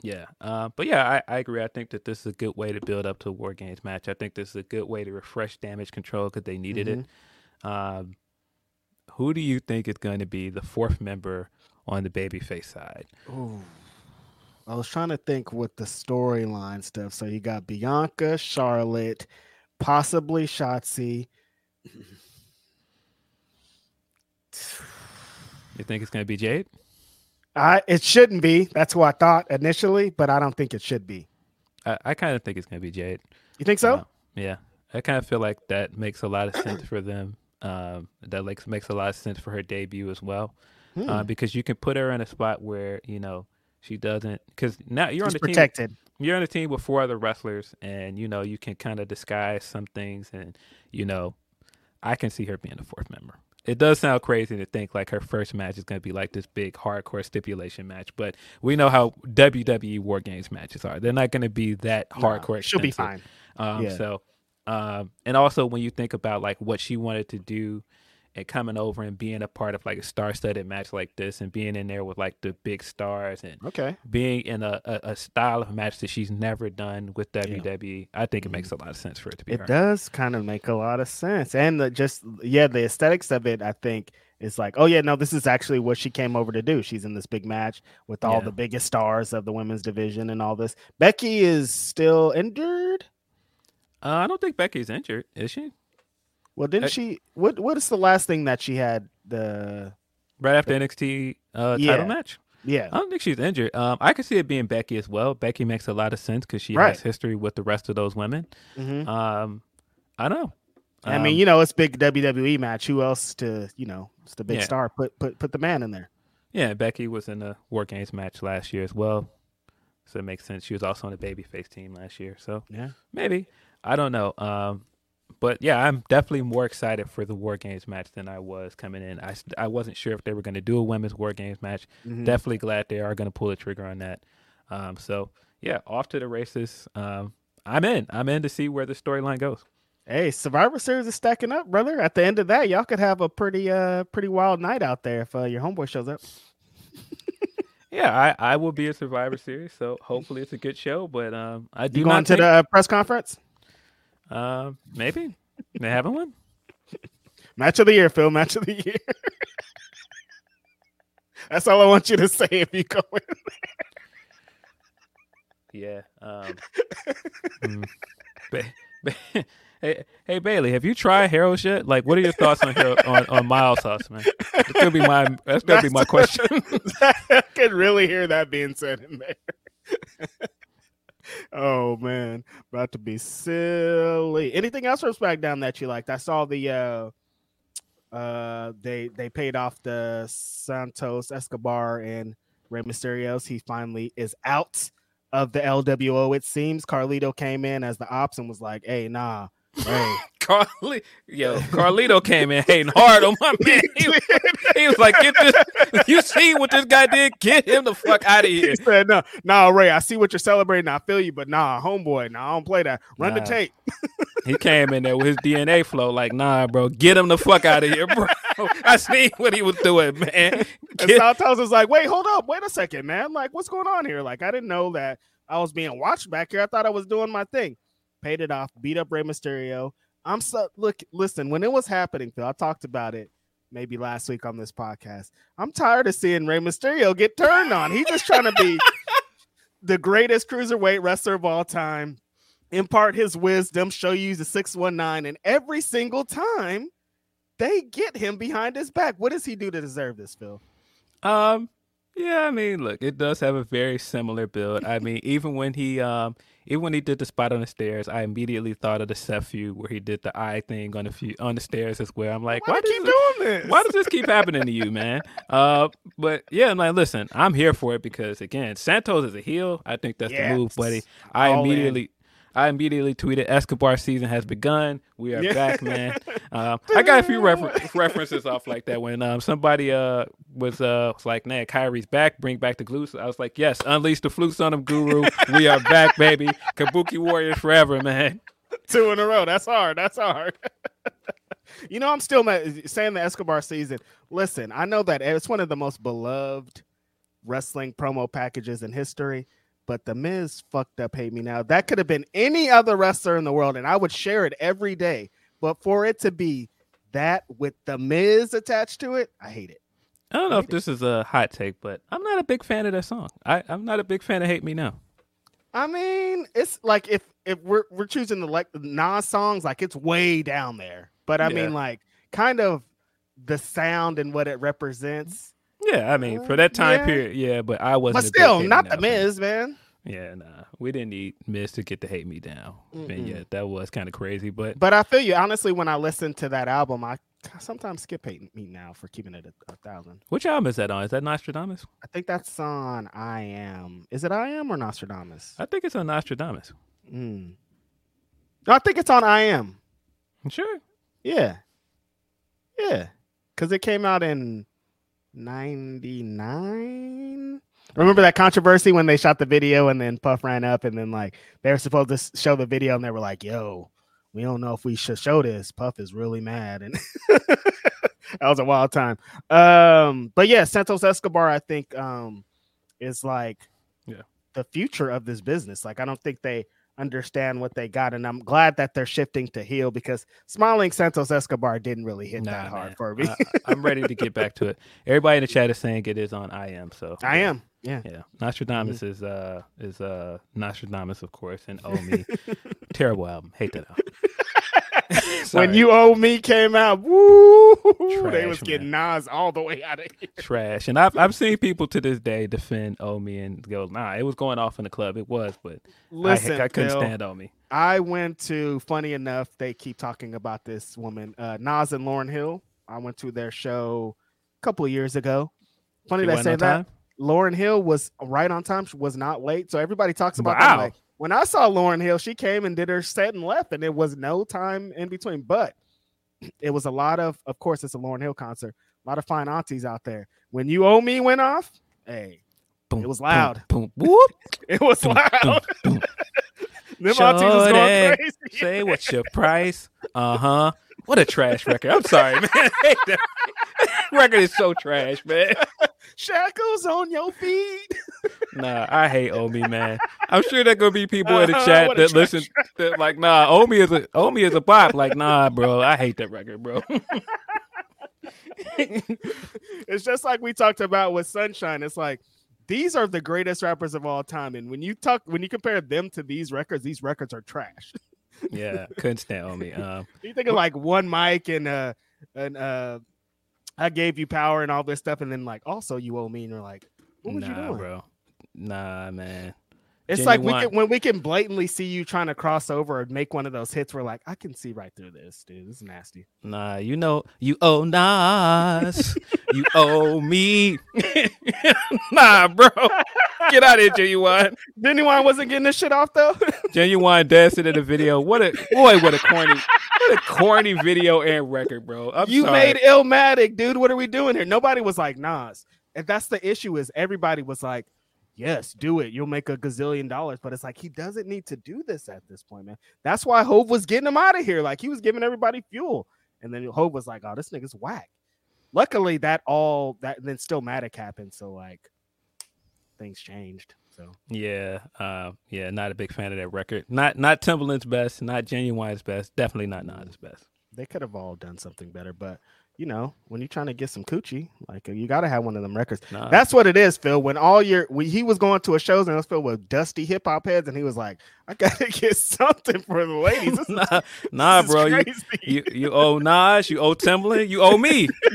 S5: Yeah, uh, but yeah, I, I agree. I think that this is a good way to build up to a War Games match. I think this is a good way to refresh damage control because they needed it. Um, who do you think is going to be the fourth member on the babyface side?
S4: Ooh. I was trying to think with the storyline stuff. So you got Bianca, Charlotte, possibly Shotzi.
S5: You think it's going to be Jade?
S4: I it shouldn't be. That's what I thought initially, but I don't think it should be.
S5: I, I kind of think it's going to be Jade.
S4: You think so?
S5: Uh, yeah, I kind of feel like that makes a lot of sense for them. Um, that makes makes a lot of sense for her debut as well,
S4: Hmm.
S5: uh, because you can put her in a spot where you know she doesn't. Because now you're on
S4: She's
S5: the team. You're on a team with four other wrestlers, and you know you can kind of disguise some things, and you know, I can see her being the fourth member. It does sound crazy to think like her first match is going to be like this big hardcore stipulation match, but we know how WWE War Games matches are. They're not going to be that hardcore.
S4: she'll be fine.
S5: Um,
S4: Yeah.
S5: So, um, and also when you think about like what she wanted to do and coming over and being a part of like a star-studded match like this and being in there with like the big stars and
S4: Okay.
S5: being in a, a, a style of match that she's never done with WWE, I think it makes a lot of sense for it to be
S4: It
S5: her.
S4: does kind of make a lot of sense. And the, just yeah, the aesthetics of it, I think, is like, oh yeah, no, this is actually what she came over to do. She's in this big match with all
S5: Yeah.
S4: the biggest stars of the women's division and all this. Becky is still injured.
S5: Uh, I don't think Becky's injured, is she?
S4: Well, didn't
S5: Uh,
S4: she? What What is the last thing that she had? The
S5: Right after NXT uh,
S4: Yeah.
S5: title match.
S4: yeah,
S5: I don't think she's injured. Um, I could see it being Becky as well. Becky makes a lot of sense because she
S4: Right.
S5: has history with the rest of those women.
S4: Mhm.
S5: Um, I don't know.
S4: I mean,
S5: Um,
S4: you know, it's big WWE match. Who else to you know? It's the big
S5: Yeah.
S4: star. Put put put the man in there.
S5: Yeah, Becky was in the War Games match last year as well, so it makes sense. She was also on the babyface team last year, so
S4: Yeah.
S5: maybe I don't know. Um, but yeah, I'm definitely more excited for the War Games match than I was coming in. I I wasn't sure if they were going to do a women's War Games match.
S4: Mm-hmm.
S5: Definitely glad they are going to pull the trigger on that. Um, so yeah, off to the races. Um, I'm in. I'm in to see where the storyline goes.
S4: Hey, Survivor Series is stacking up, brother. At the end of that, y'all could have a pretty uh pretty wild night out there if uh, your homeboy shows up.
S5: Yeah, I, I will be a Survivor Series, so hopefully it's a good show. But um, I do
S4: You going
S5: not
S4: to
S5: think,
S4: the uh, press conference?
S5: Uh, maybe they haven't won.
S4: Match of the year, Phil. Match of the year. That's all I want you to say if you go in.
S5: Yeah. Um, mm. Ba- ba- hey, hey Bayley, have you tried Harold's yet? Like, what are your thoughts on Harold, on on mild sauce, man? That's gonna be my that's gonna be my question.
S4: I could really hear that being said in there. Oh man, about to be silly. Anything else from SmackDown that you liked? I saw the uh uh they they paid off the Santos Escobar and Rey Mysterios. He finally is out of the LWO. It seems Carlito came in as the ops and was like, "Hey, nah, hey."
S5: Carly, yo, Carlito came in hating hard on my man. He, was- he was like, "Get this! You see what this guy did? Get him the fuck out of here!"
S4: He said, "No, nah, Rey. I see what you're celebrating. I feel you, but nah, homeboy. Nah, I don't play that. Run the tape."
S5: He came in there with his DNA flow, like, "Nah, bro, get him the fuck out of here, bro." I see what he was doing, man.
S4: And
S5: Get-
S4: Santos was like, "Wait, hold up, wait a second, man. Like, what's going on here? Like, I didn't know that I was being watched back here. I thought I was doing my thing. Paid it off. Beat up Rey Mysterio. I'm so look. Listen, when it was happening, Phil, I talked about it." Maybe last week on this podcast. I'm tired of seeing Rey Mysterio get turned on. He's just trying to be the greatest cruiserweight wrestler of all time, impart his wisdom, show you the 619, and every single time they get him behind his back. What does he do to deserve this, Phil?
S5: Um, Yeah, I mean, look, it does have a very similar build. I mean, even when he um even when he did the spot on the stairs, I immediately thought of the Seth feud where he did the eye thing on the few, on the stairs as well. I'm like, why,
S4: Why keep
S5: this-
S4: doing this?
S5: Why does this keep happening to you, man? Uh, but yeah, I'm like, listen, I'm here for it because again, Santos is a heel. I think that's
S4: Yes.
S5: the move, buddy. I
S4: All in.
S5: immediately. I immediately tweeted Escobar season has begun. We are
S4: Yeah.
S5: back, man. Um, I got a few refer- references off like that when um, somebody uh, was uh, was like, "Man, Kairi's back. Bring back the glutes." I was like, "Yes, unleash the flutes on him, Guru. We are back, baby. Kabuki Warriors forever, man."
S4: Two in a row. That's hard. That's hard. you know, I'm still mad, saying the Escobar season. Listen, I know that it's one of the most beloved wrestling promo packages in history, but the Miz fucked up Hate Me Now. That could have been any other wrestler in the world, and I would share it every day. But for it to be that with the Miz attached to it, I hate it.
S5: I don't know if this is a hot take, but I'm not a big fan of that song. I, I'm not a big fan of "Hate Me Now."
S4: I mean, it's like if if we're we're choosing the like the Nas songs, like it's way down there. But I
S5: Yeah.
S4: mean, like kind of the sound and what it represents.
S5: Yeah, I mean, for mm, that time
S4: Yeah.
S5: period, yeah, but I wasn't.
S4: But still, not
S5: Now
S4: the. Miz, man.
S5: Yeah, nah, we didn't need Miz to get to hate me down. And yeah, that was kind of crazy, but
S4: But I feel you honestly when I listen to that album, I sometimes skip hate me now for keeping it a, a thousand.
S5: which album is that on? Is that Nastradamus?
S4: I think that's on I Am. Is it I Am or Nastradamus?
S5: I think it's on Nastradamus.
S4: Mm. No, I think it's on I Am.
S5: Sure.
S4: Yeah. Yeah. Because it came out in 99. Remember that controversy when they shot the video and then Puff ran up and then, like, they were supposed to show the video and they were like, yo, we don't know if we should show this. Puff is really mad. And that was a wild time. Um, but yeah, Santos Escobar, I think, um, is like
S5: Yeah.
S4: the future of this business. Like, I don't think they understand what they got, and I'm glad that they're shifting to heel because smiling Santos Escobar didn't really hit that hard
S5: man.
S4: for me.
S5: I, am ready to get back to it. Everybody in the chat is saying it is on I am. So
S4: I am, yeah.
S5: Yeah, Nastradamus is uh is uh Nastradamus, of course, and Oh Me. Terrible album. Hate that album.
S4: When you owe me came out, woo, they was getting Nas all the way out of here.
S5: trash, and I've I've seen people to this day defend Oh Me and go, nah, it was going off in the club. It was, but
S4: Listen,
S5: I, I couldn't
S4: Phil,
S5: stand Oh Me.
S4: I went to. Funny enough, they keep talking about this woman, uh, Nas and Lauryn Hill. I went to their show a couple of years ago. Funny they say that.
S5: time?
S4: Lauryn Hill was right on time. She was not late. So everybody talks about
S5: Wow.
S4: that. Like, when I saw Lauryn Hill, she came and did her set and left, and there was no time in between. But it was a lot of, of course, it's a Lauryn Hill concert. A lot of fine aunties out there. When you owe me went off, hey,
S5: Boom,
S4: It was loud.
S5: Boom, whoop.
S4: it was
S5: boom,
S4: loud.
S5: boom, boom.
S4: Them aunties was going crazy.
S5: Say what's your price? Uh huh. What a trash record. I'm sorry, man. I hate that. record is so trash, man.
S4: Shackles on your feet.
S5: Nah, I hate Omi, man. I'm sure there gonna be people in the
S4: Uh-huh,
S5: chat
S4: a
S5: that listen that like, nah, Omi is a Omi is a bop. Like, nah, bro, I hate that record, bro.
S4: it's just like we talked about with Sunshine. It's like these are the greatest rappers of all time, and when you talk, when you compare them to these records, these records are trash.
S5: Yeah, couldn't stand Omi. Um,
S4: you think of like one mic and uh and uh, I gave you power and all this stuff, and then like also you owe me, and you're like, what was
S5: nah,
S4: you doing?
S5: bro. Nah, man.
S4: It's like we can when we can blatantly see you trying to cross over or make one of those hits. We're like, I can see right through this, dude. This is nasty.
S5: Nah, you know, you owe Nas. you owe me. nah, bro. Get out of here, Ginuwine.
S4: Ginuwine wasn't getting this shit off though.
S5: Ginuwine dancing in the video. What a boy, what a corny, what a corny video and record, bro. I'm
S4: you
S5: sorry.
S4: made Illmatic, dude. What are we doing here? Nobody was like Nas, and that's the issue. Is everybody was like, "Yes, do it. You'll make a gazillion dollars." But it's like he doesn't need to do this at this point, man. That's why Hov was getting him out of here. Like he was giving everybody fuel, and then Hov was like, "Oh, this nigga's whack." Luckily, that all that then Stillmatic happened, so like things changed. So
S5: Yeah, uh, yeah, not a big fan of that record. Not not Timbaland's best, not Ginuwine's best, definitely not Nas' best.
S4: they could have all done something better, but. You know, when you're trying to get some coochie, like uh, you got to have one of them records.
S5: Nah.
S4: That's what it is, Phil. When all your when he was going to a shows and it was filled with dusty hip hop heads, and he was like, "I gotta get something for the ladies." This is-
S5: nah, nah,
S4: is
S5: bro. You, you you owe Nas, you owe Timbaland, you owe me.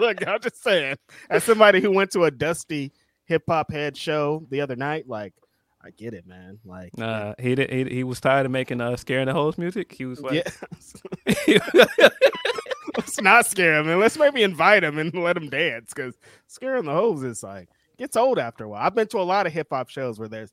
S4: Look, I'm just saying, as somebody who went to a dusty hip hop head show the other night, like I get it, man. Like,
S5: Uh, he, did, he he was tired of making uh scaring the hoes music. He was like,
S4: yeah, let's not scare him, and let's maybe invite him and let him dance because scaring the hoes is like gets old after a while. I've been to a lot of hip hop shows where there's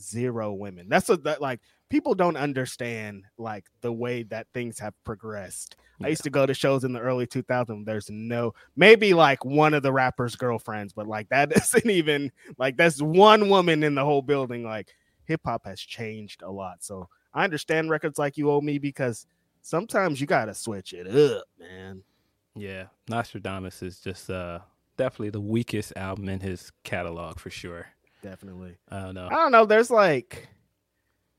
S4: zero women. That's what that like people don't understand like the way that things have progressed. I used to go to shows in the early 2000s. There's no maybe like one of the rappers' girlfriends, but like that isn't even like that's one woman in the whole building. Like hip hop has changed a lot. So I understand records like you owe me because sometimes you gotta switch it up, man.
S5: yeah, Nastradamus is just uh definitely the weakest album in his catalog for sure.
S4: Definitely.
S5: I don't know.
S4: I don't know. There's like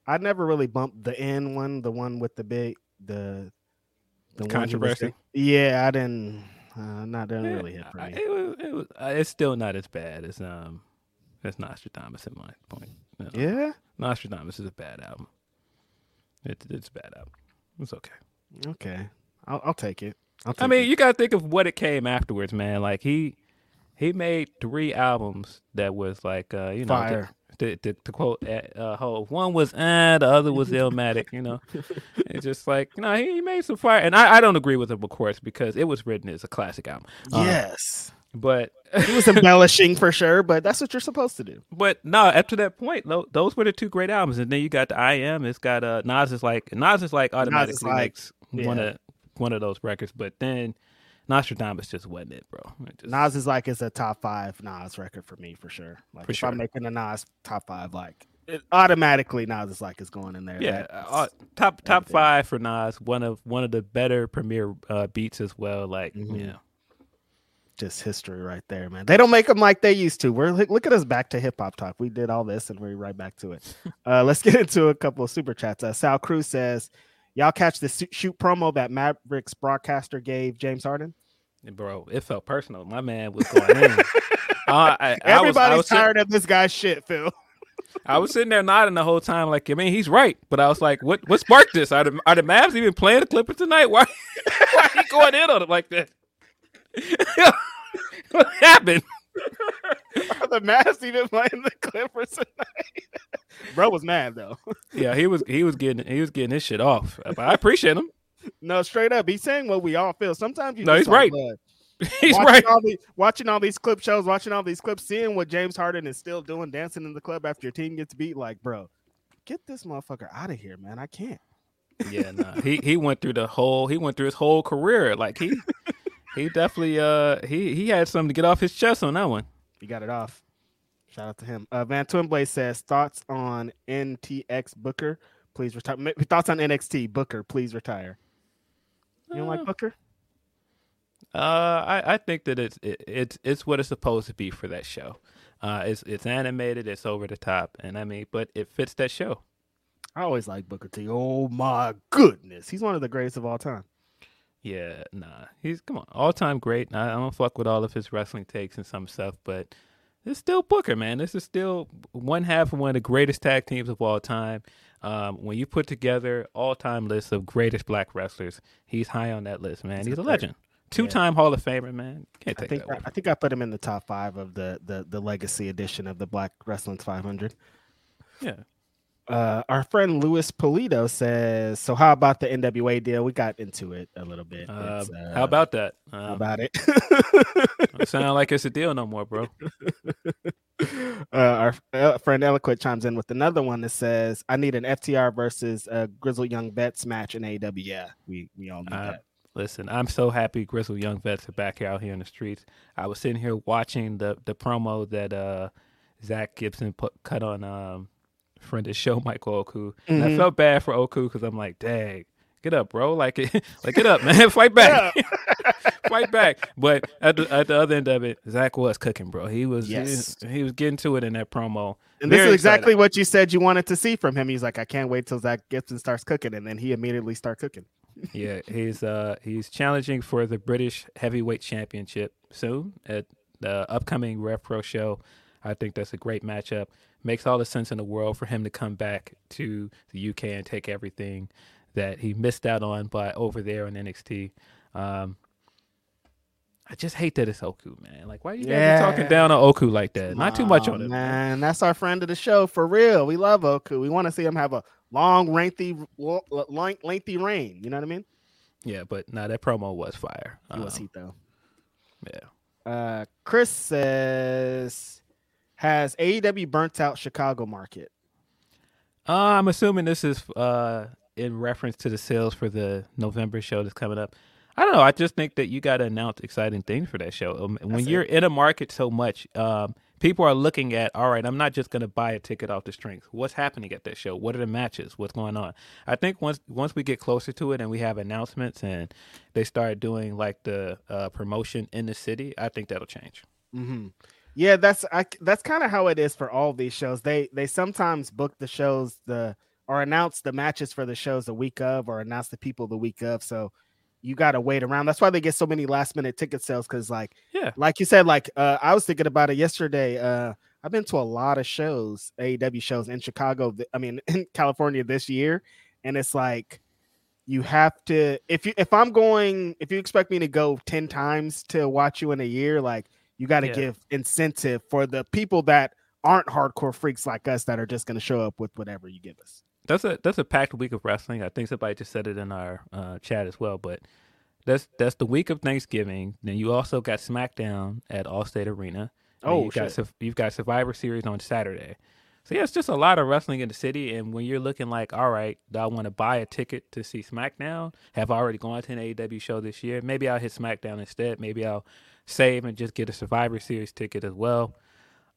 S4: I never really bumped the N one, the one with the big the the one he was
S5: Controversy?
S4: sing- Yeah, I didn't. Uh, not didn't really hit for me.
S5: It was, it was, uh, it's still not as bad as um as Nastradamus in my point. You know,
S4: Yeah.
S5: Nastradamus is a bad album. It's it's a bad album. It's okay.
S4: Okay. I'll, I'll take it. I'll take
S5: I mean,
S4: it.
S5: you gotta think of what it came afterwards, man. Like he he made three albums that was like uh, you know
S4: Fire.
S5: To, to, to quote uh, uh, Hov, one was eh, the other was Illmatic, you know. it's just like you know he, he made some fire, and I, I don't agree with him, of course, because it was written as a classic album. Uh,
S4: yes.
S5: but
S4: He was embellishing for sure, but that's what you're supposed to do.
S5: But no, up to that point, tho- those were the two great albums, and then you got the I Am. It's got uh Nas is like Nas is like automatically
S4: like-
S5: makes one of one of those records, but then Nastradamus just wasn't it, bro. It just-
S4: Nas is like it's a top five Nas record for me for sure. Like
S5: For
S4: if
S5: sure.
S4: I'm making a Nas top five, like it automatically Nas is like it's going in there.
S5: yeah, uh, top top
S4: everything.
S5: five for Nas. One of one of the better premier uh, beats as well. Like
S4: Mhm.
S5: yeah,
S4: just history right there, man. They don't make them like they used to. We're look at us back to hip hop talk. We did all this and we're right back to it. uh, let's get into a couple of super chats. Uh, Sal Cruz says, "Y'all catch the shoot promo that Mavericks broadcaster gave James Harden?
S5: Bro, it felt personal. My man was going in. Uh, I, I was, I
S4: Everybody's
S5: was
S4: tired of this guy's shit, Phil.
S5: I was sitting there nodding the whole time, like, I mean, he's right. But I was like, what what sparked this? Are the, are the Mavs even playing the Clippers tonight? Why, why are you going in on it like that? what happened?
S4: Are the Mavs even playing the Clippers tonight? Bro was mad though.
S5: Yeah, he was he was getting he was getting his shit off. But I appreciate him.
S4: No, straight up, he's saying what we all feel. Sometimes you
S5: No, he's right.
S4: blood.
S5: He's
S4: watching
S5: right.
S4: All these, watching all these clip shows, watching all these clips, seeing what James Harden is still doing, dancing in the club after your team gets beat. Like, bro, get this motherfucker out of here, man. I can't.
S5: Yeah, nah. He he went through the whole he went through his whole career. Like he he definitely uh he he had something to get off his chest on that one.
S4: He got it off. Shout out to him. Uh, Van Twinblade says thoughts on NTX Booker. Please retire. Thoughts on NXT Booker. Please retire. You don't like
S5: Uh,
S4: Booker?
S5: Uh, I, I think that it's it, it's it's what it's supposed to be for that show. Uh, it's it's animated, it's over the top, and I mean, but it fits that show.
S4: I always like Booker T. Oh my goodness, he's one of the greatest of all time.
S5: Yeah, nah, he's come on, all time great. I, I don't fuck with all of his wrestling takes and some stuff, but it's still Booker, man. This is still one half of one of the greatest tag teams of all time. Um, when you put together all time lists of greatest black wrestlers, he's high on that list, man. He's, a
S4: a
S5: legend, two time Hall of Famer, man. Can't
S4: I think
S5: that.
S4: I, I think I put him in the top five of the the the legacy edition of the Black Wrestling's 500.
S5: yeah.
S4: Uh, our friend Luis Polito says, "So how about the NWA deal? We got into it a little bit.
S5: Uh,
S4: uh,
S5: how about that?
S4: how
S5: Uh,
S4: about it?"
S5: It sound like it's a deal no more, bro.
S4: uh, our uh, friend Eloquent chimes in with another one that says, "I need an FTR versus uh, Grizzled Young Vets match in AEW." Yeah, we we all need
S5: Uh,
S4: that.
S5: Listen, I'm so happy Grizzle Young Vets are back out here in the streets. I was sitting here watching the the promo that uh, Zach Gibson put cut on um, friend of the show Michael Oku, and I
S4: Mhm.
S5: felt bad for Oku because I'm like, dang. Get up, bro! Like, like, get up, man! Fight back, fight back. But at the at the other end of it, Zach was cooking, bro. He was,
S4: Yes.
S5: he, he was getting to it in that promo.
S4: And this
S5: Very
S4: is
S5: excited.
S4: exactly what you said you wanted to see from him. He's like, "I can't wait till Zach gets and starts cooking," and then he immediately start cooking.
S5: yeah, he's uh he's challenging for the British Heavyweight Championship soon at the upcoming Rev Pro show. I think that's a great matchup. Makes all the sense in the world for him to come back to the UK and take everything that he missed out on by over there in NXT. Um, I just hate that it's Oku, man. Like, why are you guys
S4: Yeah.
S5: be talking down on Oku like that? Not too much on it, man.
S4: man. That's our friend of the show for real. We love Oku. We want to see him have a long, lengthy, lo- lo- lengthy reign. You know what I mean?
S5: Yeah, but nah, that promo was fire.
S4: He was
S5: Um,
S4: heat though.
S5: yeah.
S4: Uh, Chris says, "Has AEW burnt out Chicago market?"
S5: Uh, I'm assuming this is uh, in reference to the sales for the November show that's coming up. I don't know. I just think that you got to announce exciting things for that show. Um, when you're in a market so much, um, people are looking at, all right, I'm not just going to buy a ticket off the strength. What's happening at that show? What are the matches? What's going on? I think once once we get closer to it and we have announcements and they start doing like the uh, promotion in the city, I think that'll change.
S4: hmm Yeah, that's I, that's kind of how it is for all these shows. They they sometimes book the shows the or announce the matches for the shows the week of or announce the people the week of. So you got to wait around. That's why they get so many last minute ticket sales because like
S5: Yeah.
S4: like you said, like uh, I was thinking about it yesterday. Uh, I've been to a lot of shows, AEW shows in Chicago. I mean, in California this year, and it's like you have to if you if I'm going if you expect me to go ten times to watch you in a year, like you got to
S5: Yeah.
S4: give incentive for the people that aren't hardcore freaks like us that are just going to show up with whatever you give us.
S5: that's a that's a packed week of wrestling. I think somebody just said it in our uh, chat as well. But that's that's the week of Thanksgiving. Then you also got SmackDown at Allstate Arena.
S4: Oh,
S5: you've got
S4: shit.
S5: Sur- you've got Survivor Series on Saturday. So yeah, it's just a lot of wrestling in the city. And when you're looking like, all right, do I want to buy a ticket to see SmackDown? Have I already gone to an AEW show this year? Maybe I'll hit SmackDown instead. Maybe I'll save and just get a Survivor Series ticket as well.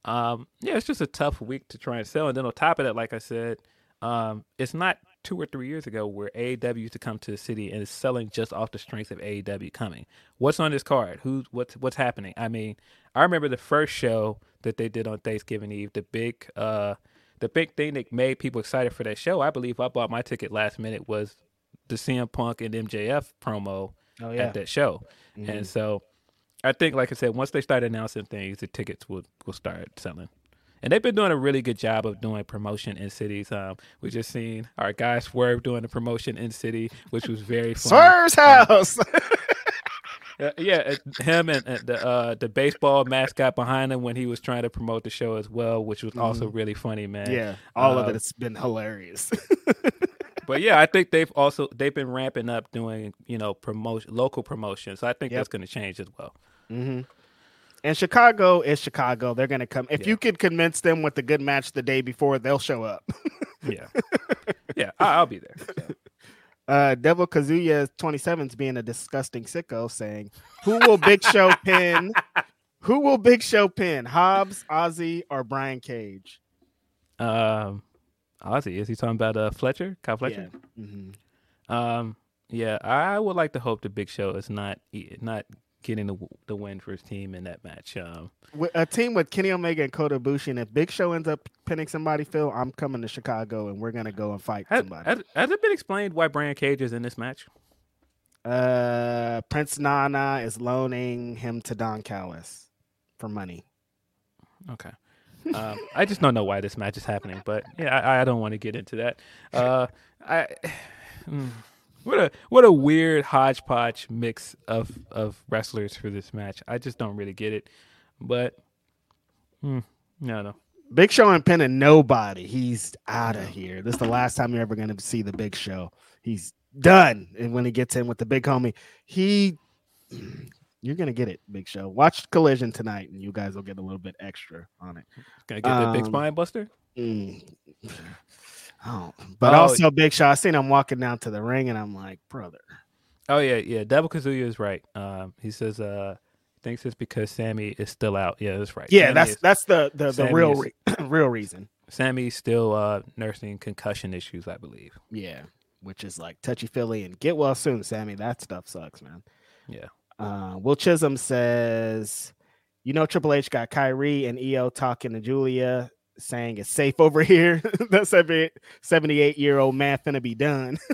S5: Um, yeah, it's just a tough week to try and sell. And then on top of that, like I said, um, it's not two or three years ago where AEW used to come to the city and is selling just off the strength of AEW coming. What's on this card? Who's what's what's happening? I mean, I remember the first show that they did on Thanksgiving Eve, the big uh the big thing that made people excited for that show. I believe I bought my ticket last minute was the CM Punk and MJF promo
S4: Oh
S5: at that show. And so I think, like I said, once they start announcing things, the tickets will will start selling. And they've been doing a really good job of doing promotion in cities. Um, we just seen our guy Swerve doing the promotion in city, which was very fun.
S4: Swerve's house.
S5: Uh, yeah, him and, and the uh, the baseball mascot behind him when he was trying to promote the show as well, which was also really funny, man.
S4: yeah, all of
S5: Uh,
S4: it has been hilarious.
S5: But yeah, I think they've also they've been ramping up doing you know promotion local promotions. So I think
S4: Yep.
S5: that's going to change as well.
S4: Hmm And Chicago is Chicago. They're gonna come. If
S5: Yeah.
S4: you could convince them with a good match the day before, they'll show up.
S5: Yeah, yeah, I, I'll be there. So.
S4: Uh, Devil Kazuya 27 is being a disgusting sicko, saying, "Who will Big Show pin? Who will Big Show pin? Hobbs, Ozzy, or Brian Cage?"
S5: Um, Ozzy, is he talking about uh Fletcher, Kyle Fletcher?
S4: Yeah. Mhm.
S5: Um, yeah, I would like to hope the Big Show is not not getting the the win for his team in that match. Um,
S4: With a team with Kenny Omega and Kota Ibushi, and if Big Show ends up pinning somebody, Phil, I'm coming to Chicago and we're gonna go and fight
S5: has,
S4: somebody.
S5: has, has it been explained why Brian Cage is in this match?
S4: Uh, Prince Nana is loaning him to Don Callis for money.
S5: Okay. Um, I just don't know why this match is happening, but yeah, I, I don't want to get into that. Uh, I mm, what a what a weird hodgepodge mix of of wrestlers for this match. I just don't really get it, but mm, no, no.
S4: Big Show ain't pinning nobody. He's out of here. This is the last time you're ever going to see the Big Show. He's done. And when he gets in with the big homie, he, you're going to get it, Big Show. Watch Collision tonight, and you guys will get a little bit extra on it.
S5: Gonna get the big
S4: Um,
S5: spine buster.
S4: Mm. Oh, but
S5: Oh.
S4: also Big Show. I seen him walking down to the ring, and I'm like, brother.
S5: Oh yeah, yeah. Devil Kazuya is right. Um, he says uh, thinks it's because Sammy is still out. Yeah, that's right.
S4: Yeah,
S5: Sammy
S4: that's
S5: is-
S4: that's the the, the real re- real reason.
S5: Sammy's still uh, nursing concussion issues, I believe.
S4: Yeah, which is like touchy feely and get well soon, Sammy. That stuff sucks, man.
S5: Yeah.
S4: Uh, Will Chisholm says, you know, Triple H got Kairi and IYO talking to Giulia, saying it's safe over here. that 78 year old man finna be done.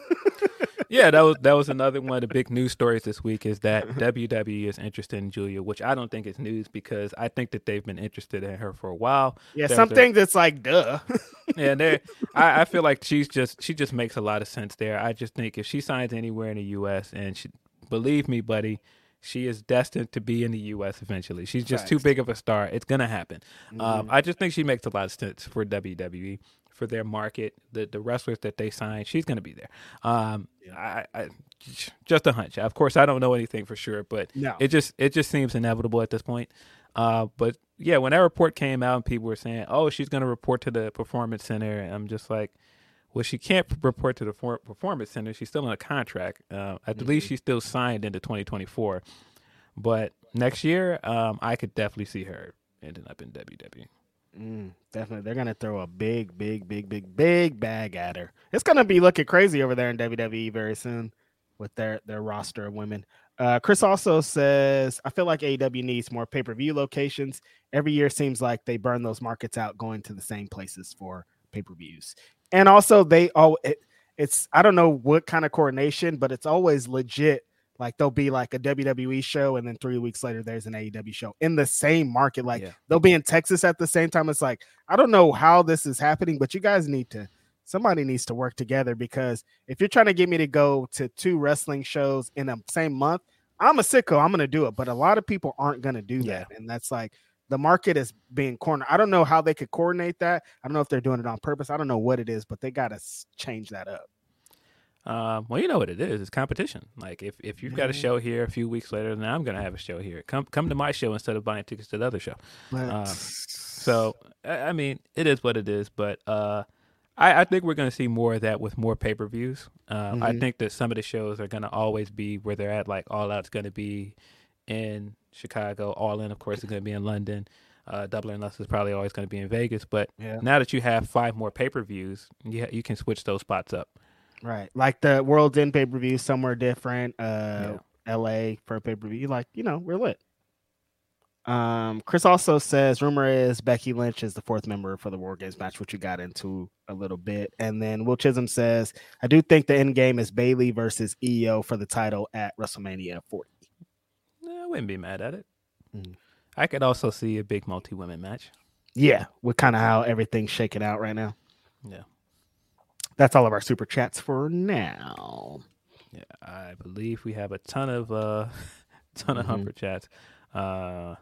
S5: Yeah, that was that was another one of the big news stories this week is that uh-huh. WWE is interested in Giulia, which I don't think is news because I think that they've been interested in her for a while.
S4: yeah,
S5: There's a-
S4: something that's like, duh.
S5: Yeah, they I, I feel like she's just she just makes a lot of sense there. I just think if she signs anywhere in the US and she believe me, buddy, she is destined to be in the U.S. eventually. She's just too big of a star. It's gonna happen. Um, I just think she makes a lot of sense for WWE for their market, the the wrestlers that they sign. She's gonna be there. Um, I, I just a hunch. Of course, I don't know anything for sure, but
S4: No.
S5: it just it just seems inevitable at this point. Uh, but yeah, when that report came out and people were saying, "Oh, she's going to report to the performance center," I'm just like, "Well, she can't report to the for- performance center. She's still in a contract. Uh, I believe she's still signed into 2024. But next year, um, I could definitely see her ending up in. WWE.
S4: Mm, definitely. They're gonna throw a big, big, big, big, big bag at her. It's gonna be looking crazy over there in WWE very soon with their their roster of women. Uh, Chris also says, I feel like AEW needs more pay per view locations. Every year seems like they burn those markets out going to the same places for pay per views. And also, they all it, it's I don't know what kind of coordination, but it's always legit. Like there'll be like a WWE show, and then three weeks later there's an AEW show in the same market. Like
S5: Yeah.
S4: they'll be in Texas at the same time. It's like I don't know how this is happening, but you guys need to somebody needs to work together because if you're trying to get me to go to two wrestling shows in the same month, I'm a sicko. I'm gonna do it, but a lot of people aren't gonna do
S5: Yeah.
S4: that, and that's like the market is being cornered. I don't know how they could coordinate that. I don't know if they're doing it on purpose. I don't know what it is, but they gotta change that up.
S5: Um, well, you know what it is. It's competition. Like if, if you've got a show here a few weeks later, then I'm gonna have a show here. Come come to my show instead of buying tickets to the other show. Uh, So I I mean, it is what it is. But uh, I, I think we're going to see more of that with more pay per views. Um, I
S4: Mhm.
S5: think that some of the shows are going to always be where they're at. Like All Out's going to be in Chicago. All In, of course, is going to be in London. Uh, Double or Less is probably always going to be in Vegas. But
S4: Yeah.
S5: now that you have five more pay per views, you ha- you can switch those spots up.
S4: right, like the World's End pay per view, somewhere different. Uh, LA for pay per view. Like you know, we're lit. Um, Chris also says rumor is Becky Lynch is the fourth member for the War Games match, which you got into a little bit. And then Will Chisholm says, I do think the end game is Bayley versus IYO for the title at WrestleMania 40.
S5: Wouldn't be mad at it.
S4: Mm.
S5: I could also see a big multi women match.
S4: Yeah, with kind of how everything's shaking out right now.
S5: Yeah.
S4: That's all of our super chats for now.
S5: Yeah, I believe we have a ton of uh ton of
S4: Mhm.
S5: humper chats. Uh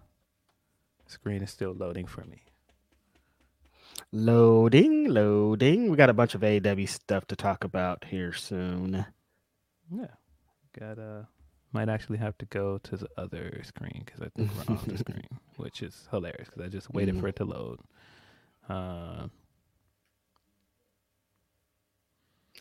S5: screen is still loading for me.
S4: Loading, loading. We got a bunch of AEW stuff to talk about here soon.
S5: Yeah. Got uh might actually have to go to the other screen because I think we're off the screen, which is hilarious because I just waited
S4: Mhm.
S5: for it to load. Uh,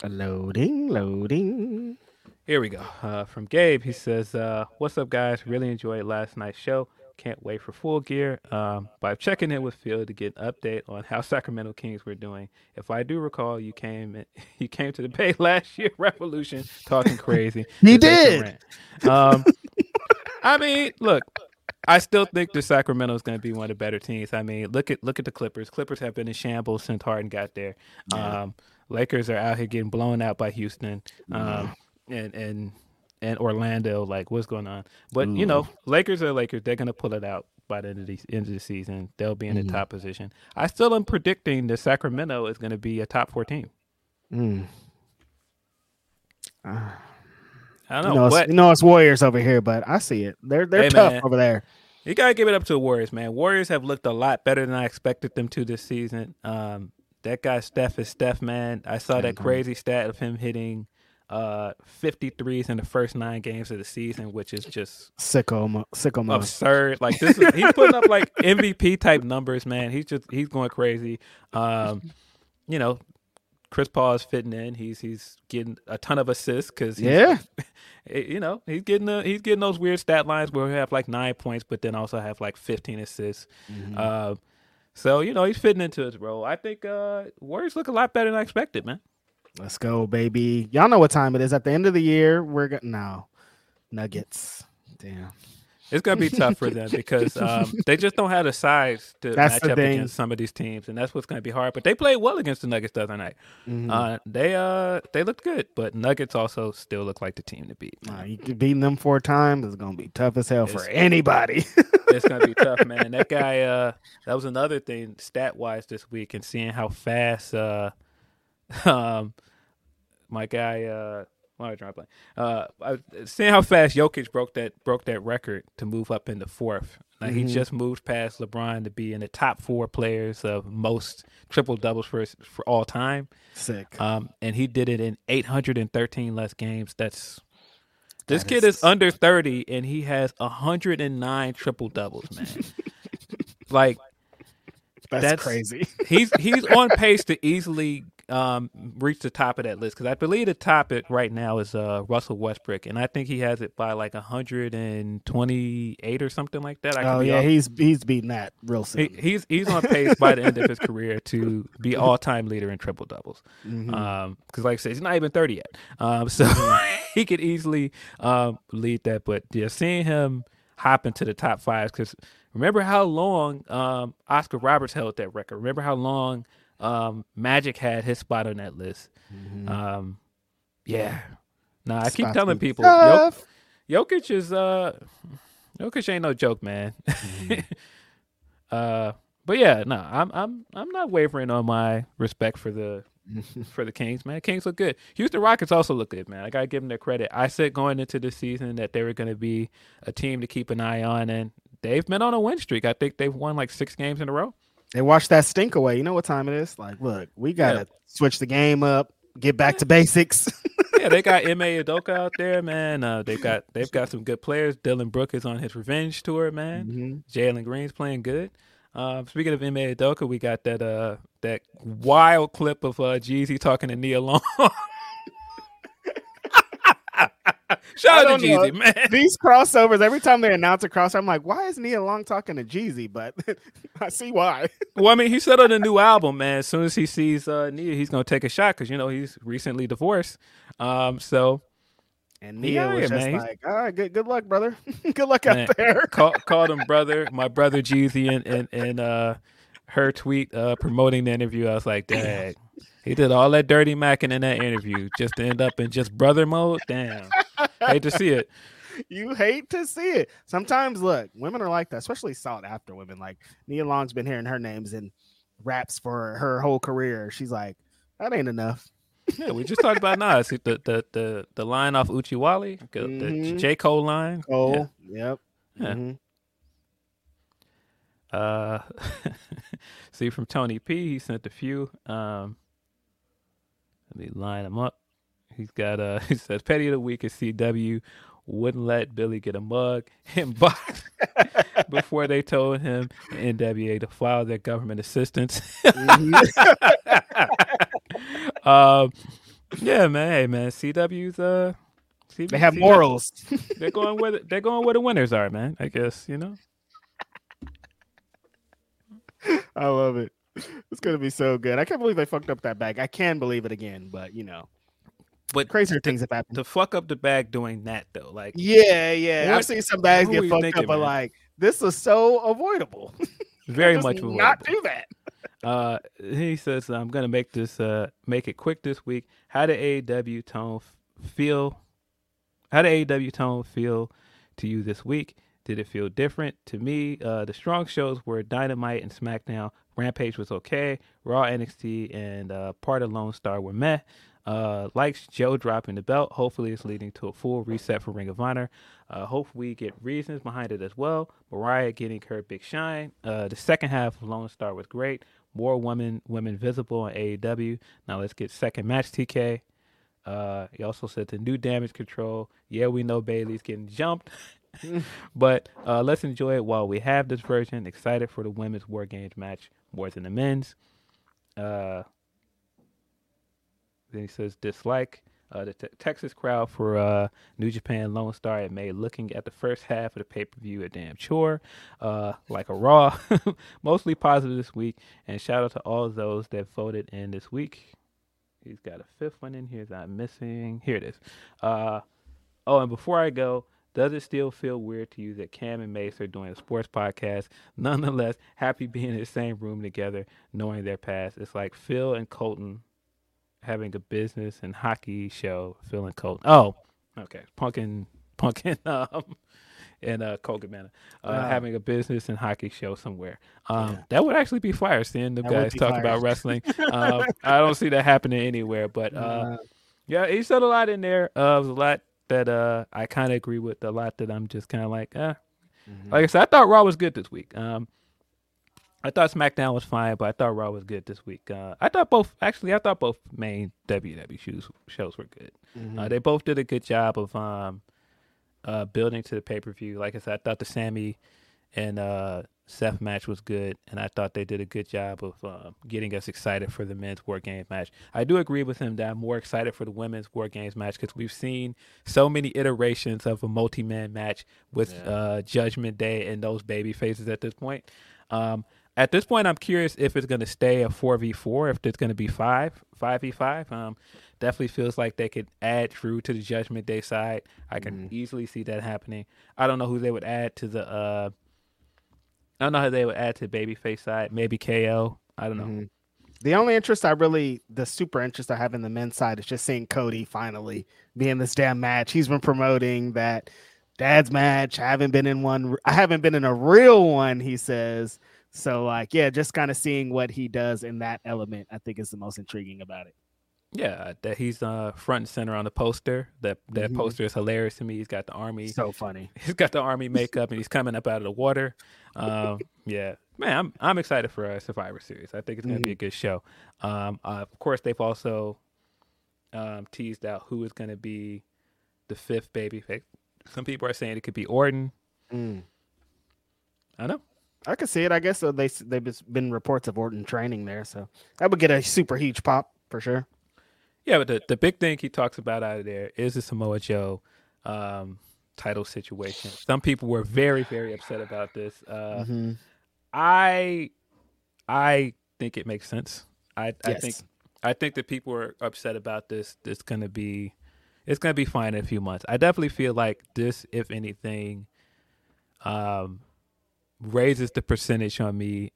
S4: Loading, loading.
S5: Here we go. Uh, from Gabe, he says, uh, "What's up, guys? Really enjoyed last night's show. Can't wait for full gear. Um, by checking in with Phil to get an update on how Sacramento Kings were doing. If I do recall, you came in, you came to the Bay last year, Revolution, talking crazy.
S4: He
S5: to take a
S4: did.
S5: Um, I mean, look, I still think the Sacramento is going to be one of the better teams. I mean, look at look at the Clippers. Clippers have been in shambles since Harden got there. Um, Lakers are out here getting blown out by Houston, um, and and and Orlando. Like, what's going on? But you know, Lakers are Lakers. They're going to pull it out by the end of the end of the season. They'll be in the top position. I still am predicting that Sacramento is going to be a top four team.
S4: Mm.
S5: I don't
S4: know,
S5: know,
S4: it's,
S5: but
S4: you know, it's Warriors over here, but I see it. They're they're
S5: Hey,
S4: tough
S5: man.
S4: over there.
S5: You gotta give it up to the Warriors, man. Warriors have looked a lot better than I expected them to this season. Um, that guy Steph is Steph, man. I saw that
S4: Mhm.
S5: crazy stat of him hitting uh 53s in the first nine games of the season, which is just
S4: Sicko, sicko mode.
S5: absurd. Like this, is, he's putting up like MVP type numbers, man. He's just he's going crazy. Um, you know, Chris Paul is fitting in. He's he's getting a ton of assists because
S4: Yeah.
S5: you know he's getting the, he's getting those weird stat lines where he have like nine points, but then also have like fifteen assists.
S4: Mm-hmm.
S5: Uh, so you know he's fitting into his role. I think uh, Warriors look a lot better than I expected, man.
S4: Let's go, baby. Y'all know what time it is. At the end of the year, we're gonna no Nuggets. Damn.
S5: It's gonna be tough for them because um, they just don't have the size to
S4: That's
S5: match up
S4: thing.
S5: against some of these teams, and that's what's gonna be hard. But they played well against the Nuggets the other night.
S4: Mhm.
S5: Uh, they uh they looked good, but Nuggets also still look like the team to beat.
S4: Nah, you can beating them four times is gonna be tough as hell for anybody.
S5: it's gonna be tough, man. That guy, uh, that was another thing stat wise this week, and seeing how fast, uh, um, my guy, uh, Why am I drawing a blank? Uh, I, seeing how fast Jokic broke that broke that record to move up in the fourth. Like he just moved past LeBron to be in the top four players of most triple doubles for for all time.
S4: Sick.
S5: Um, and he did it in 813 less games. That's this
S4: That
S5: kid
S4: is-
S5: is under 30 and he has 109 triple doubles, man. like
S4: That's,
S5: that's-
S4: crazy.
S5: he's he's on pace to easily um, reach the top of that list because I believe the top it right now is uh, Russell Westbrook, and I think he has it by like 128 or something like that.
S4: Oh yeah,
S5: off.
S4: he's he's beating that real
S5: He,
S4: soon.
S5: he's he's on pace by the end of his career to be all time leader in triple doubles.
S4: Mm-hmm.
S5: Um, because like I said, he's not even thirty yet. Um, so he could easily um lead that. But yeah, seeing him hop into the top five because remember how long um Oscar Roberts held that record. Remember how long um Magic had his spot on that list. Um, yeah. Nah, I keep
S4: Spots
S5: telling people, Jok-. Jokic is uh Jokic ain't no joke, man. uh but yeah, no, I'm I'm I'm not wavering on my respect for the for the Kings, man. Kings look good. Houston Rockets also look good, man. I gotta give them their credit. I said going into the season that they were gonna be a team to keep an eye on and they've been on a win streak. I think they've won like six games in a row.
S4: They wash that stink away. You know what time it is? Like, look, we gotta
S5: Yeah.
S4: switch the game up, get back to basics.
S5: yeah, they got Ime Udoka out there, man. Uh, they've got they've got some good players. Dillon Brooks is on his revenge tour, man.
S4: Mhm.
S5: Jalen Green's playing good. Um, speaking of Ime Udoka, we got that uh that wild clip of uh Jeezy talking to Nia Long. Shout out to. Jeezy, man.
S4: These crossovers, every time they announce a crossover, I'm like, why is Nia Long talking to Jeezy? But I see why.
S5: Well, I mean, he said on the new album, man. As soon as he sees uh, Nia, he's gonna take a shot because you know he's recently divorced. Um, so
S4: And Nia was just
S5: man.
S4: Like, all right, good, good luck, brother. good luck
S5: Man,
S4: out there.
S5: call, called him brother, my brother Jeezy, and and, and uh, her tweet uh, promoting the interview. I was like, dang, he did all that dirty macking in that interview just to end up in just brother mode. Damn, hate to see it.
S4: You hate to see it. Sometimes, look, women are like that, especially sought after women. Like Nia Long's been hearing her names in raps for her whole career. She's like, that ain't enough.
S5: Yeah, we just talked about Nas, the the the, the line off Uchiwali, the, the
S4: Mhm.
S5: J Cole line.
S4: Oh, yep.
S5: Yeah.
S4: Mhm.
S5: Uh, see from Tony P, he sent a few. Um, me line them up. He's got uh he says petty of the week is CW wouldn't let Billy get a mug and box before they told him NWA to file their government assistance. um, yeah, man, hey man, CW's uh, CW,
S4: They have
S5: CW
S4: morals.
S5: They're going where the, they're going where the winners are, man. I guess you know.
S4: I love it. It's gonna be so good. I can't believe they fucked up that bag. I can believe it again, but you know,
S5: But
S4: crazier things have happened.
S5: to fuck up the bag doing that though, like
S4: Yeah, yeah.
S5: What-
S4: I've seen some bags get fucked
S5: thinking,
S4: up, but like this was so avoidable.
S5: very much
S4: not do that.
S5: Uh, he says, "I'm gonna make this uh make it quick this week. How did AEW tone feel? How did AEW tone feel to you this week? Did it feel different to me? Uh, the strong shows were Dynamite and SmackDown. Rampage was okay. Raw, NXT, and uh, part of Lone Star were meh. Uh, likes Joe dropping the belt. Hopefully, it's leading to a full reset for Ring of Honor. Uh, hope we get reasons behind it as well. Mariah getting her big shine. Uh, the second half of Lone Star was great. More women women visible on AEW. Now let's get second match TK. Uh, he also said the new Damage CTRL. Yeah, we know Bayley's getting jumped, but uh, let's enjoy it while we have this version. Excited for the women's War Games match more than the men's. Uh, then he says dislike uh, the te- Texas crowd for uh, New Japan Lone Star. It made looking at the first half of the pay per view a damn chore, uh, like a Raw. Mostly positive this week, and shout out to all those that voted in this week. He's got a fifth one in here that I'm missing. Here it is. Uh, oh, and before I go, does it still feel weird to you that Cam and Mase are doing a sports podcast? Nonetheless, happy being in the same room together, knowing their past. It's like Phil and Colton having a business and hockey show. Phil and Colton. Oh, okay. Punkin, Punkin, um, and uh, Colt Cabana uh,
S4: Wow.
S5: having a business and hockey show somewhere. Um, That would actually be fire. Seeing the guys talk
S4: fire.
S5: about wrestling. um, I don't see that happening anywhere, but uh,
S4: Uh,
S5: Yeah, he said a lot in there. Uh, was a lot that uh I kind of agree with. A lot that I'm just kind of like, eh. Like I said, I thought Raw was good this week. Um, I thought SmackDown was fine, but I thought Raw was good this week. Uh, I thought both. Actually, I thought both main WWE shows shows were good. Uh, they both did a good job of um, uh, building to the pay per view. Like I said, I thought the Sami and uh, Seth match was good, and I thought they did a good job of uh, getting us excited for the men's War Games match. I do agree with him that I'm more excited for the women's War Games match because we've seen so many iterations of a multi-man match with uh, Judgment Day and those baby faces at this point. Um, at this point, I'm curious if it's going to stay a 4v4, if it's going to be 5, 5v5. Um, definitely feels like they could add Drew to the Judgment Day side. I can easily see that happening. I don't know who they would add to the. Uh, I don't know how they would add to babyface side. Maybe KO. I don't know. Mm-hmm.
S4: The only interest I really, the super interest I have in the men's side is just seeing Cody finally be in this damn match. He's been promoting that dad's match. I haven't been in one. I haven't been in a real one, he says. So, like, yeah, just kind of seeing what he does in that element, I think is the most intriguing about it.
S5: Yeah, that he's uh, front and center on the poster. That that poster is hilarious to me. He's got the army.
S4: So funny.
S5: He's got the army makeup and he's coming up out of the water. Um, yeah, man, I'm I'm excited for a Survivor Series. I think it's gonna be a good show. Um, uh, of course, they've also um, teased out who is gonna be the fifth baby. Some people are saying it could be Orton.
S4: Mm.
S5: I know.
S4: I could see it. I guess so. They they've been reports of Orton training there, so that would get a super huge pop for sure.
S5: Yeah, but the, the big thing he talks about out of there is the Samoa Joe um, title situation. Some people were very, very upset about this. Uh,
S4: Mm-hmm.
S5: I I think it makes sense. I, I think I think that people are upset about this. It's gonna be it's gonna be fine in a few months. I definitely feel like this, if anything, um, raises the percentage on me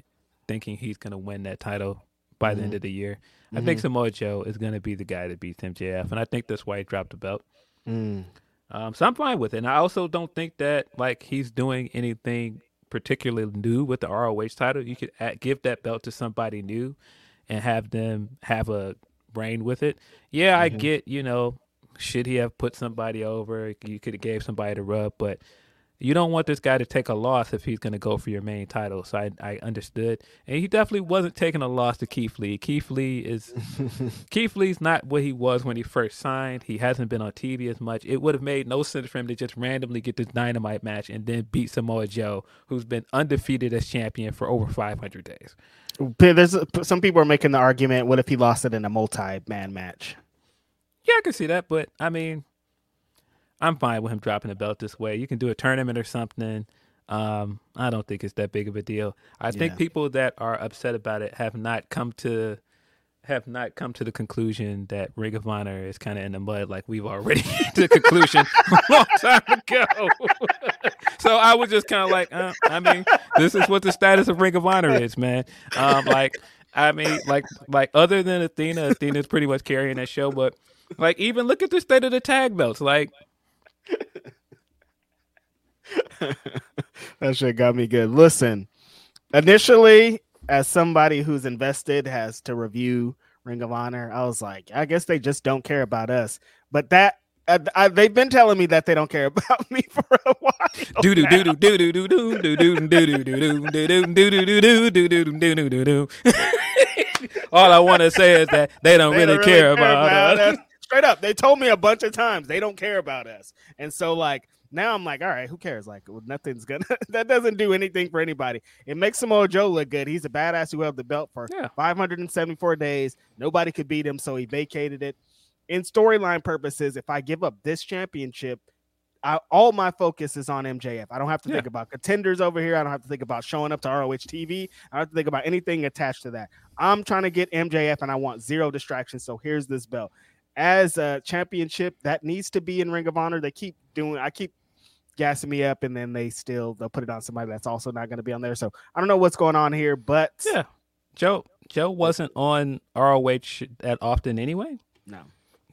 S5: thinking he's gonna win that title by the end of the year. I think Samoa Joe is gonna be the guy that beats MJF, and I think that's why he dropped the belt.
S4: Mm.
S5: Um, so I'm fine with it. And I also don't think that like he's doing anything particularly new with the ROH title. You could add, give that belt to somebody new and have them have a reign with it. Yeah, I get, you know, should he have put somebody over? You could have gave somebody the rub, but you don't want this guy to take a loss if he's going to go for your main title. So I, I understood, and he definitely wasn't taking a loss to Keith Lee. Keith Lee is Keith Lee's not what he was when he first signed. He hasn't been on TV as much. It would have made no sense for him to just randomly get this dynamite match and then beat Samoa Joe, who's been undefeated as champion for over 500 days.
S4: There's some people are making the argument: what if he lost it in a multi-man match?
S5: Yeah, I can see that, but I mean, I'm fine with him dropping the belt this way. You can do a tournament or something. Um, I don't think it's that big of a deal. I think people that are upset about it have not come to have not come to the conclusion that Ring of Honor is kind of in the mud, like we've already to the conclusion a long time ago. so I was just kind of like, uh, I mean, this is what the status of Ring of Honor is, man. Um, like, I mean, like, like other than Athena, Athena's pretty much carrying that show, but like, even look at the state of the tag belts. Like,
S4: That shit got me good. Listen, initially, as somebody who's invested has to review Ring of Honor, I was like, I guess they just don't care about us. But that uh, I, they've been telling me that they don't care about me for a while.
S5: do do do do do do do do do do do do do do do do do do do. All I want to say is that they don't really care about us.
S4: Straight up, they told me a bunch of times they don't care about us, and so like now I'm like, all right, who cares? Like well, nothing's gonna that doesn't do anything for anybody. It makes Samoa Joe look good. He's a badass who held the belt for
S5: Yeah.
S4: 574 days. Nobody could beat him, so he vacated it. In storyline purposes, if I give up this championship, I, all my focus is on MJF. I don't have to
S5: Yeah.
S4: think about contenders over here. I don't have to think about showing up to ROH TV. I don't have to think about anything attached to that. I'm trying to get MJF and I want zero distractions. So here's this belt. As a championship, that needs to be in Ring of Honor. They keep doing, I keep gassing me up, and then they still they'll put it on somebody that's also not going to be on there. So I don't know what's going on here, but
S5: Yeah, Joe Joe wasn't on ROH that often anyway.
S4: no.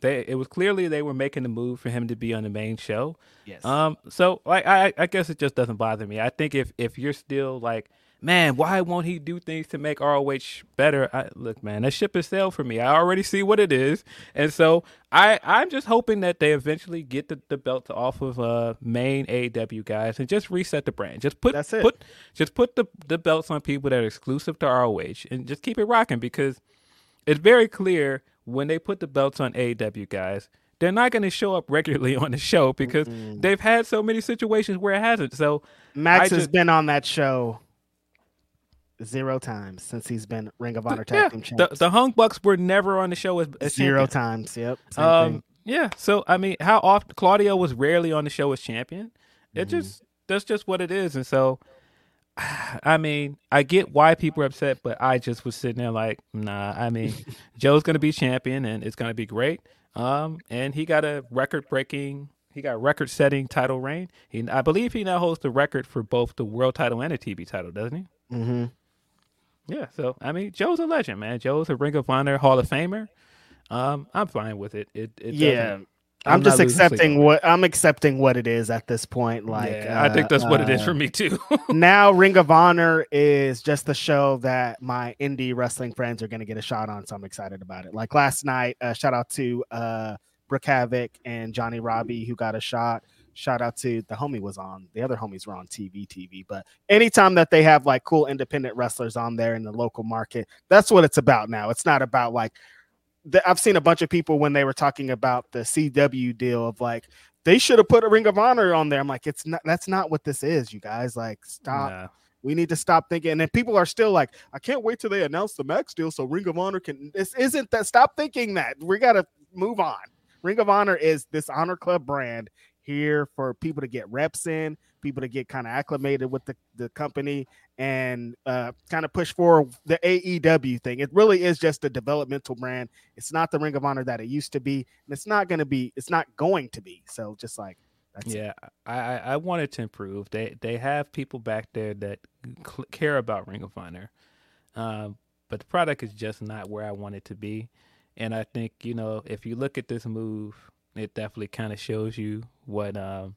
S5: They it was clearly they were making the move for him to be on the main show.
S4: Yes.
S5: Um, so like I I guess it just doesn't bother me. I think if if you're still like man, why won't he do things to make ROH better? I, look, man, that ship has sailed for me. I already see what it is, and so I I'm just hoping that they eventually get the, the belt off of uh main AEW guys and just reset the brand. Just put
S4: That's it.
S5: put just put the the belts on people that are exclusive to ROH and just keep it rocking because it's very clear when they put the belts on AEW guys. They're not going to show up regularly on the show because they've had so many situations where it hasn't. So
S4: Max
S5: I
S4: has been on that show zero times since he's been Ring of Honor Tag
S5: yeah,
S4: Team
S5: the,
S4: Champions.
S5: the Young Bucks were never on the show as, as
S4: zero
S5: champion.
S4: times. Yep.
S5: Um,
S4: thing.
S5: yeah. So I mean, how often Claudio was rarely on the show as champion. It
S4: Mm-hmm.
S5: just that's just what it is, and so I mean, I get why people are upset, but I just was sitting there like, nah. I mean, Joe's gonna be champion, and it's gonna be great. Um, and he got a record-breaking, he got record-setting title reign. He, I believe, he now holds the record for both the world title and the TV title, doesn't he?
S4: Mm-hmm.
S5: Yeah, so I mean, Joe's a legend, man. Joe's a Ring of Honor Hall of Famer. Um, I'm fine with it. It, it
S4: Yeah.
S5: doesn't-
S4: I'm, just
S5: not losing sleep
S4: accepting what I'm accepting what it is at this point. Like
S5: yeah, I think
S4: uh,
S5: that's what it is
S4: uh,
S5: for me too.
S4: now Ring of Honor is just the show that my indie wrestling friends are going to get a shot on. So I'm excited about it. Like last night, uh, shout out to uh, Brooke Havok and Johnny Robbie who got a shot. Shout out to the homie was on. The other homies were on TV, TV. But anytime that they have like cool independent wrestlers on there in the local market, that's what it's about now. It's not about like the, I've seen a bunch of people when they were talking about the CW deal of like they should have put a Ring of Honor on there. I'm like, it's not. That's not what this is, you guys. Like, stop.
S5: Nah.
S4: We need to stop thinking. And then people are still like, I can't wait till they announce the Max deal so Ring of Honor can. This isn't that. Stop thinking that. We got to move on. Ring of Honor is this Honor Club brand here for people to get reps in, people to get kind of acclimated with the, the company and uh, kind of push for the AEW thing. It really is just a developmental brand. It's not the Ring of Honor that it used to be. And it's not going to be, it's not going to be. So just like.
S5: Yeah, I, I wanted to improve. They they have people back there that cl- care about Ring of Honor, um, but the product is just not where I want it to be. And I think you know if you look at this move, it definitely kind of shows you what um,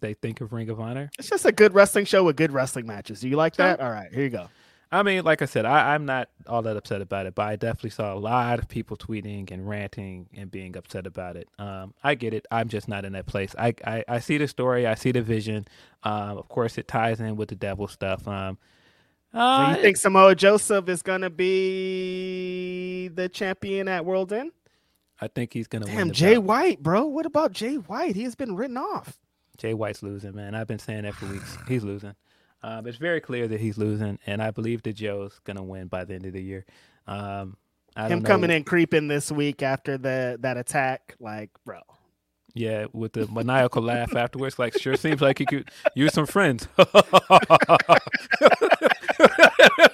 S5: they think of Ring of Honor.
S4: It's just a good wrestling show with good wrestling matches. Do you like
S5: Sure.
S4: that? All right, here you go.
S5: I mean, like I said, I, I'm not all that upset about it, but I definitely saw a lot of people tweeting and ranting and being upset about it. Um, I get it. I'm just not in that place. I, I, I see the story. I see the vision. Um, of course, it ties in with the devil stuff. Um,
S4: So
S5: uh,
S4: you think Samoa Joseph is gonna be the champion at World End?
S5: I think he's gonna win.
S4: Damn, Jay
S5: belt.
S4: White, bro. What about Jay White? He has been written off.
S5: Jay White's losing, man. I've been saying that for weeks. He's losing. Um, it's very clear that he's losing, and I believe that Joe's gonna win by the end of the year. Um, I
S4: Him coming in creeping this week after the that attack, like, bro.
S5: Yeah, with the maniacal laugh afterwards, like sure seems like he could use some friends.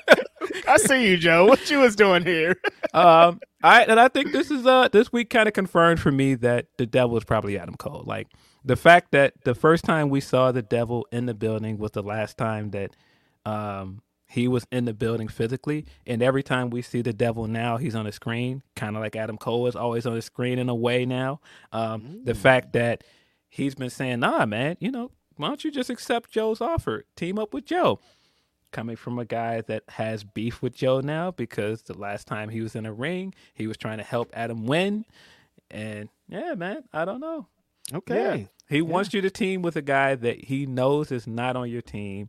S4: I see you, Joe. What you was doing here?
S5: um, I and I think this is uh this week kind of confirmed for me that the devil is probably Adam Cole. Like the fact that the first time we saw the devil in the building was the last time that um he was in the building physically, and every time we see the devil now, he's on the screen, kind of like Adam Cole is always on the screen in a way now. Um, the fact that he's been saying, "Nah, man, you know, why don't you just accept Joe's offer, team up with Joe?" Coming from a guy that has beef with Joe now because the last time he was in a ring, he was trying to help Adam win. And yeah, man, I don't know.
S4: Okay.
S5: Yeah. He wants you to team with a guy that he knows is not on your team.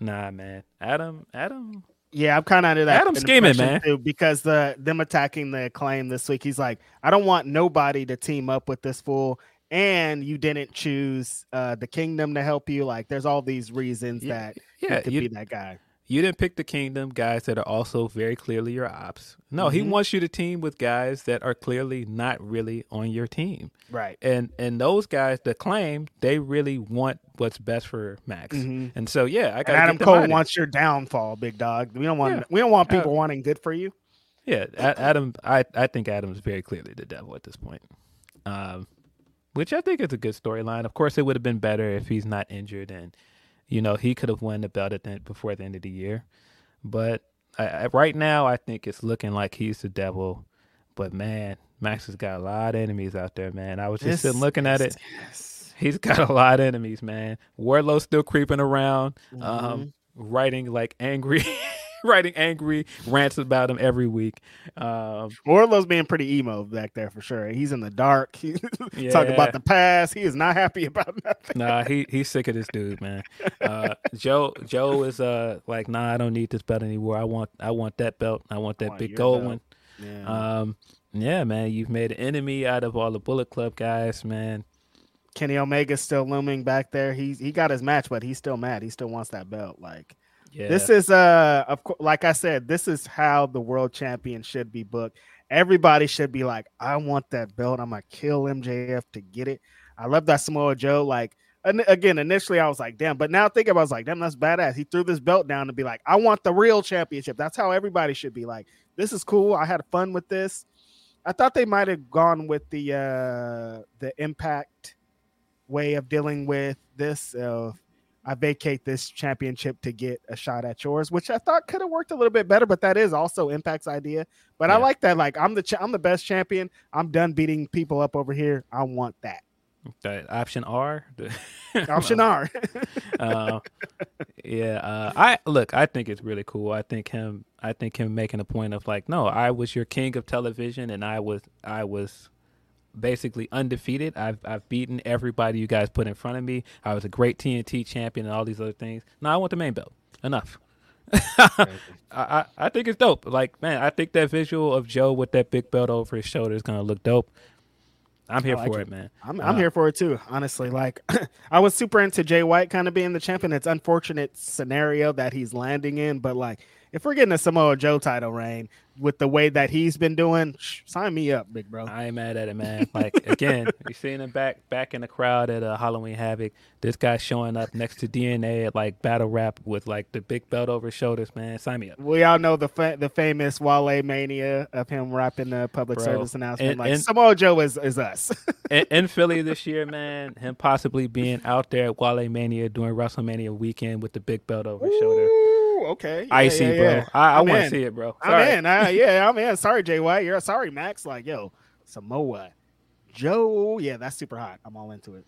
S5: Nah, man. Adam, Adam.
S4: Yeah, I'm kind of under that.
S5: Adam scheming, man.
S4: too, because the them attacking the claim this week. He's like, I don't want nobody to team up with this fool, and you didn't choose uh the kingdom to help you. Like, there's all these reasons
S5: Yeah,
S4: that
S5: yeah,
S4: he could
S5: you-
S4: be that guy.
S5: You didn't pick the kingdom guys that are also very clearly your ops. No, he
S4: Mhm.
S5: wants you to team with guys that are clearly not really on your team.
S4: Right.
S5: and and those guys that claim they really want what's best for Max.
S4: Mhm.
S5: And so yeah, I got
S4: Adam Cole wants your downfall, big dog. We don't want
S5: Yeah.
S4: we don't want people wanting good for you.
S5: Yeah, Adam. I I think Adam's very clearly the devil at this point. Um, which I think is a good storyline. Of course, it would have been better if he's not injured and you know he could have won the belt at the, before the end of the year. But I, I, right now, I think it's looking like he's the devil. But man, Max has got a lot of enemies out there, man. I was just sitting looking at it.
S4: Yes.
S5: He's got a lot of enemies, man. Wardlow's still creeping around. Um, writing like angry, writing angry rants about him every week. Um,
S4: Wardlow's being pretty emo back there for sure. He's in the dark. He's talking about the past. He is not happy about nothing.
S5: nah, he he's sick of this dude, man. Uh, Joe Joe is uh like, nah, I don't need this belt anymore. I want I want that belt. I want that
S4: want
S5: big gold
S4: belt.
S5: one.
S4: Yeah.
S5: Um, yeah, man, you've made an enemy out of all the Bullet Club guys, man.
S4: Kenny Omega's still looming back there. He's he got his match, but he's still mad. He still wants that belt. Like
S5: Yeah,
S4: this is uh of course like I said, this is how the world champion should be booked. Everybody should be like, I want that belt. I'm gonna kill MJF to get it. I love that Samoa Joe. Like again, initially I was like, damn, but now thinking about it, I was like, damn, that's badass. He threw this belt down to be like, I want the real championship. That's how everybody should be like, this is cool. I had fun with this. I thought they might have gone with the uh the impact way of dealing with this. Uh, I vacate this championship to get a shot at yours, which I thought could have worked a little bit better. But that is also Impact's idea. But I like that. Like I'm the cha- I'm the best champion. I'm done beating people up over here. I want that.
S5: the option R.
S4: Option R.
S5: uh, yeah, uh, I look. I think it's really cool. I think him. I think him making a point of like, no, I was your king of television, and I was, I was basically undefeated. I've, I've beaten everybody you guys put in front of me. I was a great TNT champion and all these other things. No, I want the main belt. Enough. I, I, I think it's dope. Like, man, I think that visual of Joe with that big belt over his shoulder is gonna look dope. I'm here
S4: like
S5: for
S4: it.
S5: it, man.
S4: I'm, I'm
S5: Uh,
S4: here for it too. Honestly, like I was super into Jay White kind of being the champion. It's unfortunate scenario that he's landing in, but like if we're getting a Samoa Joe title reign with the way that he's been doing, sh- sign me up, big bro.
S5: I ain't mad at it, man. Like again, you seeing him back back in the crowd at uh, Halloween Havoc. This guy showing up next to DNA at like battle rap with like the big belt over his shoulders, man. Sign me up.
S4: We all know the fa- the famous Wale mania of him rapping the public
S5: Bro,
S4: service announcement.
S5: and-
S4: like
S5: and-
S4: Samoa Joe is, is us.
S5: In, in Philly this year, man, him possibly being out there at Wale Mania during WrestleMania weekend with the big belt over his shoulder.
S4: Okay, Yeah,
S5: Icy,
S4: yeah,
S5: bro.
S4: yeah.
S5: I, I
S4: I'm
S5: want to see it, bro.
S4: I'm in. Uh, yeah, I'm in. Sorry, Jay White. You're sorry, Max. Like, yo, Samoa Joe. Yeah, that's super hot. I'm all into it.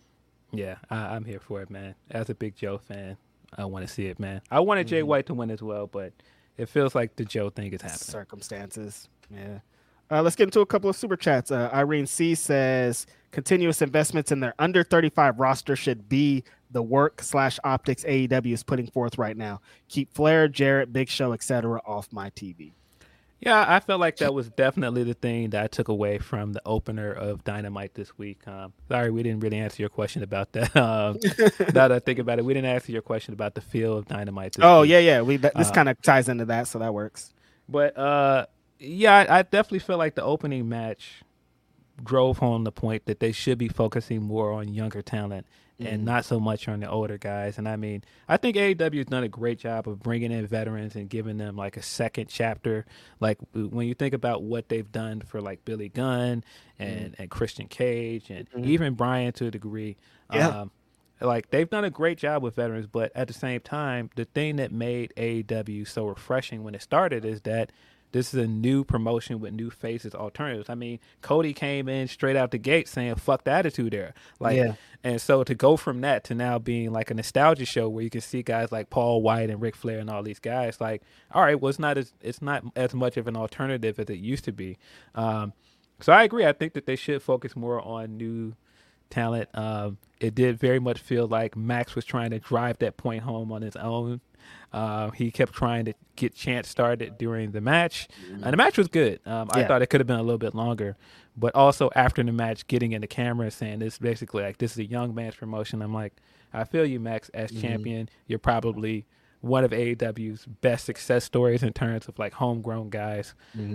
S5: Yeah, I, I'm here for it, man. As a big Joe fan, I want to see it, man. I wanted Jay White to win as well, but it feels like the Joe thing is happening.
S4: circumstances. Yeah. Uh, let's get into a couple of super chats. Uh, Irene C says continuous investments in their under 35 roster should be the work slash optics AEW is putting forth right now. Keep Flair, Jarrett, Big Show, etc. off my TV.
S5: Yeah, I felt like that was definitely the thing that I took away from the opener of Dynamite this week. Um, sorry, we didn't really answer your question about that. Um, now that I think about it, we didn't answer your question about the feel of Dynamite. This
S4: Oh
S5: week.
S4: yeah, yeah. We th- this
S5: Uh,
S4: kind of ties into that, so that works.
S5: But uh, yeah, I, I definitely feel like the opening match drove home the point that they should be focusing more on younger talent and mm. not so much on the older guys. And I mean, I think AEW has done a great job of bringing in veterans and giving them like a second chapter. Like when you think about what they've done for like Billy Gunn mm. and, and Christian Cage and mm-hmm. even Bryan to a degree.
S4: Yeah.
S5: Um, like they've done a great job with veterans, but at the same time, the thing that made AEW so refreshing when it started is that this is a new promotion with new faces, alternatives. I mean, Cody came in straight out the gate saying "fuck the attitude era," like,
S4: Yeah.
S5: and so to go from that to now being like a nostalgia show where you can see guys like Paul White and Ric Flair and all these guys, like, all right, well, it's not as it's not as much of an alternative as it used to be. Um, so I agree. I think that they should focus more on new talent. Um, it did very much feel like Max was trying to drive that point home on his own. Uh, he kept trying to get Chance started during the match, and the match was good. Um, I thought it could have been a little bit longer, but also after the match, getting in the camera and saying this basically like this is a young man's promotion. I'm like, I feel you, Max, as champion. You're probably one of AEW's best success stories in terms of like homegrown guys,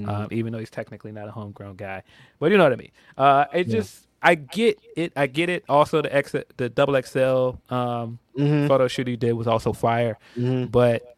S5: um, even though he's technically not a homegrown guy. But you know what I mean. Uh, it just I get it. I get it. Also, the X, the double XL um, photo shoot he did was also fire. But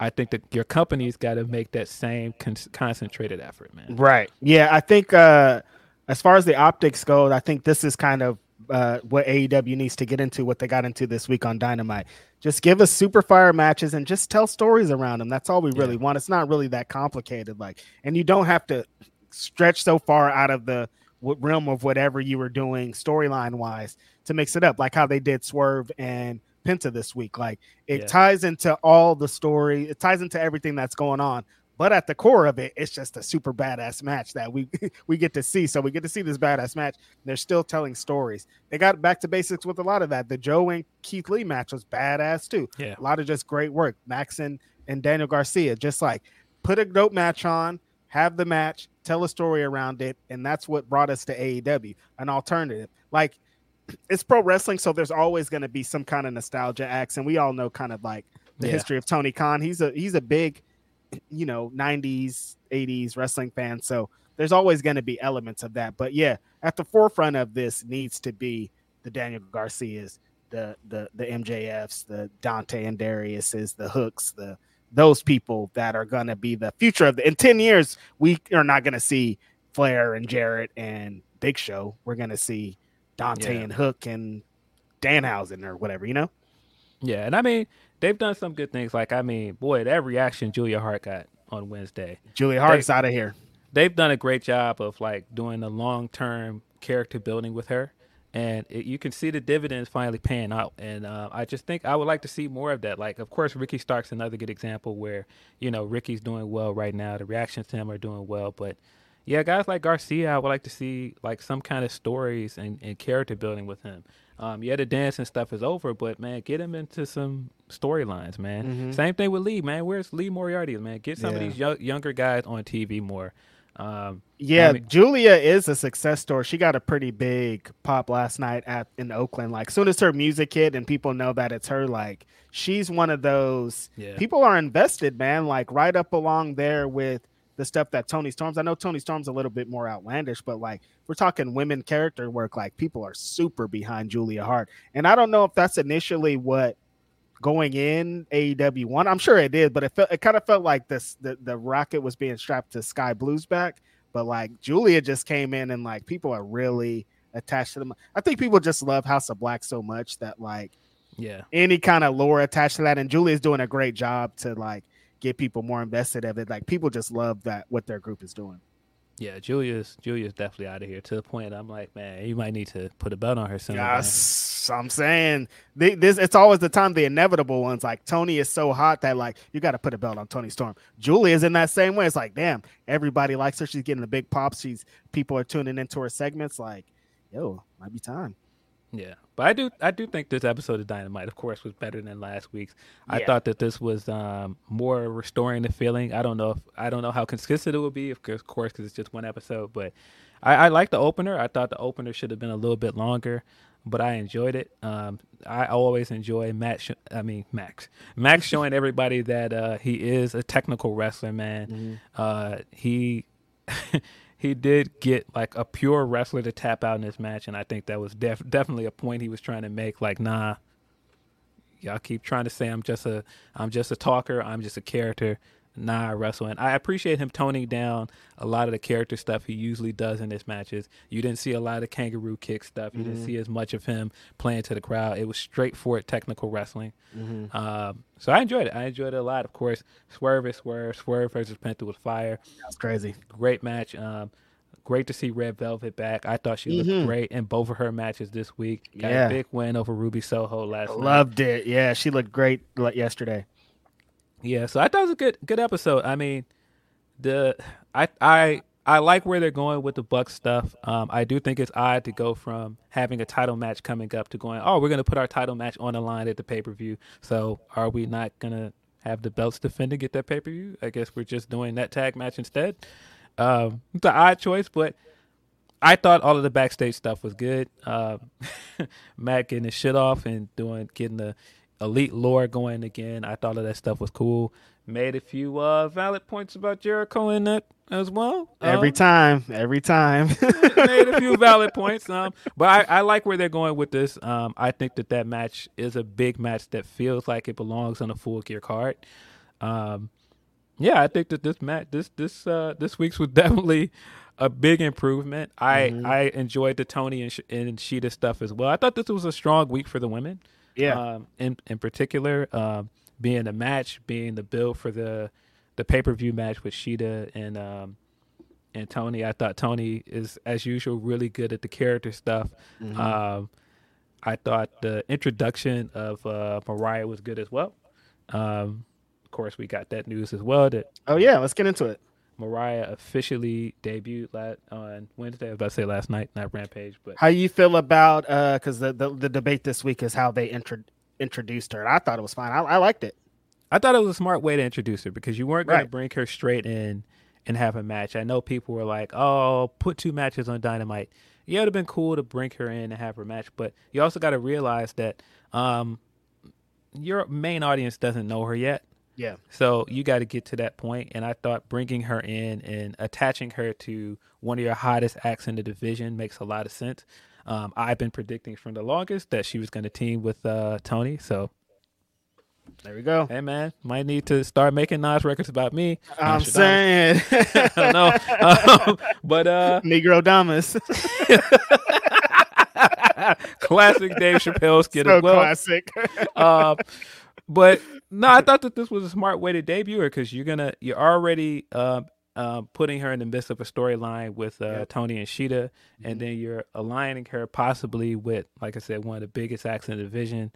S5: I think that your company's got to make that same con- concentrated effort, man.
S4: Right. Yeah, I think uh as far as the optics go, I think this is kind of uh what AEW needs to get into what they got into this week on Dynamite. Just give us super fire matches and just tell stories around them. That's all we really want. It's not really that complicated like and you don't have to stretch so far out of the realm of whatever you were doing storyline wise to mix it up like how they did Swerve and Penta this week. Like it
S5: Yeah.
S4: ties into all the story, it ties into everything that's going on. But at the core of it, it's just a super badass match that we we get to see. So we get to see this badass match. They're still telling stories. They got back to basics with a lot of that. The Joe and Keith Lee match was badass too.
S5: Yeah.
S4: A lot of just great work. Max and, and Daniel Garcia, just like put a dope match on, have the match, tell a story around it, and that's what brought us to AEW, an alternative. Like it's pro wrestling, so there's always going to be some kind of nostalgia acts, and we all know kind of like the
S5: Yeah.
S4: history of Tony Khan. He's a he's a big, you know, '90s, '80s wrestling fan, so there's always going to be elements of that. But yeah, at the forefront of this needs to be the Daniel Garcias, the the the MJFs, the Dante and Darius's, the Hooks, the those people that are going to be the future of the in 10 years we are not going to see Flair and Jarrett and Big Show we're going to see Dante
S5: Yeah.
S4: and Hook and Danhausen or whatever you know
S5: Yeah, and I mean they've done some good things. Like I mean, boy, that reaction Julia Hart got on Wednesday.
S4: Julia Hart's out of here
S5: They've done a great job of like doing the long term character building with her, and it, you can see the dividends finally paying out. And uh, I just think I would like to see more of that. Like, of course, Ricky Stark's another good example where you know Ricky's doing well right now. The reactions to him are doing well, but yeah, guys like Garcia, I would like to see like some kind of stories and, and character building with him. Um, yeah, the dance and stuff is over, but man, get him into some storylines, man. Same thing with Lee, man. Where's Lee Moriarty, man? Get some
S4: Yeah.
S5: of these yo- younger guys on TV more. Um,
S4: yeah
S5: I mean-
S4: Julia is a success story she got a pretty big pop last night at in Oakland like soon as her music hit and people know that it's her like she's one of those
S5: Yeah.
S4: people are invested man like right up along there with the stuff that Toni Storms. I know Toni Storms a little bit more outlandish, but like we're talking women character work, like people are super behind Julia Hart. And I don't know if that's initially what going in AEW one. I'm sure it did, but it felt it kind of felt like this the, the rocket was being strapped to Skye Blue's back. But like Julia just came in and like people are really attached to them. I think people just love House of Black so much that like
S5: yeah.
S4: any kind of lore attached to that. And Julia's doing a great job to like get people more invested of it. Like people just love that what their group is doing.
S5: Yeah, Julia's Julia's definitely out of here to the point I'm like, man, you might need to put a belt on her soon.
S4: Yes, I'm saying the- this. It's always the time the inevitable ones. Like Toni is so hot that like you got to put a belt on Toni Storm. Julia's in that same way. It's like, damn, everybody likes her. She's getting the big pops. She's people are tuning into her segments. Like, yo, might be time.
S5: Yeah, but I do I do think this episode of Dynamite, of course, was better than last week's. I
S4: Yeah.
S5: thought that this was um, more restoring the feeling. I don't know if I don't know how consistent it will be, of course, of course, because it's just one episode. But I, I like the opener. I thought the opener should have been a little bit longer, but I enjoyed it. Um, I always enjoy Matt. Sh- I mean Max. Max showing everybody that uh, he is a technical wrestler, man. Uh, he. he did get like a pure wrestler to tap out in this match, and I think that was def- definitely a point he was trying to make. Like, nah, y'all keep trying to say I'm just a I'm just a talker, I'm just a character. Nah, and I appreciate him toning down a lot of the character stuff he usually does in his matches. You didn't see a lot of kangaroo kick stuff. You didn't see as much of him playing to the crowd. It was straightforward technical wrestling. Um, so I enjoyed it. I enjoyed it a lot. Of course, Swerve is Swerve. Swerve versus Penta was fire
S4: That's crazy.
S5: great match. Um, great to see Red Velvet back. I thought she looked great in both of her matches this week. Got
S4: Yeah.
S5: a big win over Ruby Soho last night.
S4: Loved it. Yeah, she looked great yesterday.
S5: Yeah, so I thought it was a good good episode. I mean, the I I I like where they're going with the Buck stuff. Um, I do think it's odd to go from having a title match coming up to going, oh, we're gonna put our title match on the line at the pay per view. So are we not gonna have the belts defended at that pay per view? I guess we're just doing that tag match instead. Um, it's an odd choice, but I thought all of the backstage stuff was good. Uh, Matt getting his shit off and doing getting the elite lore going again. I thought all that stuff was cool. Made a few uh, valid points about Jericho in that as well.
S4: Every
S5: Um,
S4: time, every time.
S5: made a few valid points. Um, but I, I like where they're going with this. Um, I think that that match is a big match that feels like it belongs on a full gear card. Um, yeah, I think that this match, this this uh, this week's was definitely a big improvement. I I enjoyed the Toni and, Sh- and Shida stuff as well. I thought this was a strong week for the women.
S4: Yeah.
S5: Um, in in particular, um, being the match, being the build for the the pay per view match with Shida and um, and Toni. I thought Toni is, as usual, really good at the character stuff. Um, I thought the introduction of uh, Mariah was good as well. Um, of course, we got that news as well that
S4: Oh yeah, let's get into it.
S5: Mariah officially debuted la- on Wednesday. I was about to say last night, not Rampage, but
S4: How you feel about uh because the, the the debate this week is how they intro- introduced her. And I thought it was fine. I, I liked it.
S5: I thought it was a smart way to introduce her because you weren't going
S4: Right.
S5: to bring her straight in and have a match. I know people were like, "Oh, put two matches on Dynamite." Yeah, it'd have been cool to bring her in and have her match, but you also got to realize that um, your main audience doesn't know her yet.
S4: Yeah.
S5: So you got to get to that point, and I thought bringing her in and attaching her to one of your hottest acts in the division makes a lot of sense. Um, I've been predicting from the longest that she was going to team with uh, Toni. So
S4: There we go.
S5: hey, man, might need to start making Nas records about me.
S4: I'm saying
S5: I don't know, um, but uh,
S4: Negrodamus.
S5: classic Dave Chappelle skit
S4: so
S5: as well.
S4: classic.
S5: uh, but no, I thought that this was a smart way to debut her because you're gonna you're already uh, uh, putting her in the midst of a storyline with uh, Toni and Shida, and then you're aligning her possibly with, like I said, one of the biggest acts in the division.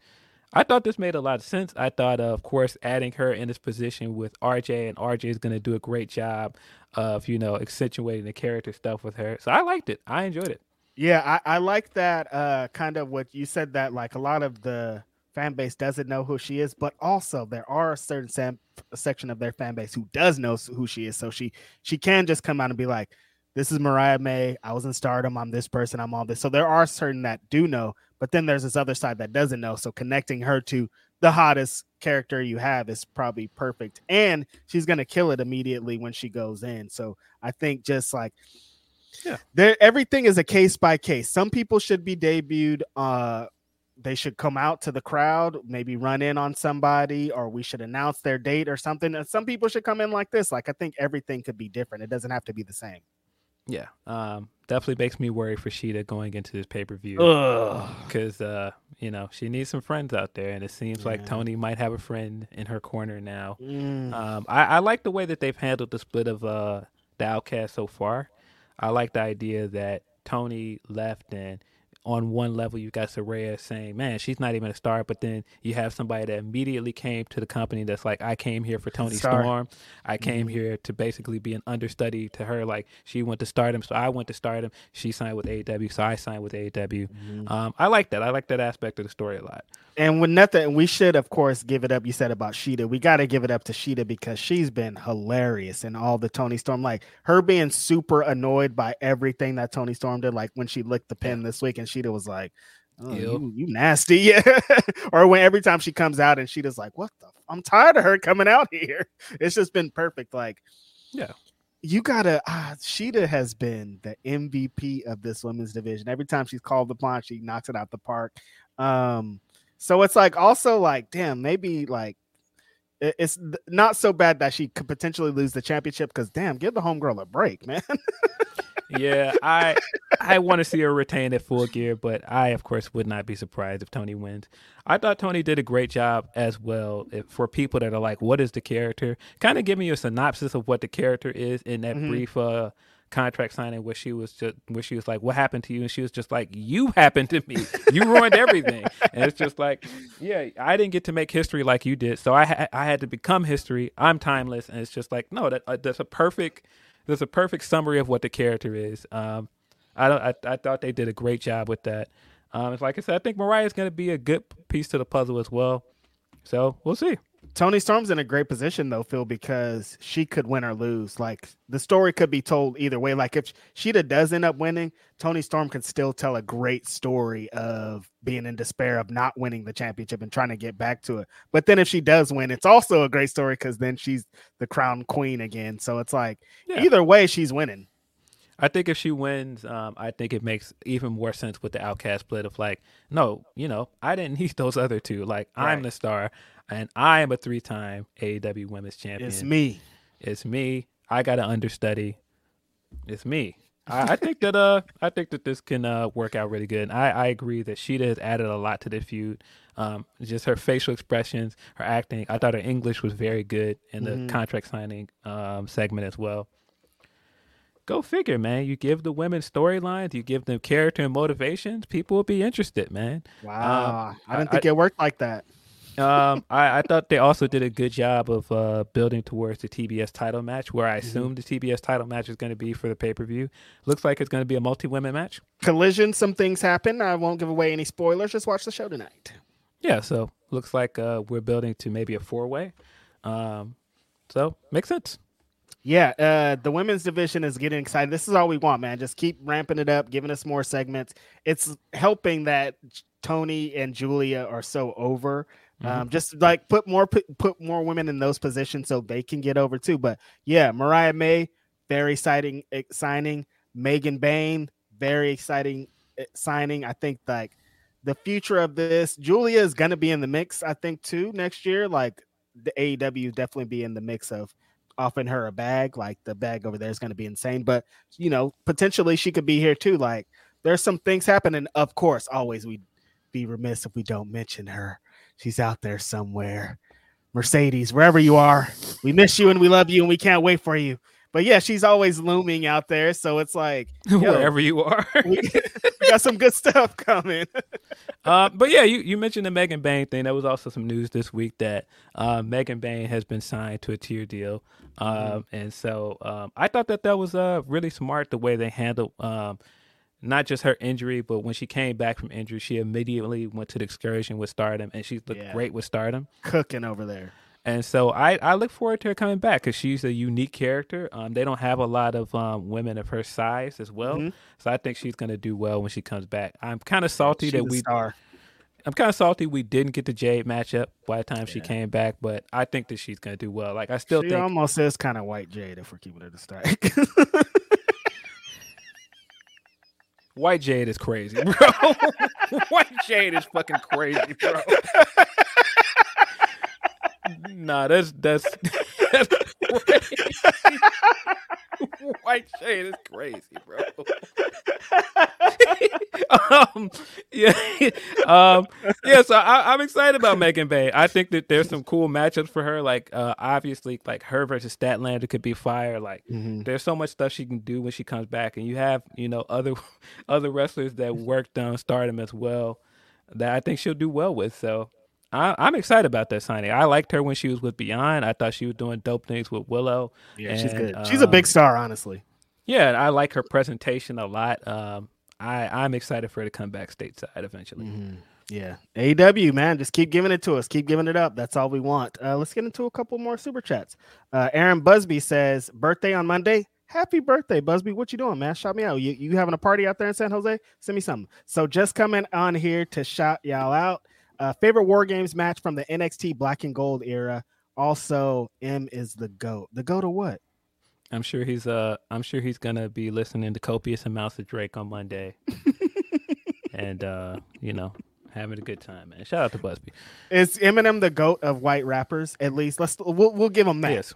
S5: I thought this made a lot of sense. I thought, uh, of course, adding her in this position with RJ, and RJ is going to do a great job of, you know, accentuating the character stuff with her. So I liked it. I enjoyed it.
S4: Yeah, I, I like that uh kind of what you said that like a lot of the fan base doesn't know who she is, but also there are a certain sam- section of their fan base who does know who she is. So she she can just come out and be like, This is Mariah May. I was in stardom. I'm this person. I'm all this. So there are certain that do know, but then there's this other side that doesn't know. So connecting her to the hottest character you have is probably perfect. And she's gonna kill it immediately when she goes in. So I think just like there everything is a case by case. Some people should be debuted. Uh, they should come out to the crowd, maybe run in on somebody, or we should announce their date or something. And some people should come in like this. Like I think everything could be different. It doesn't have to be the same.
S5: Yeah. Um, definitely makes me worry for Shida going into this pay per view. Because uh, you know she needs some friends out there, and it seems like Toni might have a friend in her corner now.
S4: Mm.
S5: Um, I, I like the way that they've handled the split of uh, the Outcast so far. I like the idea that Toni left, and on one level you got Saraya saying, "Man, she's not even a star," but then you have somebody that immediately came to the company that's like, "I came here for Toni
S4: Star.
S5: Storm. I came here to basically be an understudy to her. Like she went to Stardom, so I went to Stardom. She signed with AEW, so I signed with AEW. Um, I like that. I like that aspect of the story a lot.
S4: And with nothing, we should of course give it up. You said about Shida. We got to give it up to Shida because she's been hilarious in all the Toni Storm. Like her being super annoyed by everything that Toni Storm did. Like when she licked the pin this week, and Shida was like, oh, you, "You nasty," yeah. or when every time she comes out and Shida's like, "What the? f- I'm tired of her coming out here." It's just been perfect. Like,
S5: Yeah.
S4: You gotta, ah, Shida has been the MVP of this women's division. Every time she's called upon, she knocks it out the park. Um, so it's like also like, damn, maybe like it's not so bad that she could potentially lose the championship because damn, give the homegirl a break, man.
S5: Yeah, I I want to see her retain at full gear, but I of course would not be surprised if Toni wins. I thought Toni did a great job as well. If, for people that are like, "What is the character?" Kind of give me a synopsis of what the character is in that brief uh, contract signing where she was just where she was like, "What happened to you?" and she was just like, "You happened to me. You ruined everything." and it's just like, yeah, I didn't get to make history like you did, so I ha- I had to become history. I'm timeless, and it's just like, no, that uh, that's a perfect there's a perfect summary of what the character is. Um, I don't. I, I thought they did a great job with that. Um, it's like I said, I think Mariah's going to be a good piece to the puzzle as well. So we'll see.
S4: Toni Storm's in a great position though, Phil, because she could win or lose. Like the story could be told either way. Like if Shida does end up winning, Toni Storm can still tell a great story of being in despair of not winning the championship and trying to get back to it. But then if she does win, it's also a great story because then she's the crown queen again. So it's like
S5: Yeah.
S4: either way, she's winning.
S5: I think if she wins, um, I think it makes even more sense with the outcast split of like, no, you know, I didn't need those other two. Like I'm the star, and I am a three-time AEW Women's Champion.
S4: It's me.
S5: It's me. I got to understudy. It's me. I, I think that uh, I think that this can uh work out really good. And I I agree that Shida has added a lot to the feud. Um, just her facial expressions, her acting. I thought her English was very good in the contract signing um segment as well. Go figure, man. You give the women storylines, you give them character and motivations, people will be interested, man.
S4: Wow, I didn't
S5: I-
S4: think it worked like that.
S5: um, I, I thought they also did a good job of uh, building towards the TBS title match, where I
S4: Mm-hmm.
S5: assume the TBS title match is going to be for the pay per view. Looks like it's going to be a multi women match.
S4: Collision, some things happen. I won't give away any spoilers. Just watch the show tonight.
S5: Yeah, so looks like uh, we're building to maybe a four way. Um, so makes sense.
S4: Yeah, uh, the women's division is getting excited. This is all we want, man. Just keep ramping it up, giving us more segments. It's helping that Toni and Giulia are so over. Um, just like put more put, put more women in those positions so they can get over too. But yeah, Mariah May, very exciting eh, signing. Megan Bayne, very exciting eh, signing. I think like the future of this, Giulia is gonna be in the mix. I think too next year. Like the AEW definitely be in the mix of offering her a bag. Like the bag over there is going to be insane. But you know, potentially she could be here too. Like there's some things happening. Of course, always we'd be remiss if we don't mention her. She's out there somewhere. Mercedes, wherever you are, we miss you and we love you and we can't wait for you. But yeah, she's always looming out there. So it's like
S5: Wherever you are.
S4: we, got some good stuff coming.
S5: uh, but yeah, you, you mentioned the Megan Bayne thing. There was also some news this week that uh, Megan Bayne has been signed to a tier deal, um, and so um, I thought that that was uh, really smart the way they handled um, not just her injury, but when she came back from injury, she immediately went to the excursion with Stardom, and she looked
S4: Yeah.
S5: great with Stardom.
S4: Cooking over there.
S5: And so I, I look forward to her coming back because she's a unique character. Um, they don't have a lot of um, women of her size as well,
S4: Mhm.
S5: so I think she's going to do well when she comes back. I'm kind of salty
S4: She's
S5: that we
S4: star.
S5: I'm kind of salty we didn't get the Jade matchup by the time she came back, but I think that she's gonna do well. Like I still
S4: She
S5: think
S4: almost is kind of white Jade if we're keeping it a stack.
S5: White Jade is crazy, bro. White Jade is fucking crazy, bro. nah, that's that's, that's. White shade is crazy, bro. um, yeah, um, yeah. So I, I'm excited about Megan Bay. I think that there's some cool matchups for her. Like, uh, obviously, like her versus Statlander could be fire. Like, there's so much stuff she can do when she comes back, and you have you know other other wrestlers that worked on Stardom as well that I think she'll do well with. So. I, I'm excited about that signing. I liked her when she was with Beyond. I thought she was doing dope things with Willow.
S4: yeah, she's
S5: And,
S4: good. She's a big
S5: um,
S4: star, honestly.
S5: yeah, I like her presentation a lot. Um, I I'm excited for her to come back stateside eventually.
S4: Mm-hmm. Yeah, AW man, just keep giving it to us. Keep giving it up. That's all we want. Uh, let's get into a couple more super chats. Uh, Aaron Busby says, "Birthday on Monday. Happy birthday, Busby. What you doing, man? Shout me out. You you having a party out there in San Jose? Send me something. So just coming on here to shout y'all out. Uh, favorite War Games match from the NXT Black and Gold era. Also, M is the goat. The goat of what?
S5: I'm sure he's uh I'm sure he's gonna be listening to copious amounts of Drake on Monday, and uh you know having a good time, man. Shout out to Busby.
S4: Is Eminem the goat of white rappers? At least let's we'll, we'll give him that.
S5: He is.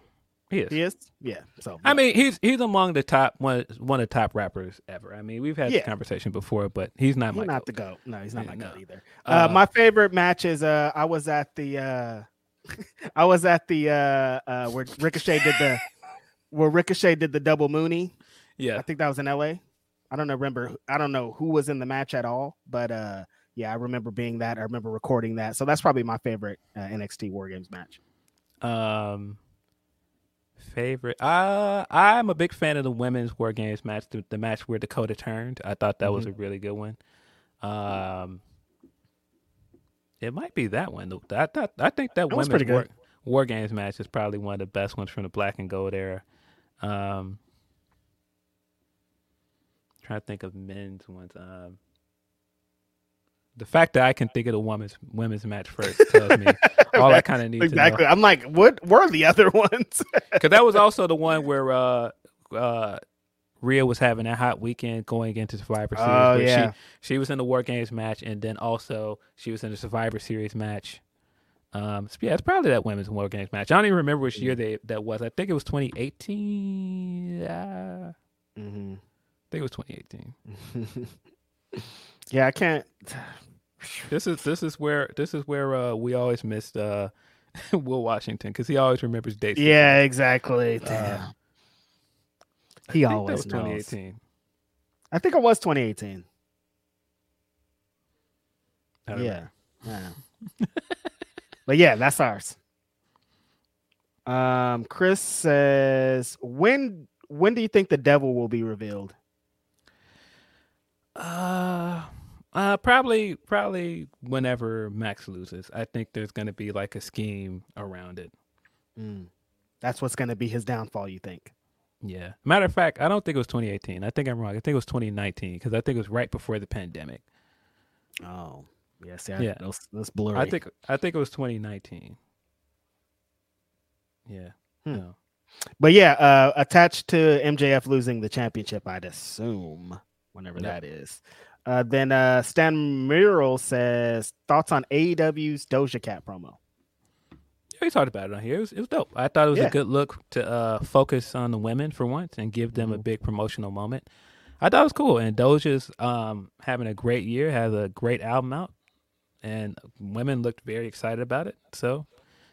S5: He is.
S4: He is. Yeah. So
S5: I mean, he's he's among the top one one of the top rappers ever. I mean, we've had
S4: Yeah.
S5: this conversation before, but he's not
S4: He's
S5: my
S4: not
S5: goat.
S4: the goat. No, he's not
S5: Yeah,
S4: my
S5: no.
S4: goat either. Uh,
S5: Uh,
S4: my favorite match is uh I was at the uh I was at the uh uh where Ricochet did the where Ricochet did the double Mooney.
S5: Yeah,
S4: I think that was in LA. I don't remember I don't know who was in the match at all, but uh yeah, I remember being that. I remember recording that. So that's probably my favorite uh, NXT War Games match.
S5: Um, favorite. Uh, I'm a big fan of the women's War Games match, the, the match where Dakota turned. I thought that was a really good one. Um, it might be that one. I thought I think that,
S4: That
S5: women's
S4: pretty
S5: War,
S4: good.
S5: War Games match is probably one of the best ones from the Black and Gold era. Um, trying to think of men's ones. Um. The fact that I can think of the women's women's match first tells me all I kind of need to know.
S4: Exactly. I'm like, what were the other ones?
S5: Because that was also the one where uh, uh, Rhea was having a hot weekend going into Survivor Series.
S4: Oh, yeah.
S5: She, she was in the War Games match, and then also she was in the Survivor Series match. Um, so yeah, it's probably that women's War Games match. I don't even remember which year they that was. I think it was 2018. Yeah,
S4: Mhm.
S5: I think it was 2018.
S4: Yeah, I can't.
S5: This is this is where this is where uh, we always missed uh, Will Washington because he always remembers dates.
S4: Yeah, exactly.
S5: Uh,
S4: Damn. He
S5: think that
S4: always
S5: was
S4: knows.
S5: 2018.
S4: I think it was 2018. Yeah. yeah. but yeah, that's ours. Um, Chris says, when when do you think the devil will be revealed?
S5: Uh, uh, probably, probably whenever Max loses. I think there's gonna be like a scheme around it.
S4: Mm. That's what's going to be his downfall. You think?
S5: Yeah. Matter of fact, I don't think it was 2018. I think I'm wrong. I think it was 2019 because I think it was right before the pandemic.
S4: Oh, yeah,
S5: Yeah.
S4: Those, those blurry.
S5: I think I think it was 2019. Yeah.
S4: Hmm.
S5: No.
S4: But yeah, uh, attached to MJF losing the championship, I'd assume, whenever
S5: Yep.
S4: that is. Uh, then uh, Stan Mural says thoughts on AEW's Doja Cat promo.
S5: Yeah, we talked about it on here. It was, it was dope. I thought it was
S4: Yeah.
S5: a good look to uh, focus on the women for once and give them a
S4: Mm-hmm.
S5: big promotional moment. I thought it was cool. And Doja's um, having a great year, has a great album out, and women looked very excited about it. So,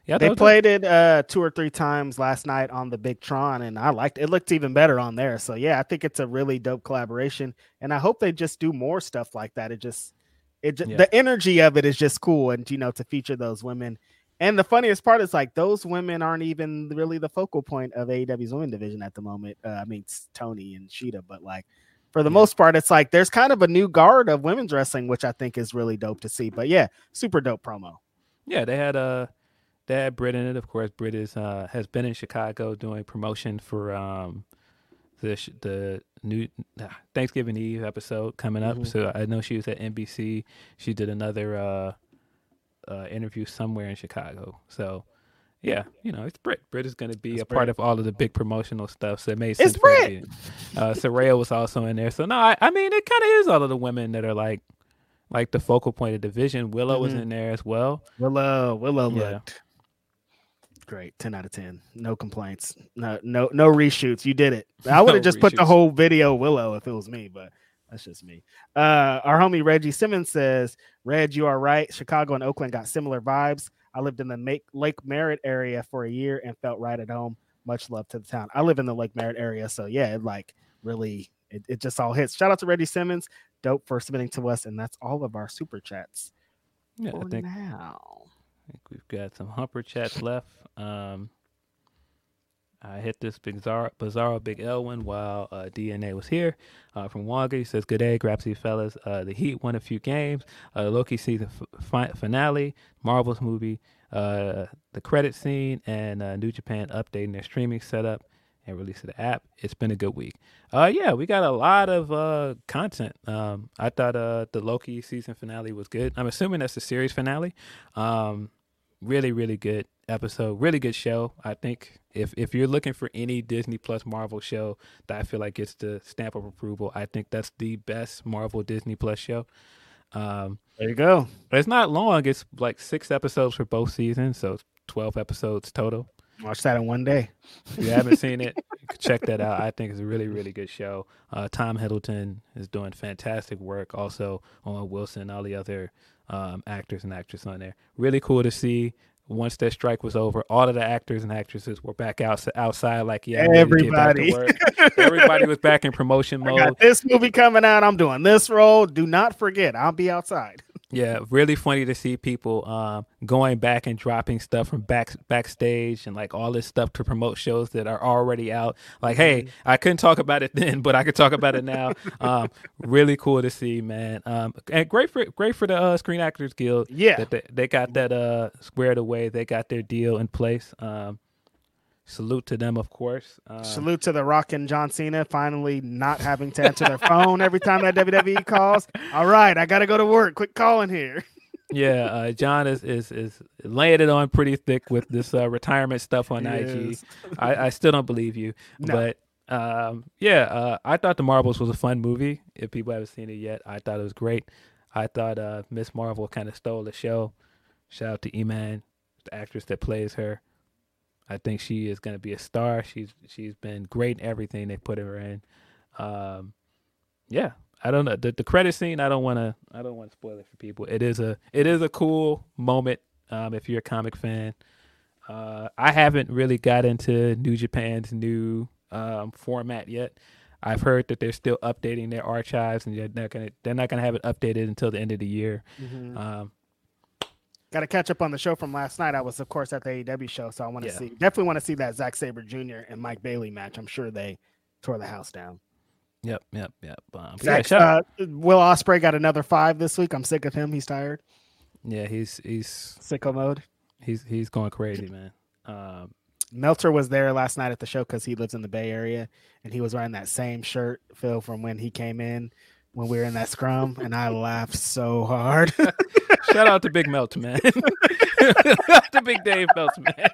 S5: yeah,
S4: They
S5: it was dope.
S4: played it uh, two or three times last night on the Big Tron, and I liked it. It looked even better on there. So yeah, I think it's a really dope collaboration, and I hope they just do more stuff like that. It just, it just,
S5: Yeah.
S4: the energy of it is just cool, and you know to feature those women. And the funniest part is like those women aren't even really the focal point of AEW's women division at the moment. Uh, I mean, it's Toni and Shida, but like for the most part, it's like there's kind of a new guard of women's wrestling, which I think is really dope to see. But yeah, super dope promo.
S5: Yeah, they had uh had Britt in it. Of course, Britt is uh has been in Chicago doing promotion for um the sh- the new uh, Thanksgiving Eve episode coming up. So I know she was at NBC. She did another uh uh interview somewhere in Chicago. So yeah, you know, it's Britt. Britt is going to be
S4: It's
S5: a part of all of the big promotional stuff. So it made sense.
S4: It's Britt.
S5: Uh, Saraya was also in there. So no, I, I mean, it kind of is all of the women that are like, like the focal point of the division. Willow was
S4: Mhm.
S5: in there as well.
S4: Willow, Willow
S5: Yeah.
S4: looked great. Ten out of ten. No complaints. No, no, no reshoots. You did it. I would have
S5: No
S4: just put the whole video Willow if it was me, but that's just me. Uh, our homie Reggie Simmons says, "Reg, you are right. Chicago and Oakland got similar vibes. I lived in the Make, Lake Merritt area for a year and felt right at home. Much love to the town. I live in the Lake Merritt area, so yeah, it like really, it, it just all hits. Shout out to Reggie Simmons, dope for submitting to us, and that's all of our super chats
S5: Yeah, I
S4: for
S5: think
S4: now.
S5: Think we've got some humper chats left. Um, I hit this bizarre, bizarro Big one while uh, DNA was here. Uh, from Wonga, he says, "Good day, Grapsy fellas. Uh, the Heat won a few games. Uh, Loki season f- finale, Marvel's movie, uh, the credit scene, and uh, New Japan updating their streaming setup and release of the app. It's been a good week. Uh, yeah, we got a lot of uh content. Um, I thought uh the Loki season finale was good. I'm assuming that's the series finale. Um, really really good episode. Really good show i think. If if you're looking for any disney plus marvel show that i feel like gets the stamp of approval i think that's the best marvel disney plus show. Um
S4: There you go.
S5: it's not long. It's like six episodes for both seasons so 12 episodes total
S4: Watch that in one day.
S5: if you haven't seen it check that out i think it's a really really good show uh Tom Hiddleston is doing fantastic work also Owen Wilson and all the other um actors and actresses on there really cool to see once that strike was over all of the actors and actresses were back out, outside like yeah I'm ready to get back to
S4: Everybody.
S5: work. everybody was back in promotion
S4: I
S5: mode
S4: got this movie coming out. I'm doing this role. Do not forget, I'll be outside.
S5: Yeah, really funny to see people um, going back and dropping stuff from back backstage and like all this stuff to promote shows that are already out. Like, hey,
S4: Mm-hmm.
S5: I couldn't talk about it then, but I could talk about it now. um, really cool to see, man. Um, and great for great for the uh, Screen Actors Guild.
S4: Yeah.
S5: that they, they got that uh, squared away. They got their deal in place. Um, salute to them, of course. Um,
S4: Salute to the Rock and John Cena finally not having to answer their phone every time that WWE calls. All right, I got to go to work. Quit calling here.
S5: Yeah, uh, John is, is is laying it on pretty thick with this uh, retirement stuff on IG. I, I still don't believe you,
S4: No.
S5: but um, yeah, uh, I thought the Marvels was a fun movie. If people haven't seen it yet, I thought it was great. I thought uh, Miss Marvel kind of stole the show. Shout out to Iman, the actress that plays her. I think she is going to be a star. She's she's been great in everything they put her in. Um, yeah, I don't know the, the credit scene. I don't want to. I don't want to spoil it for people. It is a it is a cool moment. Um, if you're a comic fan, uh, I haven't really got into New Japan's new um, format yet. I've heard that they're still updating their archives, and they're not gonna they're not gonna have it updated until the end of the year. Um,
S4: Got to catch up on the show from last night. I was, of course, at the AEW show, so I want to
S5: Yeah.
S4: see. Definitely want to see that Zack Sabre Jr. and Mike Bailey match. I'm sure they tore the house down.
S5: yep, yep, yep. Um, but yeah,
S4: uh, Will Ospreay got another five this week. I'm sick of him. He's tired.
S5: yeah, he's he's
S4: Sicko mode.
S5: he's he's going crazy, man. Um,
S4: Meltzer was there last night at the show because he lives in the Bay Area, and he was wearing that same shirt, Phil, from when he came in when we were in that scrum, and I laughed so hard.
S5: shout out to Big Melt, man. to Big Dave Melt, man.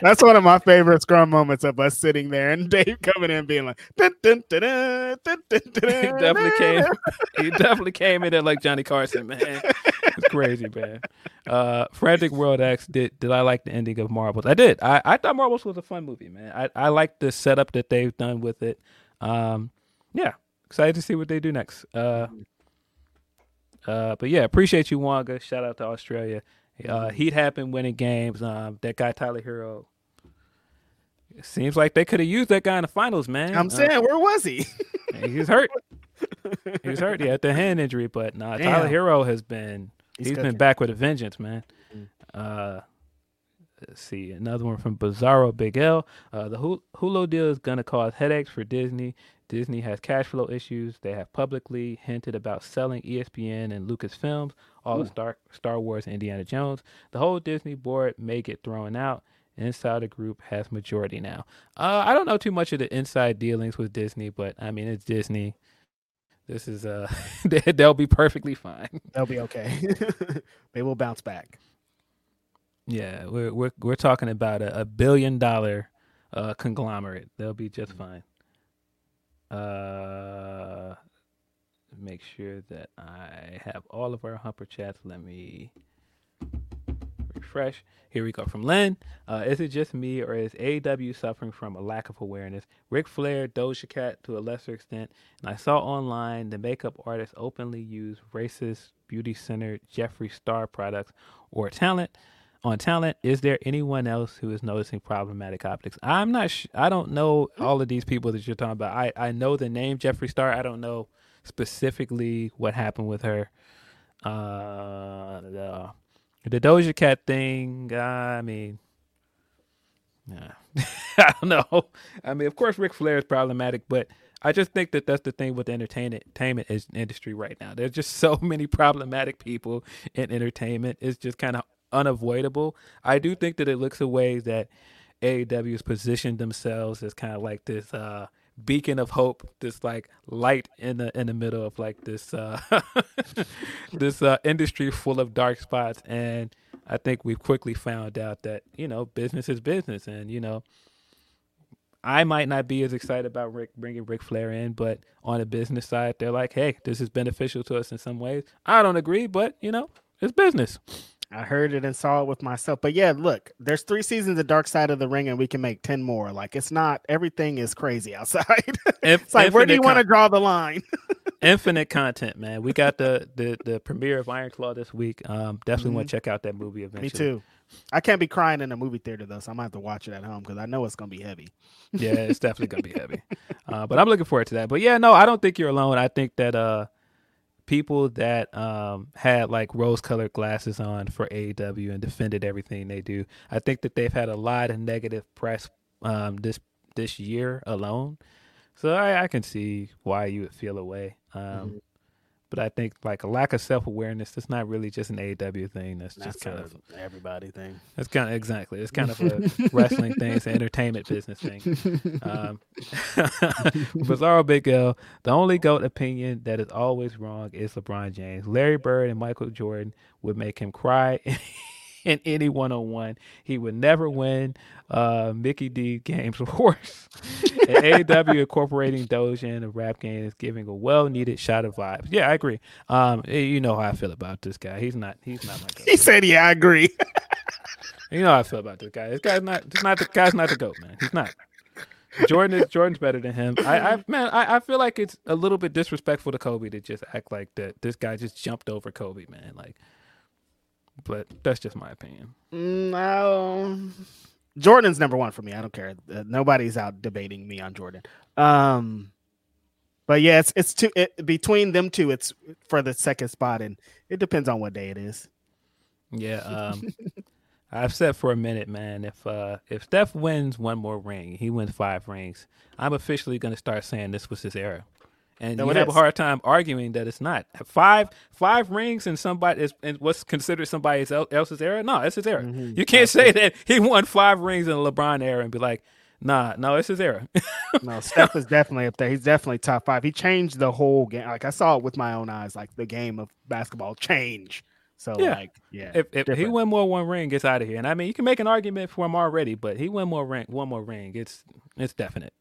S4: That's one of my favorite scrum moments of us sitting there and Dave coming in being like, dun, dun, dun, dun, dun, dun, dun,
S5: he definitely came. He definitely came in there like Johnny Carson, man. It's crazy, man. Uh, Frantic World X did. Did I like the ending of Marvels? I did. I, I thought Marvels was a fun movie, man. I I like the setup that they've done with it. Um, yeah, excited to see what they do next. Uh, uh, but yeah, appreciate you, Wonga. Shout out to Australia. Uh, Heat happened winning games. Um, that guy Tyler Herro. It seems like they could have used that guy in the finals, man.
S4: I'm
S5: Uh,
S4: saying, where was he?
S5: he's hurt. He's hurt. He had the hand injury, but nah, Tyler Herro has been
S4: He's
S5: he's been back with a vengeance, man. Uh, let's see another one from Bizarro Big L. Uh, the Hulu deal is gonna cause headaches for Disney. Disney has cash flow issues. They have publicly hinted about selling ESPN and Lucasfilms, all of Star Star Wars, and Indiana Jones. The whole Disney board may get thrown out. Insider Group has majority now. Uh, I don't know too much of the inside dealings with Disney, but I mean it's Disney. This is uh, they- they'll be perfectly fine.
S4: They'll be okay. they will bounce back.
S5: Yeah, we're we're we're talking about a, a billion dollar uh, conglomerate. They'll be just fine. Uh, make sure that I have all of our Humper chats. Let me refresh. Here we go from Len. Uh, is it just me or is AW suffering from a lack of awareness? Ric Flair, Doja Cat to a lesser extent, and I saw online the makeup artist openly use racist, beauty-centered Jeffree Star products or talent on talent. Is there anyone else who is noticing problematic optics? I'm not. Sh- I don't know all of these people that you're talking about. I I know the name Jeffree Star. I don't know specifically what happened with her. Uh, the, the Doja Cat thing. I mean, I don't know. I mean, of course, Ric Flair is problematic, but I just think that that's the thing with the entertainment industry right now. There's just so many problematic people in entertainment. It's just kind of unavoidable. I do think that it looks at way that AEW has positioned themselves as kind of like this uh, beacon of hope, this like light in the in the middle of like this uh, this uh, industry full of dark spots. And I think we've quickly found out that you know business is business, and you know I might not be as excited about Rick bringing Ric Flair in, but on the business side, they're like, hey, this is beneficial to us in some ways. I don't agree, but you know, it's business.
S4: I heard it and saw it with myself. But yeah, look, there's three seasons of Dark Side of the Ring, and we can make 10 more. Like, it's not everything is crazy outside.
S5: Inf-
S4: it's like, where do you
S5: infinite
S4: want to draw the line?
S5: infinite content, man. We got the the the premiere of Iron Claw this week. Um, definitely want to check out that movie eventually.
S4: Me too. I can't be crying in a movie theater though, so I'm gonna have to watch it at home because I know it's gonna be heavy.
S5: yeah, it's definitely gonna be heavy. Uh, but I'm looking forward to that. But yeah, no, I don't think you're alone. I think that uh, people that um, had like rose-colored glasses on for AEW and defended everything they do, I think that they've had a lot of negative press um, this this year alone. So I, I can see why you would feel away. Um, But I think like a lack of self awareness. That's not really just an AW thing. That's just kind of
S4: everybody thing.
S5: that's kind of exactly. It's kind of a wrestling thing. It's an entertainment business thing. Um, Bizarro Big L. The only goat opinion that is always wrong is LeBron James. Larry Bird and Michael Jordan would make him cry in any one on one. He would never win uh, Mickey D Games Awards. and AEW incorporating Doja in the rap game is giving a well needed shot of vibes. Yeah, I agree. Um, you know how I feel about this guy. He's not. He's not my goat.
S4: He said, "Yeah, I agree."
S5: You know how I feel about this guy. This guy's not. This not the guy's not the goat, man. He's not. Jordan is Jordan's better than him. I, I man, I, I feel like it's a little bit disrespectful to Kobe to just act like that. This guy just jumped over Kobe, man. Like, but that's just my opinion.
S4: no, Jordan's number one for me. I don't care. Uh, nobody's out debating me on Jordan. Um, but yeah, it's it's two it, between them two. It's for the second spot, and it depends on what day it is.
S5: Yeah, um, I've said for a minute, man. If uh, if Steph wins one more ring, he wins five rings. I'm officially going to start saying this was his era, and
S4: No,
S5: you have a hard time arguing that it's not five five rings in somebody is in what's considered somebody else's era. No, it's his era.
S4: Mm-hmm.
S5: You can't say that he won five rings in the LeBron era and be like, nah, no, it's his era.
S4: No, Steph is definitely up there. He's definitely top five. He changed the whole game. Like I saw it with my own eyes. Like the game of basketball change. So
S5: Yeah.
S4: like yeah,
S5: if if he win more one ring, gets out of here. And I mean, you can make an argument for him already, but he win more ring, one more ring. It's it's definite.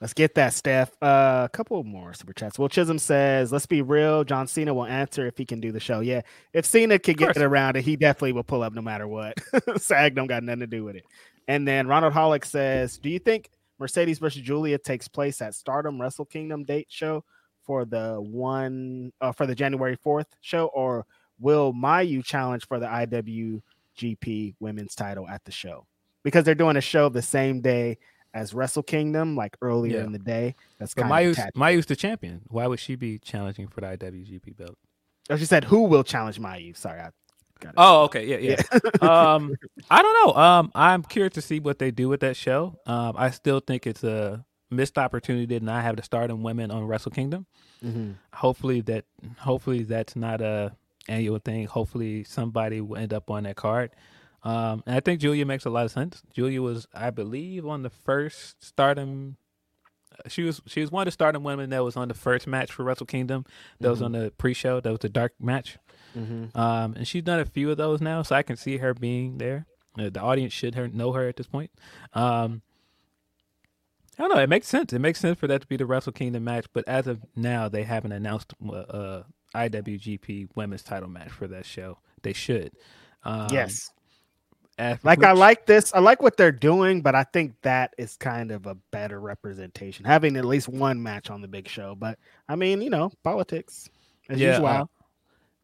S4: Let's get that, Steph. Uh, a couple more super chats. Will Chisholm says, "Let's be real. John Cena will answer if he can do the show. Yeah, if Cena could get it around it, he definitely will pull up no matter what. Sag don't got nothing to do with it." And then Ronald Hollick says, "Do you think Mercedes versus Giulia takes place at Stardom Wrestle Kingdom date show for the one uh, for the January fourth show, or will Mayu challenge for the IWGP Women's Title at the show? Because they're doing a show the same day." As Wrestle Kingdom, like earlier
S5: Yeah.
S4: in the day, that's kind
S5: Mayu's
S4: of attached.
S5: Mayu's the champion. Why would she be challenging for the IWGP belt?
S4: Oh, she said, "Who will challenge Mayu?" Sorry, I got it.
S5: Oh, okay, yeah, yeah. um, I don't know. Um, I'm curious to see what they do with that show. Um, I still think it's a missed opportunity to not have the Stardom women on Wrestle Kingdom.
S4: Mhm.
S5: Hopefully that, hopefully that's not a annual thing. Hopefully somebody will end up on that card. Um, and I think Giulia makes a lot of sense. Giulia was, I believe, on the first Stardom. She was she was one of the Stardom women that was on the first match for Wrestle Kingdom. That was on the pre-show. That was the dark match. Um, and she's done a few of those now, so I can see her being there. Uh, the audience should her know her at this point. Um, I don't know. It makes sense. It makes sense for that to be the Wrestle Kingdom match, but as of now, they haven't announced uh, uh, IWGP Women's Title match for that show. They should. Um,
S4: yes, like I like this. I like what they're doing, but I think that is kind of a better representation, having at least one match on the big show. But I mean, you know, politics as
S5: Yeah,
S4: usual.
S5: uh,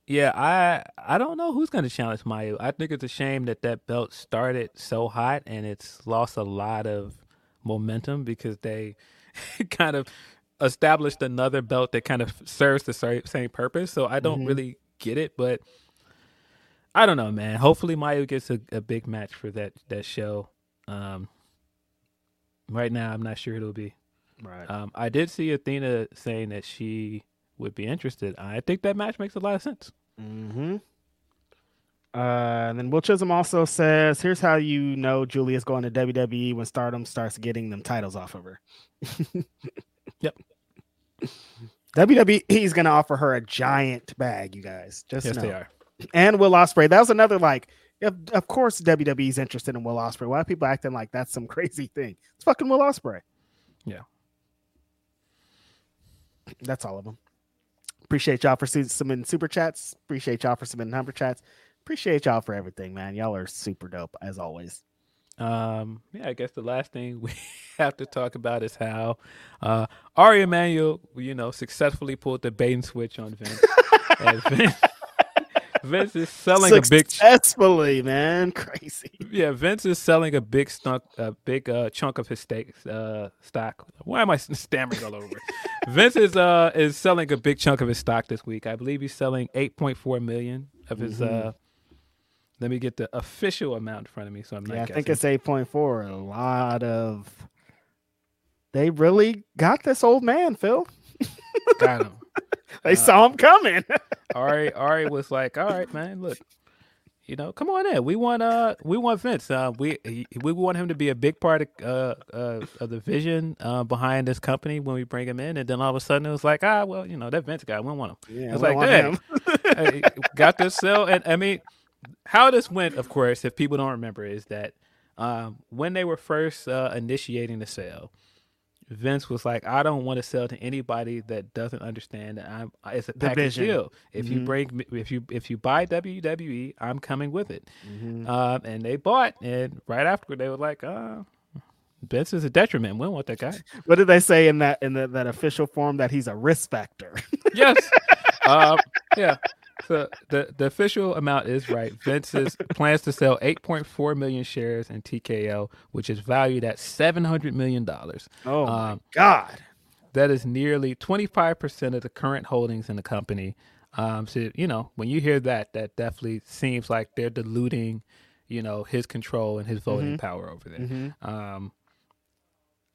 S5: Yeah, I I don't know who's going to challenge Mayu. I think it's a shame that that belt started so hot and it's lost a lot of momentum because they kind of established another belt that kind of serves the same purpose. So I don't
S4: Mhm.
S5: really get it, but I don't know, man. Hopefully Mayu gets a, a big match for that that show. Um, right now, I'm not sure it'll be.
S4: right.
S5: Um, I did see Athena saying that she would be interested. I think that match makes a lot of sense.
S4: Mm-hmm. Uh, and then Will Chisholm also says, "Here's how you know Giulia's going to WWE when Stardom starts getting them titles off of her."
S5: Yep.
S4: WWE's going to offer her a giant bag, you guys. Just
S5: Yes,
S4: know.
S5: they are.
S4: And Will Ospreay. That was another like. Of, of course, WWE's interested in Will Ospreay. Why are people acting like that's some crazy thing? It's fucking Will Ospreay.
S5: Yeah.
S4: That's all of them. Appreciate y'all for su- submitting super chats. Appreciate y'all for submitting number chats. Appreciate y'all for everything, man. Y'all are super dope as always.
S5: Um, yeah, I guess the last thing we have to talk about is how uh, Ari Emanuel, you know, successfully pulled the bait and switch on Vince. Vince, Vince is selling a big,
S4: successfully, man. Crazy.
S5: yeah, Vince is selling a big stunk, a big uh, chunk of his stake, uh, stock. Why am I stammering all over? Vince is uh is selling a big chunk of his stock this week. I believe he's selling eight point four million of his.
S4: Mm-hmm.
S5: uh Let me get the official amount in front of me, so I'm not.
S4: Yeah, I think it's eight point four. A lot of. They really got this old man, Phil.
S5: Got him.
S4: They saw him coming.
S5: Ari Ari was like, "All right, man, look, you know, come on in. We want uh, we want Vince. Uh, we we want him to be a big part of uh, uh of the vision uh behind this company when we bring him in. And then all of a sudden it was like, ah, well, you know, that Vince guy, we don't want him.
S4: Yeah,
S5: it's like,
S4: want
S5: hey, got this sell. And I mean, how this went, of course, if people don't remember, is that um when they were first uh, initiating the sale. Vince was like, I don't want to sell to anybody that doesn't understand that I'm. It's a package deal. If you
S4: Mhm.
S5: bring, me- if you if you buy WWE, I'm coming with it.
S4: Mhm.
S5: Um, and they bought, and right after they were like, uh, Vince is a detriment. We don't want that guy.
S4: What did they say in that in the, that official form that he's a risk factor?
S5: yes. um, yeah. So the the official amount is right. Vince is, plans to sell 8.4 million shares in TKO, which is valued at 700 million dollars.
S4: Oh my
S5: Um,
S4: god.
S5: That is nearly 25% of the current holdings in the company. Um, so you know, when you hear that, that definitely seems like they're diluting, you know, his control and his voting power over there. Um,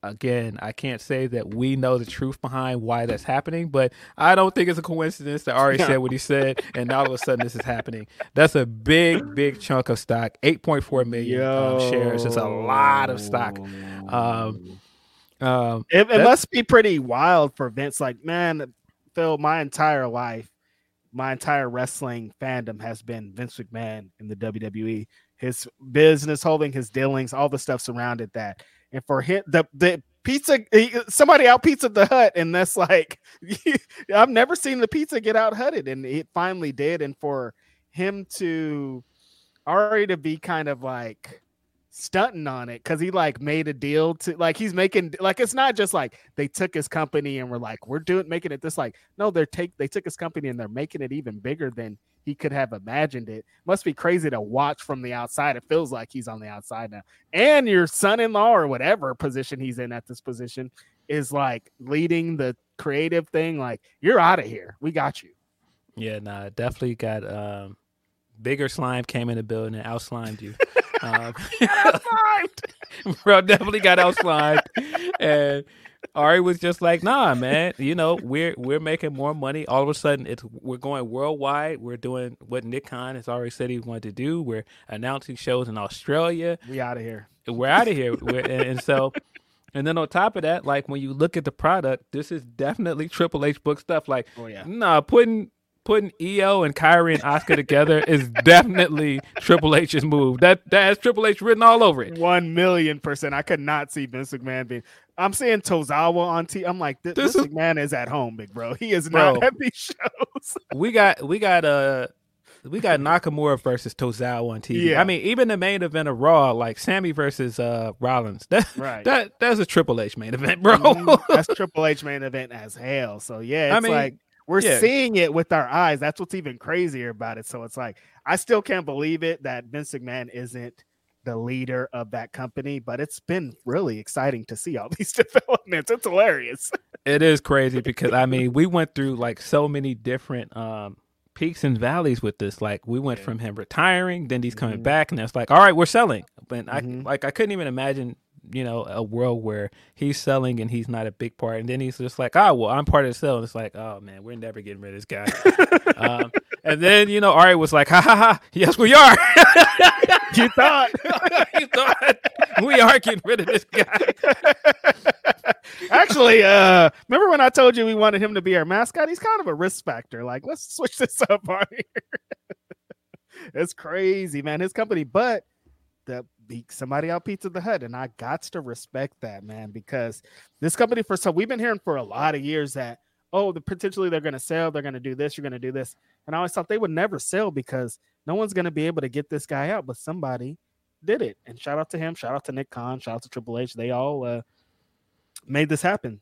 S5: again, I can't say that we know the truth behind why that's happening, but I don't think it's a coincidence that Ari said what he said, and all of a sudden this is happening. That's a big, big chunk of stock. 8.4 million um, shares It's a lot of stock. Um, um,
S4: It, it must be pretty wild for Vince. Like, man, Phil, my entire life, my entire wrestling fandom has been Vince McMahon in the WWE. His business holding, his dealings, all the stuff surrounded that. And for him, the the pizza, somebody out pizza the hut, and that's like, I've never seen the pizza get out hutted, and it finally did. And for him to already to be kind of like stunting on it because he like made a deal to like he's making like it's not just like they took his company and we're like we're doing making it this like no they're take they took his company and they're making it even bigger than he could have imagined it. Must be crazy to watch from the outside. It feels like he's on the outside now. And your son-in-law or whatever position he's in at this position is like leading the creative thing. Like you're out of here. We got you.
S5: Yeah, nah, definitely got um bigger slime came in the building and out slimed you. um, bro, definitely got out slimed. And Ari was just like, nah, man, you know, we're we're making more money. All of a sudden it's we're going worldwide. We're doing what Nick Khan has already said he wanted to do. We're announcing shows in Australia.
S4: we out of here
S5: We're out of here. And, and so and then on top of that, like when you look at the product, this is definitely Triple H book stuff. Like,
S4: Oh, yeah.
S5: nah, putting putting IYO and Kairi and Oscar together is definitely Triple H's move. That that has Triple H written all over it.
S4: One million percent. I could not see Vince McMahon being. I'm seeing Tozawa on T. I'm like, this,
S5: This
S4: Vince
S5: is-
S4: McMahon is at home, big bro. He is
S5: Bro.
S4: not at these shows.
S5: We got we got uh we got Nakamura versus Tozawa on TV.
S4: Yeah.
S5: I mean, even the main event of Raw, like Sami versus uh Rollins, that
S4: Right.
S5: that that's a Triple H main event, bro.
S4: Mhm. That's Triple H main event as hell. So yeah, it's
S5: I mean,
S4: like we're
S5: yeah.
S4: seeing it with our eyes. That's what's even crazier about it. So it's like I still can't believe it that Vince McMahon isn't the leader of that company, but it's been really exciting to see all these developments. It's hilarious.
S5: It is crazy because I mean we went through like so many different um peaks and valleys with this. Like we went from him retiring, then he's coming back, and it's like, all right, we're selling. But I like I couldn't even imagine, you know, a world where he's selling and he's not a big part, and then he's just like, oh well, I'm part of the sale. And it's like, oh man, we're never getting rid of this guy. um, and then you know, Ari was like, ha ha ha, yes we are.
S4: You thought
S5: he thought we are getting rid of this guy.
S4: Actually, uh, remember when I told you we wanted him to be our mascot? He's kind of a risk factor. Like, let's switch this up on here. it's crazy, man. His company, but the beat somebody out Pizza the Hut, and I got to respect that, man, because this company for so we've been hearing for a lot of years that oh, the potentially they're going to sell, they're going to do this, you're going to do this, and I always thought they would never sell because no one's going to be able to get this guy out, but somebody did it, and shout out to him, shout out to Nick Khan, shout out to Triple H, they all uh, made this happen.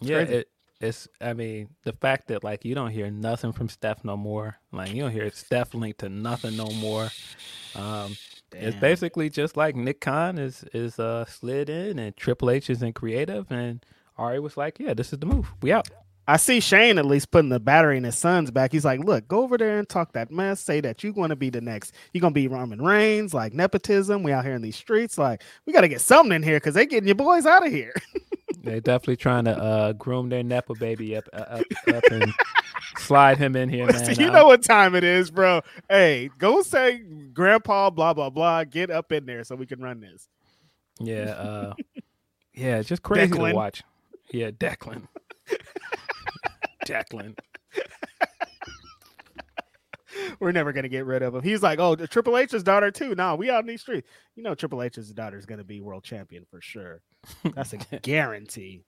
S5: yeah, it, it's. I mean, the fact that like you don't hear nothing from Steph no more. Like you don't hear Steph linked to nothing no more. Um, it's basically just like Nick Khan is is uh slid in and Triple H is in creative and Ari was like, yeah, this is the move. We out.
S4: I see Shane at least putting the battery in his son's back. He's like, look, go over there and talk that mess. Say that you're going to be the next. You're gonna be Roman Reigns, like nepotism. We out here in these streets. Like, we gotta get something in here because they getting your boys out of here.
S5: They're definitely trying to uh groom their nepo baby up uh, up up and slide him in here, man.
S4: you know what time it is, bro. Hey, go say grandpa, blah, blah, blah. Get up in there so we can run this.
S5: Yeah, uh, yeah, it's just crazy
S4: Declan.
S5: to watch. Yeah, Declan. Declan.
S4: We're never gonna get rid of him. He's like, oh, the Triple H's daughter too. No, we out in these streets. You know, Triple H's daughter is gonna be world champion for sure. That's a guarantee.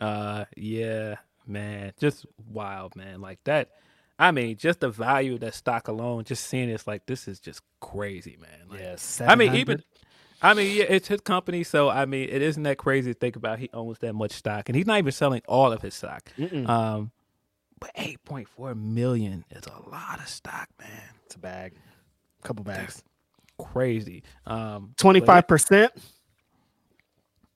S5: Uh, yeah, man, just wild, man. Like that. I mean, just the value of that stock alone, just seeing it's like this is just crazy, man. Like,
S4: Yes.
S5: I mean, even. I mean, yeah, it's his company, so I mean, it isn't that crazy to think about. He owns that much stock, and he's not even selling all of his stock.
S4: Mm-mm.
S5: Um, But eight point four million is a lot of stock, man.
S4: It's a bag, A couple bags,
S5: Crazy. Um,
S4: twenty five percent.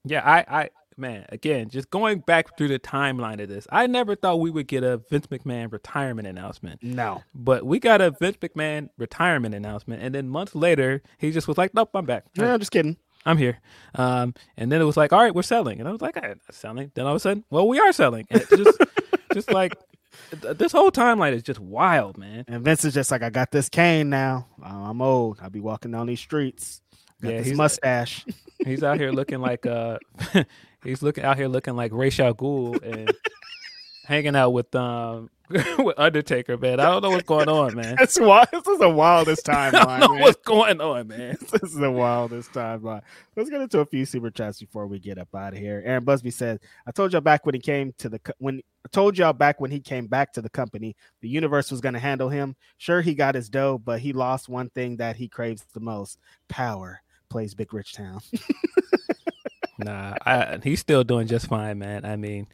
S5: Yeah, I, I, man, again, just going back through the timeline of this, I never thought we would get a Vince McMahon retirement announcement.
S4: No,
S5: But we got a Vince McMahon retirement announcement, and then months later, he just was like, "Nope, I'm back.
S4: no, I'm just kidding.
S5: I'm here." Um, and then it was like, "All right, we're selling," and I was like, "I'm selling." Then all of a sudden, well, we are selling. And it's just, just like th- this whole timeline is just wild, man.
S4: And Vince is just like, I got this cane now. I'm old. I'll be walking down these streets. Got
S5: Yeah, he's-
S4: mustache.
S5: He's out here looking like uh, he's looking out here looking like al Ghul and hanging out with um with Undertaker, man. I don't know what's going on, man.
S4: That's wild. This is the wildest
S5: I don't
S4: timeline.
S5: what's going on, man.
S4: this is the wildest timeline. Let's get into a few super chats before we get up out of here. Aaron Busby says, "I told y'all back when he came to the when Told y'all back when he came back to the company, the universe was going to handle him. Sure, he got his dough, but he lost one thing that he craves the most: power." Plays Big Rich Town.
S5: Nah, I, he's still doing just fine, man. I mean,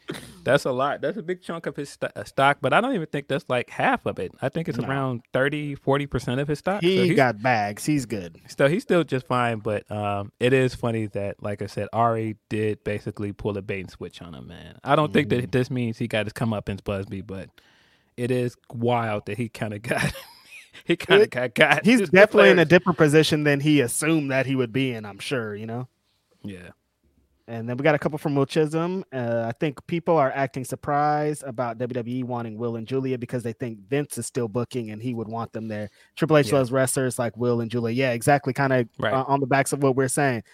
S5: that's a lot. That's a big chunk of his st- uh, stock, but I don't even think that's like half of it. I think it's around 30, 40% of his stock. So
S4: He
S5: he's-
S4: got bags. He's good.
S5: So he's still just fine, but um, it is funny that, like I said, Ari did basically pull a bait and switch on him, man. I don't think
S4: Mm-hmm.
S5: that this means he got his comeuppance Busby, but it is wild that he kind of got he kind of got got.
S4: He's definitely in a different position than he assumed that he would be in. I'm sure. You know.
S5: yeah.
S4: And then we got a couple from Will Chisholm. Uh, I think people are acting surprised about WWE wanting Will and Giulia because they think Vince is still booking and he would want them there. Triple H
S5: Yeah.
S4: loves wrestlers like Will and Giulia. Yeah, exactly. Kind of
S5: Right.
S4: uh, on the backs of what we're saying.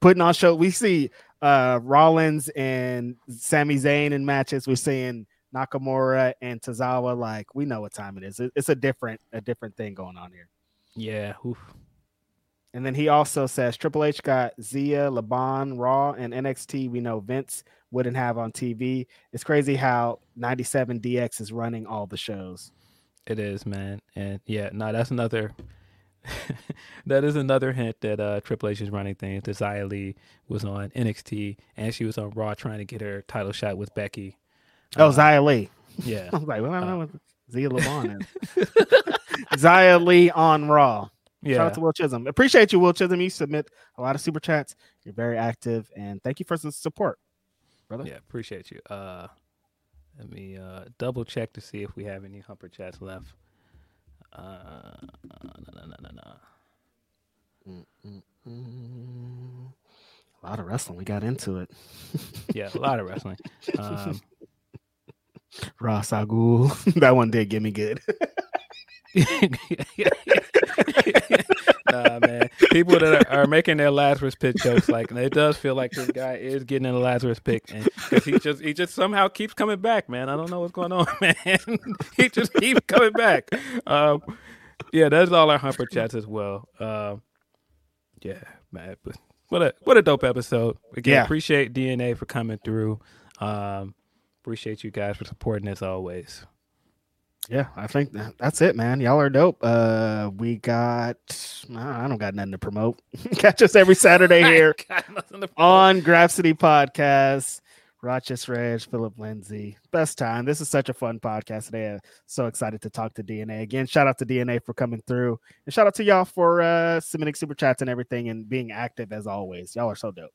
S4: Putting on show, we see uh, Rollins and Sami Zayn in matches. We're seeing Nakamura and Tozawa. Like we know what time it is. It's a different, a different thing going on here.
S5: Yeah. Oof.
S4: And then he also says Triple H got Zia, Laban, Raw, and NXT. We know Vince wouldn't have on TV. It's crazy how 97 DX is running all the shows.
S5: It is, man. And yeah, no, that's another that is another hint that uh Triple H is running things. That Xia Li was on NXT and she was on Raw trying to get her title shot with Becky.
S4: Oh,
S5: Uh,
S4: Xia Li.
S5: Yeah.
S4: I was like, well, I don't know what Zia Laban is. Xia Li on Raw. Shout
S5: Yeah.
S4: out to Will Chisholm. Appreciate you, Will Chisholm. You submit a lot of super chats. You're very active, and thank you for the support, brother.
S5: Yeah, appreciate you. Uh let me uh double check to see if we have any humper chats left. Uh no no no no no.
S4: A lot of wrestling. We got into it.
S5: Yeah, a lot of wrestling. Um
S4: Ra's al Ghul. that one did get me good.
S5: nah, man. People that are, are making their Lazarus pit jokes, like it does feel like this guy is getting in a Lazarus pit, because he just he just somehow keeps coming back, man. I don't know what's going on, man. he just keeps coming back. Um, yeah, that's all our humper chats as well. Um, yeah, man. But what a what a dope episode. Again,
S4: Yeah.
S5: appreciate DNA for coming through. Um, appreciate you guys for supporting as always.
S4: Yeah, I think that, that's it, man. Y'all are dope. Uh, we got. I don't got nothing to promote. Catch us every Saturday here
S5: Got nothing to-
S4: on Grapsody Podcast. Righteous Reg, Philip Lindsey. Best time. This is such a fun podcast today. I'm so excited to talk to DNA again. Shout out to DNA for coming through, and shout out to y'all for uh, submitting super chats and everything, and being active as always. Y'all are so dope.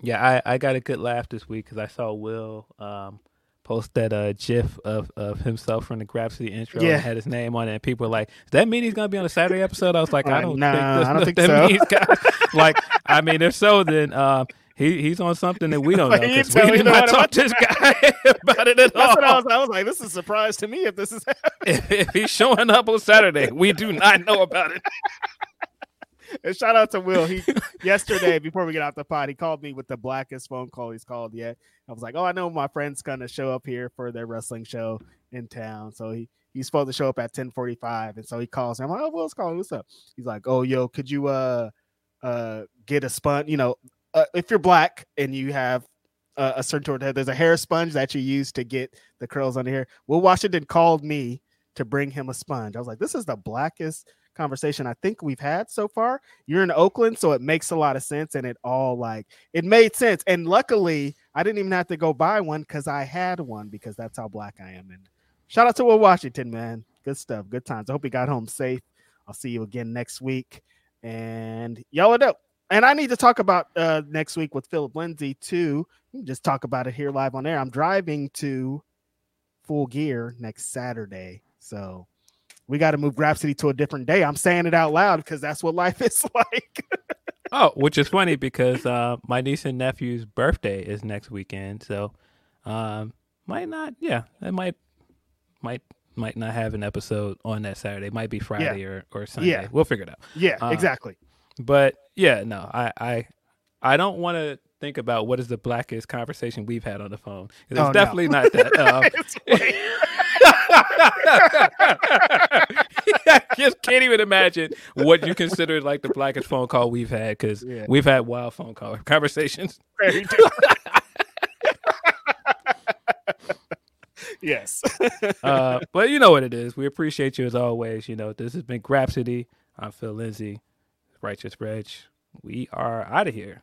S5: Yeah, I, I got a good laugh this week because I saw Will um, post that uh, GIF of, of himself from the Grapsody intro
S4: Yeah.
S5: and had his name on it. And people were like, Does that mean he's going to be on a Saturday episode? I was like, I don't
S4: nah,
S5: think, this,
S4: I don't think
S5: that
S4: so.
S5: means like, I mean, if so, then um, he, he's on something that we don't know
S4: Like, you
S5: 'cause we did not talk
S4: about
S5: to this guy about it at
S4: That's what I
S5: all.
S4: was. I was like, this is a surprise to me if this is
S5: if, if he's showing up on Saturday, we do not know about it.
S4: And shout out to Will. He yesterday before we get out the pod, he called me with the blackest phone call he's called yet. I was like, "Oh, I know my friend's gonna show up here for their wrestling show in town." So he he's supposed to show up at ten forty five, and so he calls me. I'm like, "Oh, Will's calling. What's up?" He's like, "Oh, yo, could you uh uh get a sponge? You know, uh, if you're black and you have uh, a certain toward head, there's a hair sponge that you use to get the curls on the hair." Will Washington called me to bring him a sponge. I was like, "This is the blackest." Conversation I think we've had so far. You're in Oakland, so it makes a lot of sense and it all like it made sense. And luckily, I didn't even have to go buy one because I had one because that's how black I am. And shout out to Will Washington, man. Good stuff. Good times. I hope he got home safe. I'll see you again next week. And y'all are dope. And I need to talk about uh, next week with Philip Lindsey too. Just talk about it here live on air. I'm driving to Full Gear next Saturday, so we got to move Grapsody to a different day. I'm saying it out loud because that's what life is like.
S5: Oh, which is funny because uh, my niece and nephew's birthday is next weekend, so um, might not. Yeah, it might might might not have an episode on that Saturday. Might be Friday or or Sunday.
S4: Yeah.
S5: We'll figure it out.
S4: yeah,
S5: Uh,
S4: exactly.
S5: But yeah, no, I I I don't want to think about what is the blackest conversation we've had on the phone. It's
S4: Oh, no.
S5: definitely not that. Um, I just can't even imagine what you consider like the blackest phone call we've had because
S4: Yeah.
S5: we've had wild phone call conversations.
S4: yes.
S5: Uh, but you know what it is. We appreciate you as always. You know, this has been Grapsody. I'm Phil Lindsey, Righteous Reg. We are out of here.